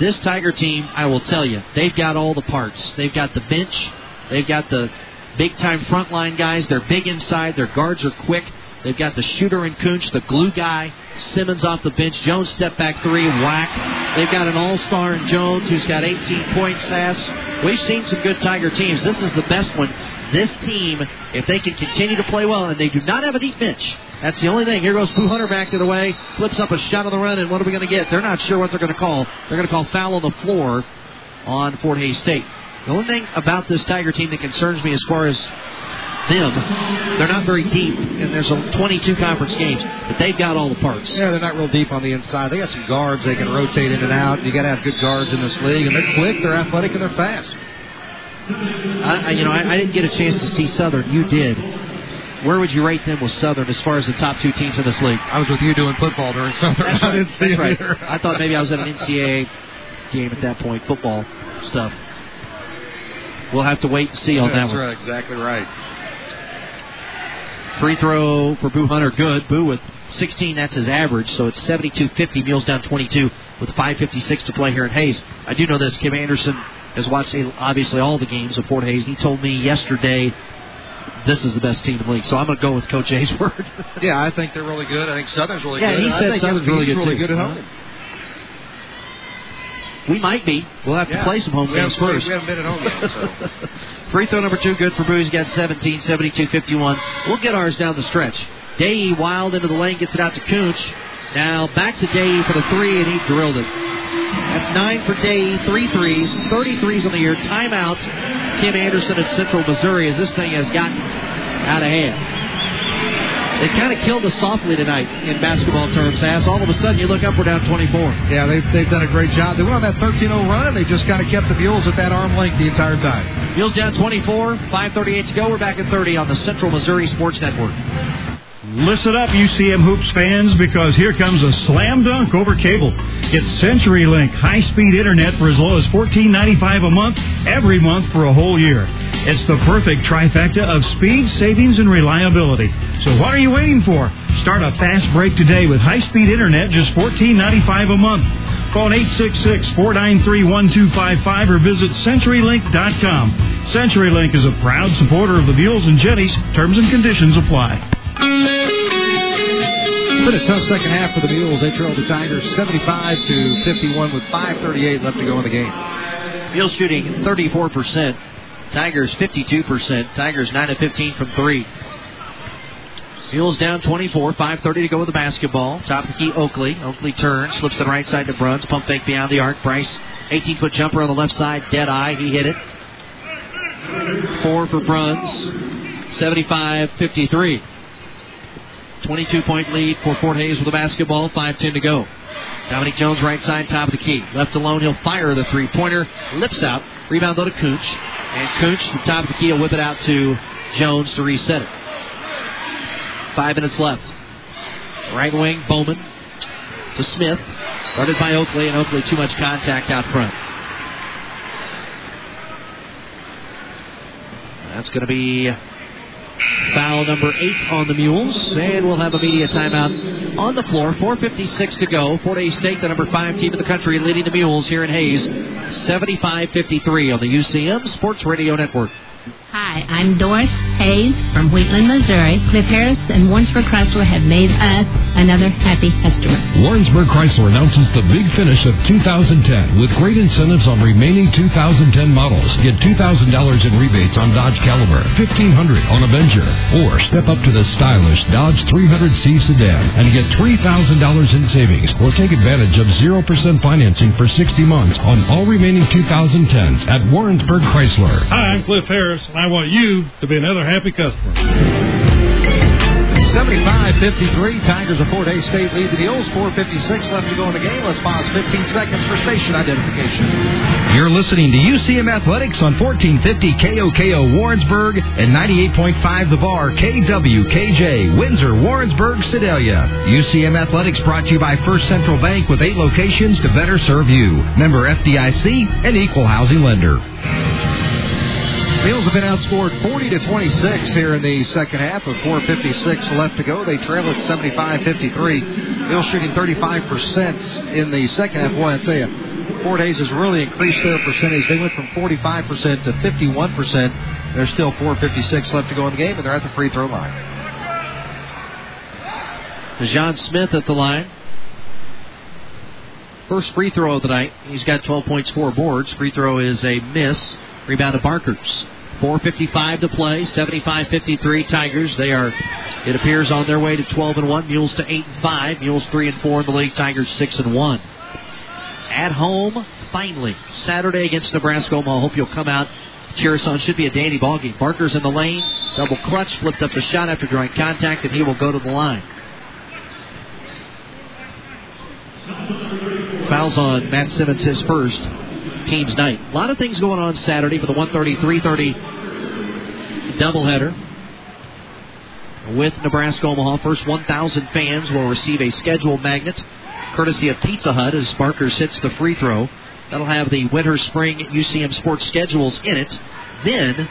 This Tiger team, I will tell you, they've got all the parts. They've got the bench, they've got the big time frontline guys. They're big inside. Their guards are quick. They've got the shooter in Cooch, the glue guy. Simmons off the bench. Jones step back three, whack. They've got an all star in Jones who's got 18 points. Sass. We've seen some good Tiger teams. This is the best one. This team, if they can continue to play well, and they do not have a deep bench, that's the only thing. Here goes Boo Hunter back to the way, flips up a shot on the run, and what are we going to get? They're not sure what they're going to call. They're going to call foul on the floor on Fort Hays State. The only thing about this Tiger team that concerns me as far as them, they're not very deep, and there's a 22 conference games, but they've got all the parts. Yeah, they're not real deep on the inside. They got some guards they can rotate in and out. You got to have good guards in this league, and they're quick, they're athletic, and they're fast. I- you know, I, I didn't get a chance to see Southern. You did. Where would you rate them with Southern as far as the top two teams in this league? I was with you doing football during Southern. That's I right. didn't see That's right. either. I thought maybe I was at an NCAA game at that point, football stuff. We'll have to wait and see on That's that one. That's right, exactly right. Free throw for Boo Hunter, good. Boo with 16, that's his average, so it's 72-50. Mules down 22 with 5.56 to play here in Hays. I do know this. Kim Anderson has watched obviously all the games of Fort Hays. He told me yesterday this is the best team in the league, so I'm going to go with Coach A's word. Yeah, I think they're really good. I think Southern's really Yeah, good. Yeah, he said Southern's really good, really too. good at Uh-huh. home. we might be. We'll have to play some home we games first. We haven't been at home yet, so. Free throw number two, good for. He's got 17, 72, 51. We'll get ours down the stretch. Day wild into the lane, gets it out to Cooch. Now back to Day for the three, and he drilled it. That's nine for Day, three threes, 33s on the year. Timeout, Kim Anderson at Central Missouri, as this thing has gotten out of hand. They kind of killed us softly tonight in basketball terms, Sass. All of a sudden, you look up, we're down 24. Yeah, they've, they've done a great job. They went on that 13-0 run, and they just kind of kept the Mules at that arm length the entire time. Mules down 24, 5.38 to go. We're back at 30 on the Central Missouri Sports Network. Listen up, UCM Hoops fans, because here comes a slam dunk over cable. It's CenturyLink high-speed internet for as low as $14.95 a month, every month for a whole year. It's the perfect trifecta of speed, savings, and reliability. So what are you waiting for? Start a fast break today with high-speed internet, just $14.95 a month. Call 866-493-1255 or visit CenturyLink.com. CenturyLink is a proud supporter of the Mules and Jennies. Terms and conditions apply. It's been a tough second half for the Mules. They trailed the Tigers 75 to 51 with 5:38 left to go in the game. Mules shooting 34%. Tigers 52%. Tigers 9 of 15 from three. Mules down 24, 5.30 to go with the basketball. Top of the key, Oakley. Oakley turns, slips to the right side to Bruns. Pump fake beyond the arc. Bryce, 18 foot jumper on the left side. Dead eye. He hit it. Four for Bruns. 75 53. 22 point lead for Fort Hays with the basketball. 5.10 to go. Dominic Jones, right side, top of the key. Left alone, he'll fire the three pointer. Lips out. Rebound though to Cooch. And Cooch, the top of the key, will whip it out to Jones to reset it. Five minutes left. Right wing, Bowman to Smith. Guarded by Oakley, and Oakley too much contact out front. That's going to be foul number eight on the Mules, and we'll have a media timeout on the floor. 4.56 to go. Fort Hays State, the number five team in the country, leading the Mules here in Hays, 75-53 on the UCM Sports Radio Network. Hi, I'm Doris Hayes from Wheatland, Missouri. Cliff Harris and Warrensburg Chrysler have made us another happy customer. Warrensburg Chrysler announces the big finish of 2010 with great incentives on remaining 2010 models. Get $2,000 in rebates on Dodge Caliber, $1,500 on Avenger, or step up to the stylish Dodge 300C sedan and get $3,000 in savings or take advantage of 0% financing for 60 months on all remaining 2010s at Warrensburg Chrysler. Hi, I'm Cliff Harris, and I want you to be another happy customer. 75-53. Tigers Fort Hays State lead the Mules. 4.56 left to go in the game. Let's pause 15 seconds for station identification. You're listening to UCM Athletics on 1450 KOKO Warrensburg and 98.5 The Bar KWKJ Windsor Warrensburg Sedalia. UCM Athletics brought to you by First Central Bank with eight locations to better serve you. Member FDIC and equal housing lender. Mules have been outscored 40 to 26 here in the second half of 4.56 left to go. They trail at 75-53. Mules shooting 35% in the second half. Boy, I tell you, Fort Hays has really increased their percentage. They went from 45% to 51%. There's still 4.56 left to go in the game, and they're at the free throw line. John Smith at the line. First free throw of the night. He's got 12 points, four boards. Free throw is a miss. Rebound to Barkers. 4.55 to play. 75 53 Tigers. They are, it appears, on their way to 12 and 1. Mules to 8 and 5. Mules 3 and 4 in the league. Tigers 6 and 1. At home, finally. Saturday against Nebraska Omaha. Hope you'll come out. Cheer us on. Should be a dandy ball game. Barker's in the lane. Double clutch. Flipped up the shot after drawing contact, and he will go to the line. Fouls on Matt Simmons, his first team's night. A lot of things going on Saturday for the 130 330 doubleheader with Nebraska Omaha. First 1,000 fans will receive a schedule magnet courtesy of Pizza Hut as Barker hits the free throw. That'll have the winter spring UCM sports schedules in it. Then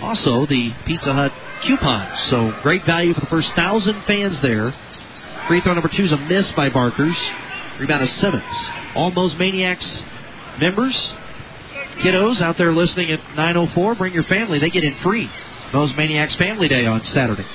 also the Pizza Hut coupons. So great value for the first thousand fans there. Free throw number two is a miss by Barkers. Rebound of Simmons. All those Maniacs members, kiddos out there listening at 904, bring your family. They get in free. Those Maniacs Family Day on Saturday.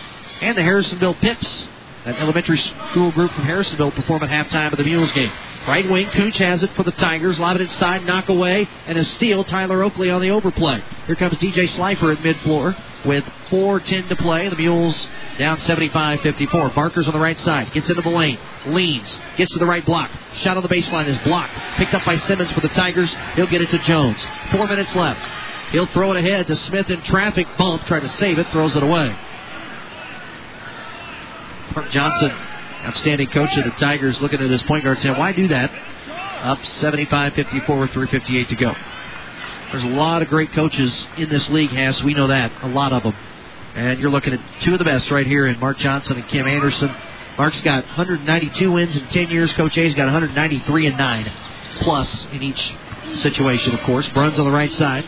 And the Harrisonville Pips, an elementary school group from Harrisonville, perform at halftime of the Mules game. Right wing, Cooch has it for the Tigers. Lob it inside, knock away, and a steal. Tyler Oakley on the overplay. Here comes DJ Slifer at mid-floor with 4.10 to play. The Mules down 75-54. Barker's on the right side. Gets into the lane. Leans. Gets to the right block. Shot on the baseline is blocked. Picked up by Simmons for the Tigers. He'll get it to Jones. Four minutes left. He'll throw it ahead to Smith in traffic. Bump. Try to save it. Throws it away. Mark Johnson, outstanding coach of the Tigers, looking at his point guard saying, why do that? Up 75-54 with 3.58 to go. There's a lot of great coaches in this league, Hass. We know that. A lot of them. And you're looking at two of the best right here in Mark Johnson and Kim Anderson. Mark's got 192 wins in 10 years. Coach A's got 193 and 9 plus in each situation, of course. Bruns on the right side.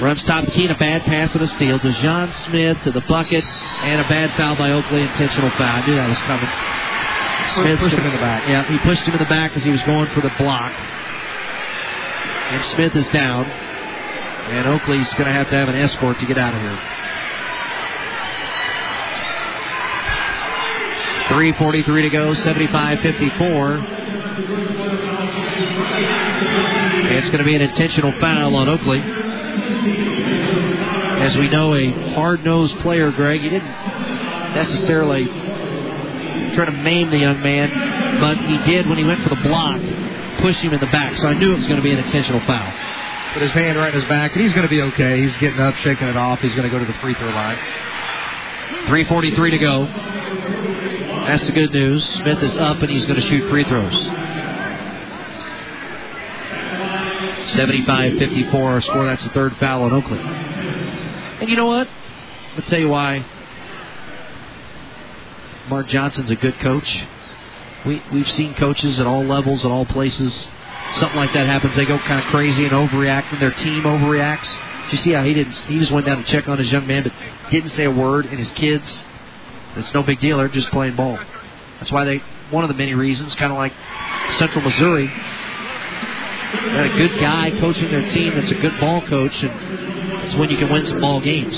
Runs top key and a bad pass and a steal. DeJohn Smith to the bucket and a bad foul by Oakley. Intentional foul. I knew that was coming. Smith's pushed him in the back. Yeah, he pushed him in the back as he was going for the block. And Smith is down. And Oakley's going to have to have an escort to get out of here. 3.43 to go, 75 54. It's going to be an intentional foul on Oakley. As we know, a hard nosed player, Greg, he didn't necessarily try to maim the young man, but he did when he went for the block, push him in the back. So I knew it was going to be an intentional foul. Put his hand right in his back, and he's going to be okay. He's getting up, shaking it off. He's going to go to the free throw line. 3.43 to go. That's the good news. Smith is up and he's going to shoot free throws. 75 54 our score. That's the third foul on Oakley. And you know what? I'll tell you why Mark Johnson's a good coach. We, we've seen coaches at all levels, at all places. Something like that happens, they go kind of crazy and overreact, and their team overreacts. You see how he didn't? He just went down to check on his young man, but didn't say a word. And his kids, it's no big deal. They're just playing ball. That's why they. One of the many reasons, kind of like Central Missouri, got a good guy coaching their team. That's a good ball coach, and that's when you can win some ball games.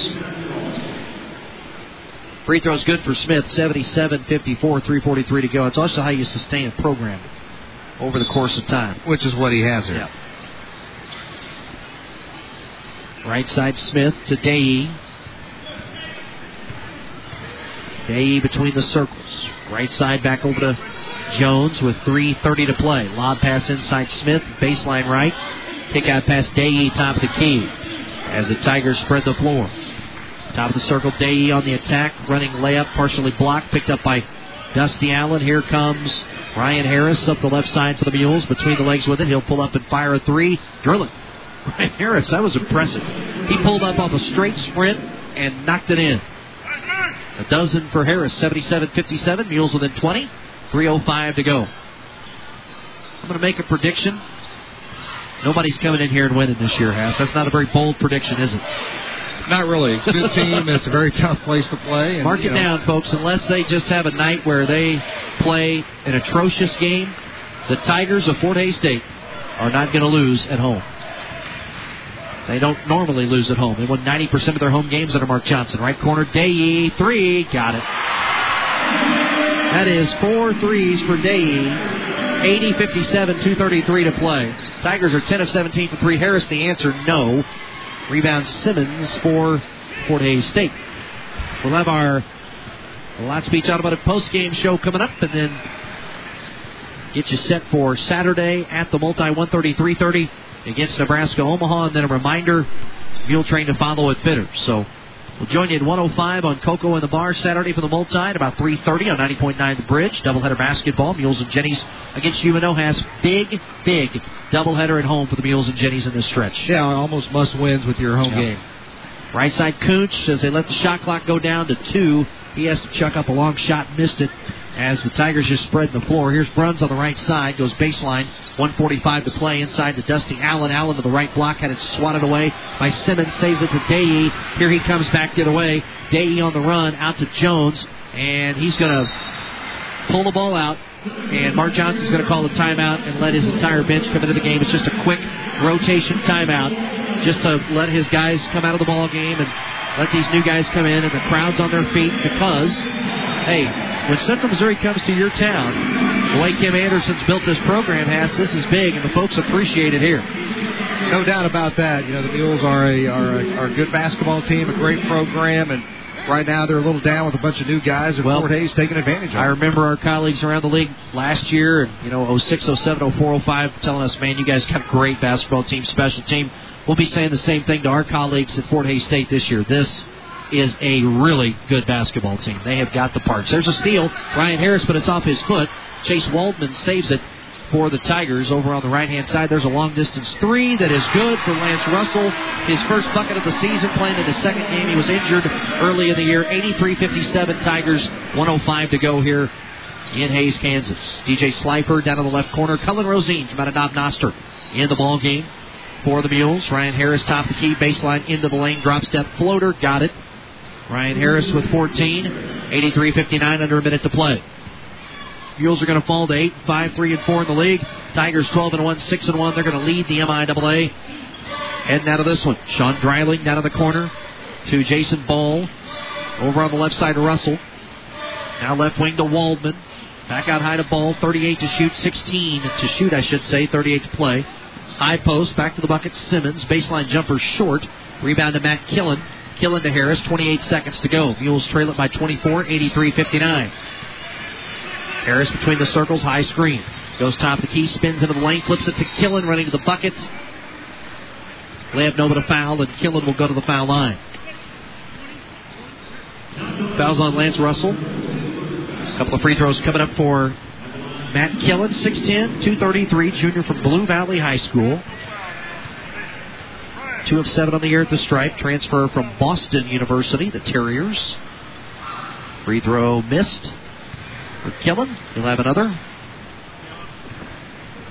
Free throw's good for Smith, 77 54, 343 to go. It's also how you sustain a program over the course of time. Which is what he has here. Right side Smith to Day. Day between the circles. Right side back over to Jones with 3.30 to play. Lob pass inside Smith, baseline right. Kick out pass Day, top of the key. As the Tigers spread the floor. Top of the circle, Day on the attack, running layup, partially blocked, picked up by Dusty Allen. Here comes Ryan Harris up the left side for the Mules, between the legs with it. He'll pull up and fire a three. Drill it. Ryan Harris, that was impressive. He pulled up off a straight sprint and knocked it in. A dozen for Harris, 77 57. Mules within 20. 3.05 to go. I'm going to make a prediction. Nobody's coming in here and winning this year, Haas. That's not a very bold prediction, is it? Not really. It's a good team, and it's a very tough place to play. And, Mark you it know, down, folks. Unless they just have a night where they play an atrocious game, the Tigers of Fort Hays State are not going to lose at home. They don't normally lose at home. They won 90% of their home games under Mark Johnson. Right corner, Day three, got it. That is four threes for Day. 80 57, 233 to play. Tigers are 10 of 17 for three. Harris, the answer, no. Rebound Simmons for Fort Hays State. We'll have our Lotspeich Automotive post game show coming up, and then get you set for Saturday at the Multi 133.30 against Nebraska Omaha, and then a reminder Mule Train to follow at Fitters. So we'll join you at 105 on KOKO in the Bar Saturday for the Multi at about 3.30 on 90.9 The Bridge. Doubleheader basketball, Mules and Jennies against UNO has big, big doubleheader at home for the Mules and Jennies in this stretch. Yeah, almost must wins with your home Yeah. game. Right side Cooch as they let the shot clock go down to two. He has to chuck up a long shot, missed it. As the Tigers just spread the floor. Here's Bruns on the right side, goes baseline, 145 to play inside the Dusty Allen. Allen to the right block, had it swatted away by Simmons, saves it to Day. Here he comes back the other way. On the run, out to Jones, and he's going to pull the ball out. And Mark Johnson's going to call a timeout and let his entire bench come into the game. It's just a quick rotation timeout, just to let his guys come out of the ball game and let these new guys come in and the crowd's on their feet because, hey, when Central Missouri comes to your town, the way Kim Anderson's built this program has, this is big, and the folks appreciate it here. No doubt about that. You know, the Mules are a, are a, are a good basketball team, a great program, and right now they're a little down with a bunch of new guys, and Well, Fort Hays taking advantage of I remember our colleagues around the league last year, and you know, 06, 07, 04, 05, telling us, man, you guys got a great basketball team, special team. We'll be saying the same thing to our colleagues at Fort Hays State this year. This is a really good basketball team. They have got the parts. There's a steal. Ryan Harris, but it's off his foot. Chase Waldman saves it for the Tigers over on the right hand side. There's a long distance three that is good for Lance Russell. His first bucket of the season, playing in his second game. He was injured early in the year. 83 57 Tigers, 105 to go here in Hays, Kansas. DJ Slifer down in the left corner. Cullen Rosine from out of Noster in the ball game for the Mules. Ryan Harris top the key, baseline into the lane, drop step floater, got it. Ryan Harris with 14, 83 59 under a minute to play. Mules are going to fall to 8 5, 3 and 4 in the league. Tigers 12 and 1, 6 and 1. They're going to lead the MIAA. Heading out of this one. Sean Dryling down in the corner to Jason Ball. Over on the left side, to Russell. Now left wing to Waldman. Back out high to Ball. 38 to shoot, 16 to shoot, I should say. 38 to play. High post, back to the bucket, Simmons. Baseline jumper short. Rebound to Matt Killen. Killen to Harris, 28 seconds to go. Mules trail it by 24, 83 59. Harris between the circles, high screen. Goes top of the key, spins into the lane, flips it to Killen, running to the bucket. Layup no but a foul, and Killen will go to the foul line. Fouls on Lance Russell. A couple of free throws coming up for Matt Killen, 6'10, 233, junior from Blue Valley High School. Two of seven on the year at the stripe. Transfer from Boston University, the Terriers. Free throw missed for Killen. He'll have another.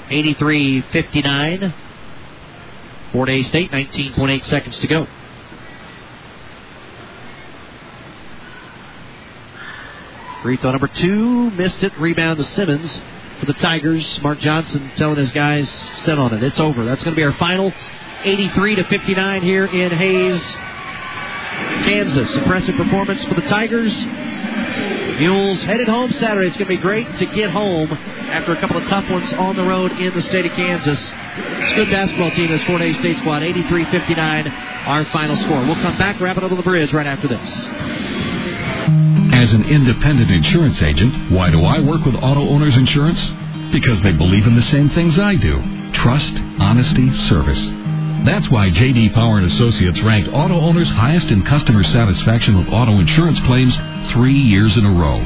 83 59. Fort Hays State, 19.8 seconds to go. Free throw number two, missed it. Rebound to Simmons for the Tigers. Mark Johnson telling his guys, set on it. It's over. That's going to be our final 83 to 59 here in Hays, Kansas. Impressive performance for the Tigers. Mules headed home Saturday. It's going to be great to get home after a couple of tough ones on the road in the state of Kansas. It's a good basketball team, this Fort Hays State squad. 83 59, our final score. We'll come back, wrap it up on the bridge right after this. As an independent insurance agent, why do I work with Auto Owners Insurance? Because they believe in the same things I do trust, honesty, service. That's why JD Power and Associates ranked auto owners highest in customer satisfaction with auto insurance claims three years in a row.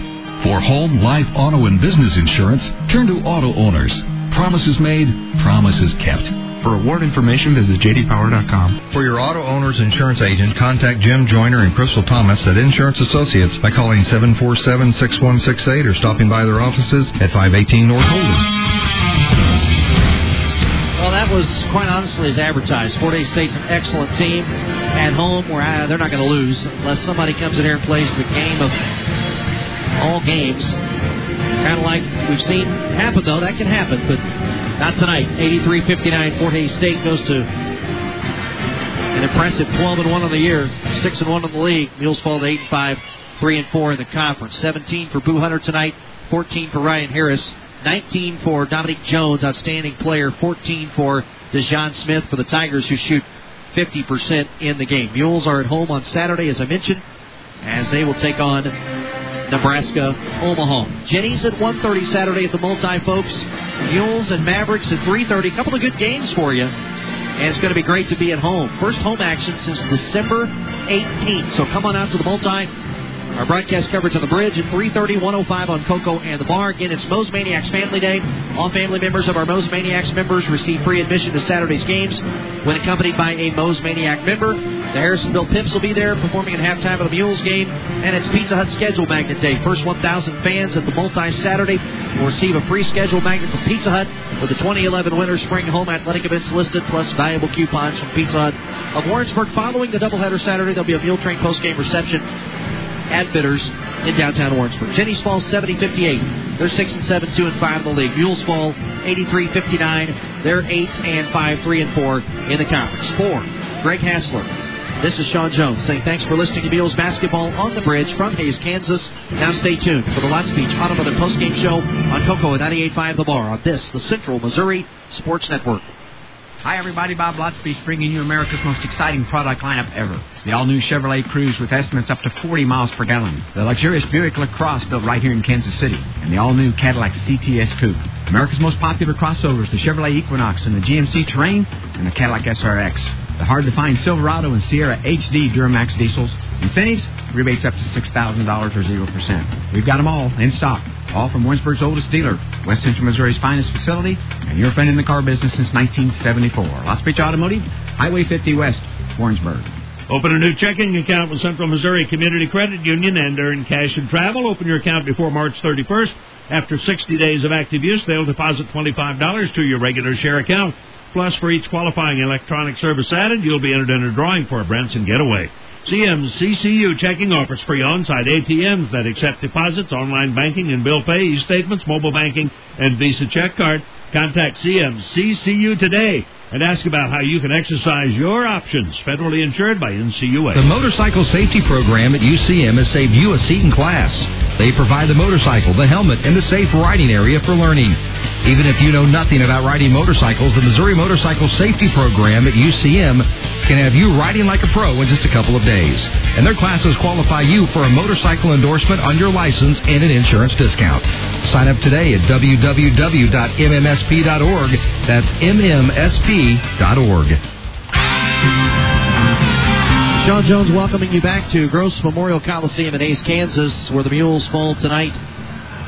For home, life, auto, and business insurance, turn to Auto Owners. Promises made, promises kept. For award information, visit jdpower.com. For your auto owner's insurance agent, contact Jim Joyner and Crystal Thomas at Insurance Associates by calling 747-6168 or stopping by their offices at 518 North Holden. Was quite honestly as advertised. Fort Hays State's an excellent team at home where they're not going to lose unless somebody comes in here and plays the game of all games. Kind of like we've seen happen, though. That can happen, but not tonight. 83-59. Fort Hays State goes to an impressive 12 and 1 on the year, 6 and 1 in the league. Mules fall to 8 and 5, 3 and 4 in the conference. 17 for Boo Hunter tonight, 14 for Ryan Harris, 19 for Dominic Jones, outstanding player, 14 for DeJohn Smith for the Tigers, who shoot 50% in the game. Mules are at home on Saturday, as I mentioned, as they will take on Nebraska, Omaha. Jennies at 1.30 Saturday at the multi, folks. Mules and Mavericks at 3.30. A couple of good games for you. And it's going to be great to be at home. First home action since December 18th. So come on out to the multi. Our broadcast coverage on the bridge at 3.30, 105 on KOKO and the Bar. Again, it's Moe's Maniacs Family Day. All family members of our Moe's Maniacs members receive free admission to Saturday's games when accompanied by a Moe's Maniac member. The Harrisonville Pimps will be there performing at halftime of the Mules game. And it's Pizza Hut Schedule Magnet Day. First 1,000 fans at the multi Saturday will receive a free schedule magnet from Pizza Hut with the 2011 Winter Spring Home Athletic events listed, plus valuable coupons from Pizza Hut of Warrensburg. Following the doubleheader Saturday, there'll be a Mule Train postgame reception at Bitters in downtown Warrensburg. Jennies Falls 70 58. They're 6 and 7, 2 and 5 in the league. Mules Fall 83 59. They're 8 and 5, 3 and 4 in the conference. For Greg Hassler. This is Sean Jones saying thanks for listening to Mules Basketball on the Bridge from Hays, Kansas. Now stay tuned for the Lotspeich Automotive Postgame Show on KOKO at 98.5 The Bar on this, the Central Missouri Sports Network. Hi, everybody. Bob Lotspeich bringing you America's most exciting product lineup ever. The all-new Chevrolet Cruze with estimates up to 40 miles per gallon. The luxurious Buick LaCrosse built right here in Kansas City. And the all-new Cadillac CTS Coupe. America's most popular crossovers, the Chevrolet Equinox and the GMC Terrain and the Cadillac SRX. The hard-to-find Silverado and Sierra HD Duramax diesels. Incentives, rebates up to $6,000 or 0%. We've got them all in stock. All from Warrensburg's oldest dealer, West Central Missouri's finest facility, and your friend in the car business since 1974. Lotspeich Automotive, Highway 50 West, Warrensburg. Open a new checking account with Central Missouri Community Credit Union and earn cash and travel. Open your account before March 31st. After 60 days of active use, they'll deposit $25 to your regular share account. Plus, for each qualifying electronic service added, you'll be entered in a drawing for a Branson getaway. CMCCU checking offers free on-site ATMs that accept deposits, online banking and bill pay, e-statements, mobile banking, and Visa check card. Contact CMCCU today and ask about how you can exercise your options. Federally insured by NCUA. The Motorcycle Safety Program at UCM has saved you a seat in class. They provide the motorcycle, the helmet, and the safe riding area for learning. Even if you know nothing about riding motorcycles, the Missouri Motorcycle Safety Program at UCM can have you riding like a pro in just a couple of days. And their classes qualify you for a motorcycle endorsement on your license and an insurance discount. Sign up today at www.mmsp.org. That's mmsp.org. Sean Jones welcoming you back to Gross Memorial Coliseum in Hays, Kansas, where the Mules fall tonight.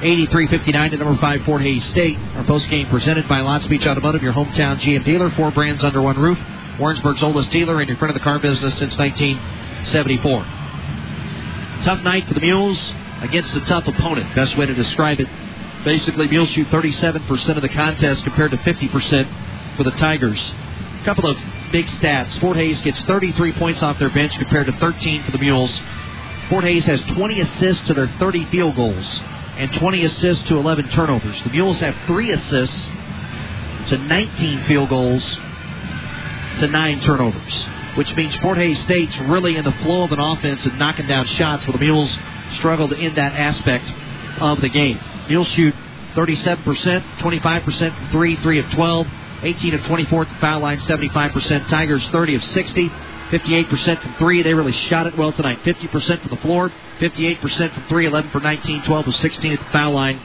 83-59 to number 5 Fort Hays State. Our post game presented by Lotspeich Automotive, your hometown GM dealer. Four brands under one roof. Warrensburg's oldest dealer and in front of the car business since 1974. Tough night for the Mules against a tough opponent. Best way to describe it. Basically, Mules shoot 37% of the contest compared to 50% for the Tigers. A couple of big stats. Fort Hays gets 33 points off their bench compared to 13 for the Mules. Fort Hays has 20 assists to their 30 field goals and 20 assists to 11 turnovers. The Mules have three assists to 19 field goals to nine turnovers, which means Fort Hays State's really in the flow of an offense and knocking down shots, while the Mules struggled in that aspect of the game. Mules shoot 37%, 25% from three, three of 12, 18 of 24 at the foul line, 75%. Tigers 30 of 60, 58% from three. They really shot it well tonight. 50% from the floor, 58% from three, 11 for 19, 12 of 16 at the foul line,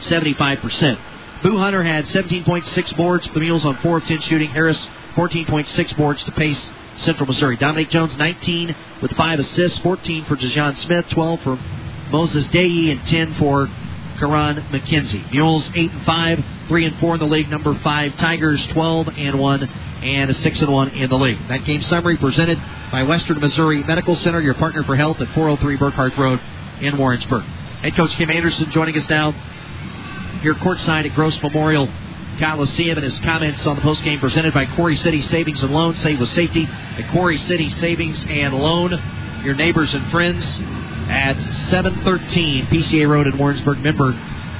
75%. Boo Hunter had 17.6 boards for the Mules on 4 of 10 shooting. Harris 14.6 boards to pace Central Missouri. Dominic Jones 19 with 5 assists, 14 for DeJohn Smith, 12 for Moses Day, and 10 for Karan McKenzie. Mules 8 and 5, 3 and 4 in the league. Number 5 Tigers 12 and 1 and a 6 and 1 in the league. That game summary presented by Western Missouri Medical Center, your partner for health at 403 Burkarth Road in Warrensburg. Head coach Kim Anderson joining us now here courtside at Gross Memorial Coliseum and his comments on the postgame presented by Quarry City Savings and Loan. Save with safety at Quarry City Savings and Loan. Your neighbors and friends at 713 PCA Road in Warrensburg. Member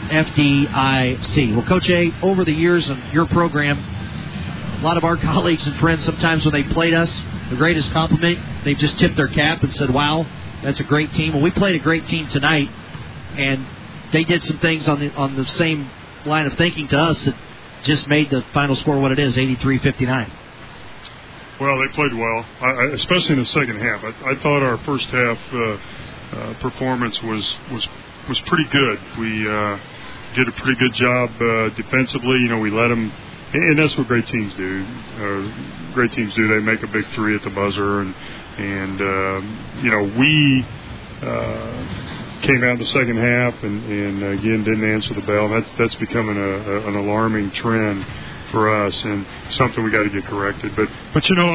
FDIC. Well, Coach A, over the years of your program, a lot of our colleagues and friends, sometimes when they played us, the greatest compliment, they've just tipped their cap and said, wow, that's a great team. Well, we played a great team tonight, and they did some things on the on the same line of thinking to us that just made the final score what it is, 83-59. Well, they played well, I, especially in the second half. I, I thought our first half uh, uh, performance was was was pretty good. We uh, did a pretty good job uh, defensively. You know, we let them, and that's what great teams do. Uh, great teams do. They make a big three at the buzzer, and and uh, you know we. Uh, came out in the second half and, and again didn't answer the bell. That's that's becoming a, a, an alarming trend for us and something we got to get corrected. But but you know,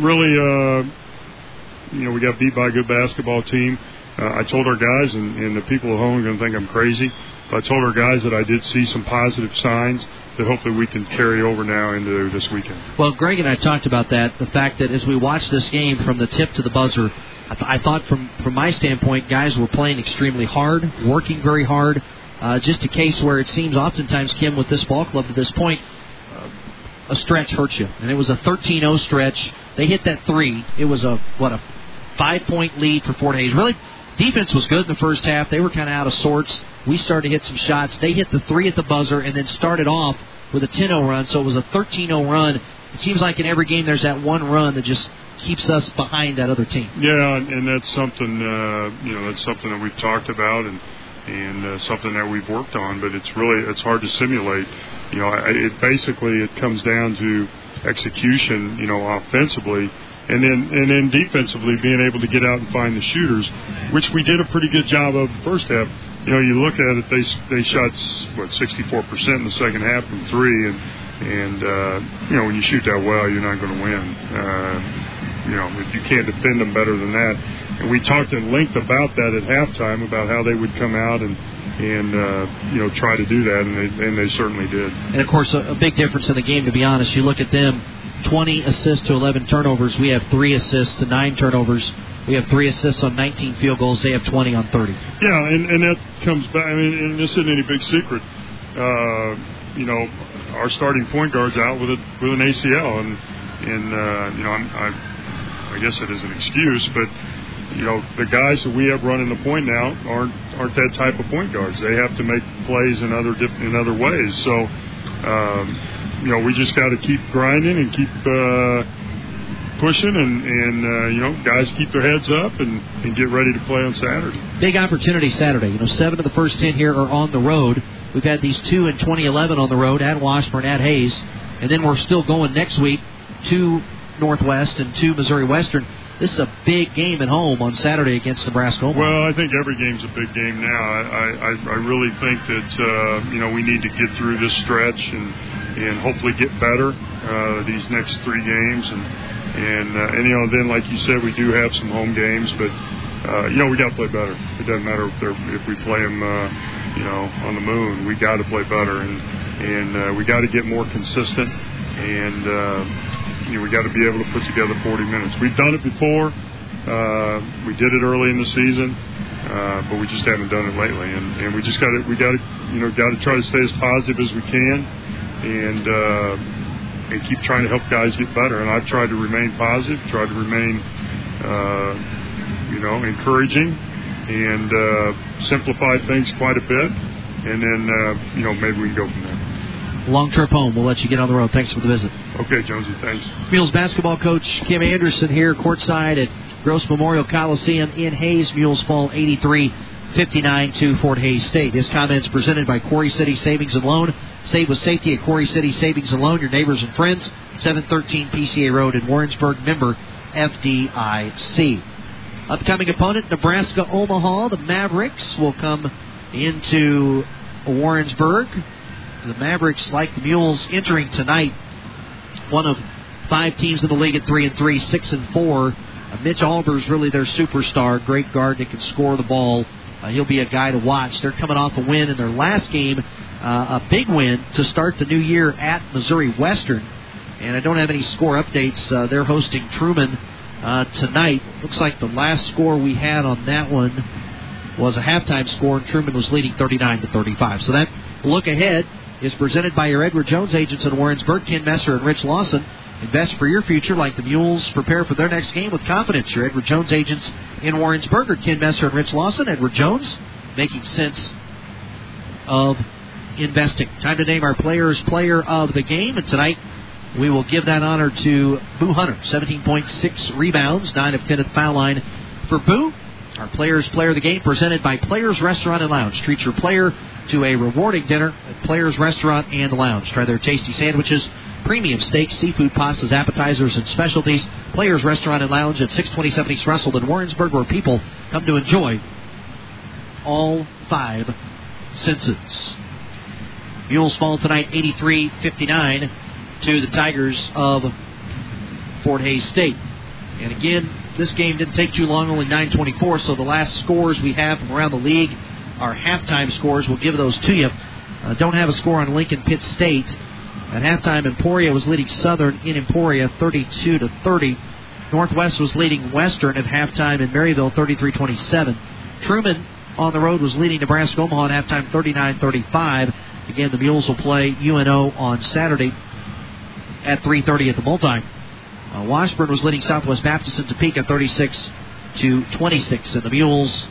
really, uh, you know, we got beat by a good basketball team. Uh, I told our guys, and, and the people at home are going to think I'm crazy. But I told our guys that I did see some positive signs that hopefully we can carry over now into this weekend. Well, Greg and I talked about that. The fact that as we watched this game from the tip to the buzzer, I, th- I thought from from my standpoint, guys were playing extremely hard, working very hard. Uh, just a case where it seems oftentimes, Kim, with this ball club to this point, uh, a stretch hurts you, and it was a 13-0 stretch. They hit that three. It was a what a five-point lead for Fort Hays. Really, defense was good in the first half. They were kind of out of sorts. We started to hit some shots. They hit the three at the buzzer, and then started off with a 10-0 run. So it was a 13-0 run. It seems like in every game there's that one run that just keeps us behind that other team. Yeah, and that's something uh, you know that's something that we've talked about and and uh, something that we've worked on. But it's really it's hard to simulate. You know, it basically it comes down to execution. You know, offensively. And then, and then defensively, being able to get out and find the shooters, which we did a pretty good job of the first half. You know, you look at it; they they shot what 64 percent in the second half from three, and and uh, you know when you shoot that well, you're not going to win. Uh, you know, if you can't defend them better than that. And we talked at length about that at halftime about how they would come out and and uh, you know try to do that, and they and they certainly did. And of course, a, a big difference in the game. To be honest, you look at them 20 assists to 11 turnovers. We have three assists to nine turnovers. We have three assists on 19 field goals. They have 20 on 30. Yeah, and, and that comes back. I mean, and this isn't any big secret. Uh, you know, our starting point guard's out with a, with an ACL, and and uh, you know, I'm, I, I guess it is an excuse, but you know, the guys that we have running the point now aren't aren't that type of point guards. They have to make plays in other dip, in other ways. So, um, you know, we just got to keep grinding and keep uh, pushing, and and uh, you know, guys keep their heads up and, and get ready to play on Saturday. Big opportunity Saturday. You know, seven of the first ten here are on the road. We've had these two in 2011 on the road at Washburn, at Hays, and then we're still going next week to Northwest and to Missouri Western. This is a big game at home on Saturday against Nebraska. Omaha. Well, I think every game's a big game now. I, I, I really think that uh, you know we need to get through this stretch and and hopefully get better uh, these next three games and and uh, and you know then like you said we do have some home games, but uh, you know we got to play better. It doesn't matter if they're if we play them uh, you know on the moon. We got to play better and and uh, we got to get more consistent and. Uh, you know, we got to be able to put together 40 minutes. We've done it before. Uh, we did it early in the season, uh, but we just haven't done it lately. And, and we just got to we got to you know got to try to stay as positive as we can, and uh, and keep trying to help guys get better. And I've tried to remain positive, tried to remain uh, you know encouraging, and uh, simplify things quite a bit. And then uh, you know maybe we can go from. Long trip home. We'll let you get on the road. Thanks for the visit. Okay, Jonesy. Thanks. Mules basketball coach Kim Anderson here, courtside at Gross Memorial Coliseum in Hays. Mules fall 83 59 to Fort Hays State. This comment is presented by Quarry City Savings and Loan. Save with safety at Quarry City Savings and Loan. Your neighbors and friends. 713 PCA Road in Warrensburg. Member FDIC. Upcoming opponent Nebraska Omaha. The Mavericks will come into Warrensburg the Mavericks, like the Mules, entering tonight one of five teams in the league at three and three, six and four. Uh, Mitch Albers really their superstar, great guard that can score the ball. Uh, he'll be a guy to watch. They're coming off a win in their last game, uh, a big win to start the new year at Missouri Western. And I don't have any score updates. Uh, they're hosting Truman uh, tonight. Looks like the last score we had on that one was a halftime score, and Truman was leading 39 to 35. So that look ahead is presented by your Edward Jones agents in Warrensburg, Ken Messer and Rich Lawson. Invest for your future like the Mules prepare for their next game with confidence. Your Edward Jones agents in Warrensburg are Ken Messer and Rich Lawson. Edward Jones, making sense of investing. Time to name our players player of the game, and tonight we will give that honor to Boo Hunter. 17.6 rebounds, 9 of 10 at the foul line for Boo. Our Players Player of the Game presented by Players Restaurant and Lounge. Treat your player to a rewarding dinner at Players Restaurant and Lounge. Try their tasty sandwiches, premium steaks, seafood pastas, appetizers, and specialties. Players Restaurant and Lounge at 627 East Russell in Warrensburg, where people come to enjoy all five senses. Mules fall tonight 83 59 to the Tigers of Fort Hays State. And again, this game didn't take too long, only 9:24. So the last scores we have from around the league are halftime scores. We'll give those to you. Uh, don't have a score on Lincoln Pitt State. At halftime, Emporia was leading Southern in Emporia 32 to 30. Northwest was leading Western at halftime in Maryville 33-27. Truman on the road was leading Nebraska Omaha at halftime 39-35. Again, the Mules will play UNO on Saturday at 3:30 at the multi. Uh, Washburn was leading Southwest Baptist in Topeka 36 to 26, and the Mules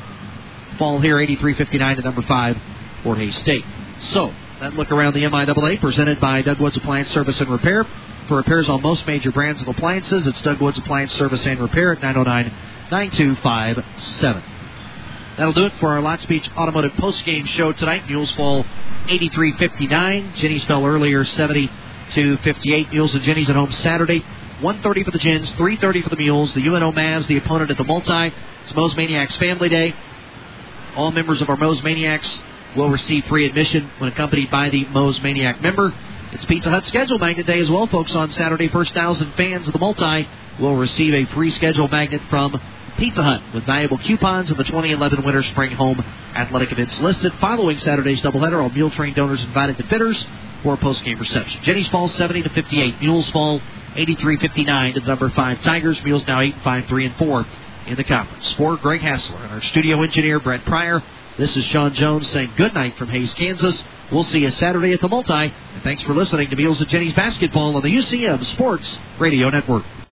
fall here 83-59 to number five, Fort Hays State. So that look around the MIAA presented by Doug Woods Appliance Service and Repair. For repairs on most major brands of appliances, it's Doug Woods Appliance Service and Repair at 909-9257. That'll do it for our Lotspeich Automotive post-game show tonight. Mules fall 83-59. Jennies fell earlier 70 to 58. Mules and Jennies at home Saturday. 1.30 for the Gins, 3.30 for the Mules. The UNO Mavs, the opponent at the multi. It's Moe's Maniacs Family Day. All members of our Moe's Maniacs will receive free admission when accompanied by the Moe's Maniac member. It's Pizza Hut Schedule Magnet Day as well, folks. On Saturday, first thousand fans of the multi will receive a free schedule magnet from Pizza Hut with valuable coupons of the 2011 Winter Spring Home Athletic events listed. Following Saturday's doubleheader, all Mule Train donors invited to Bitters for a post-game reception. Jennies fall 70 to 58. Mules fall 83-59 to the number five Tigers. Mules now eight, five, three, and four in the conference. For Greg Hassler and our studio engineer Brett Pryor, this is Sean Jones saying good night from Hays, Kansas. We'll see you Saturday at the Multi. And thanks for listening to Meals and Jennies Basketball on the UCM Sports Radio Network.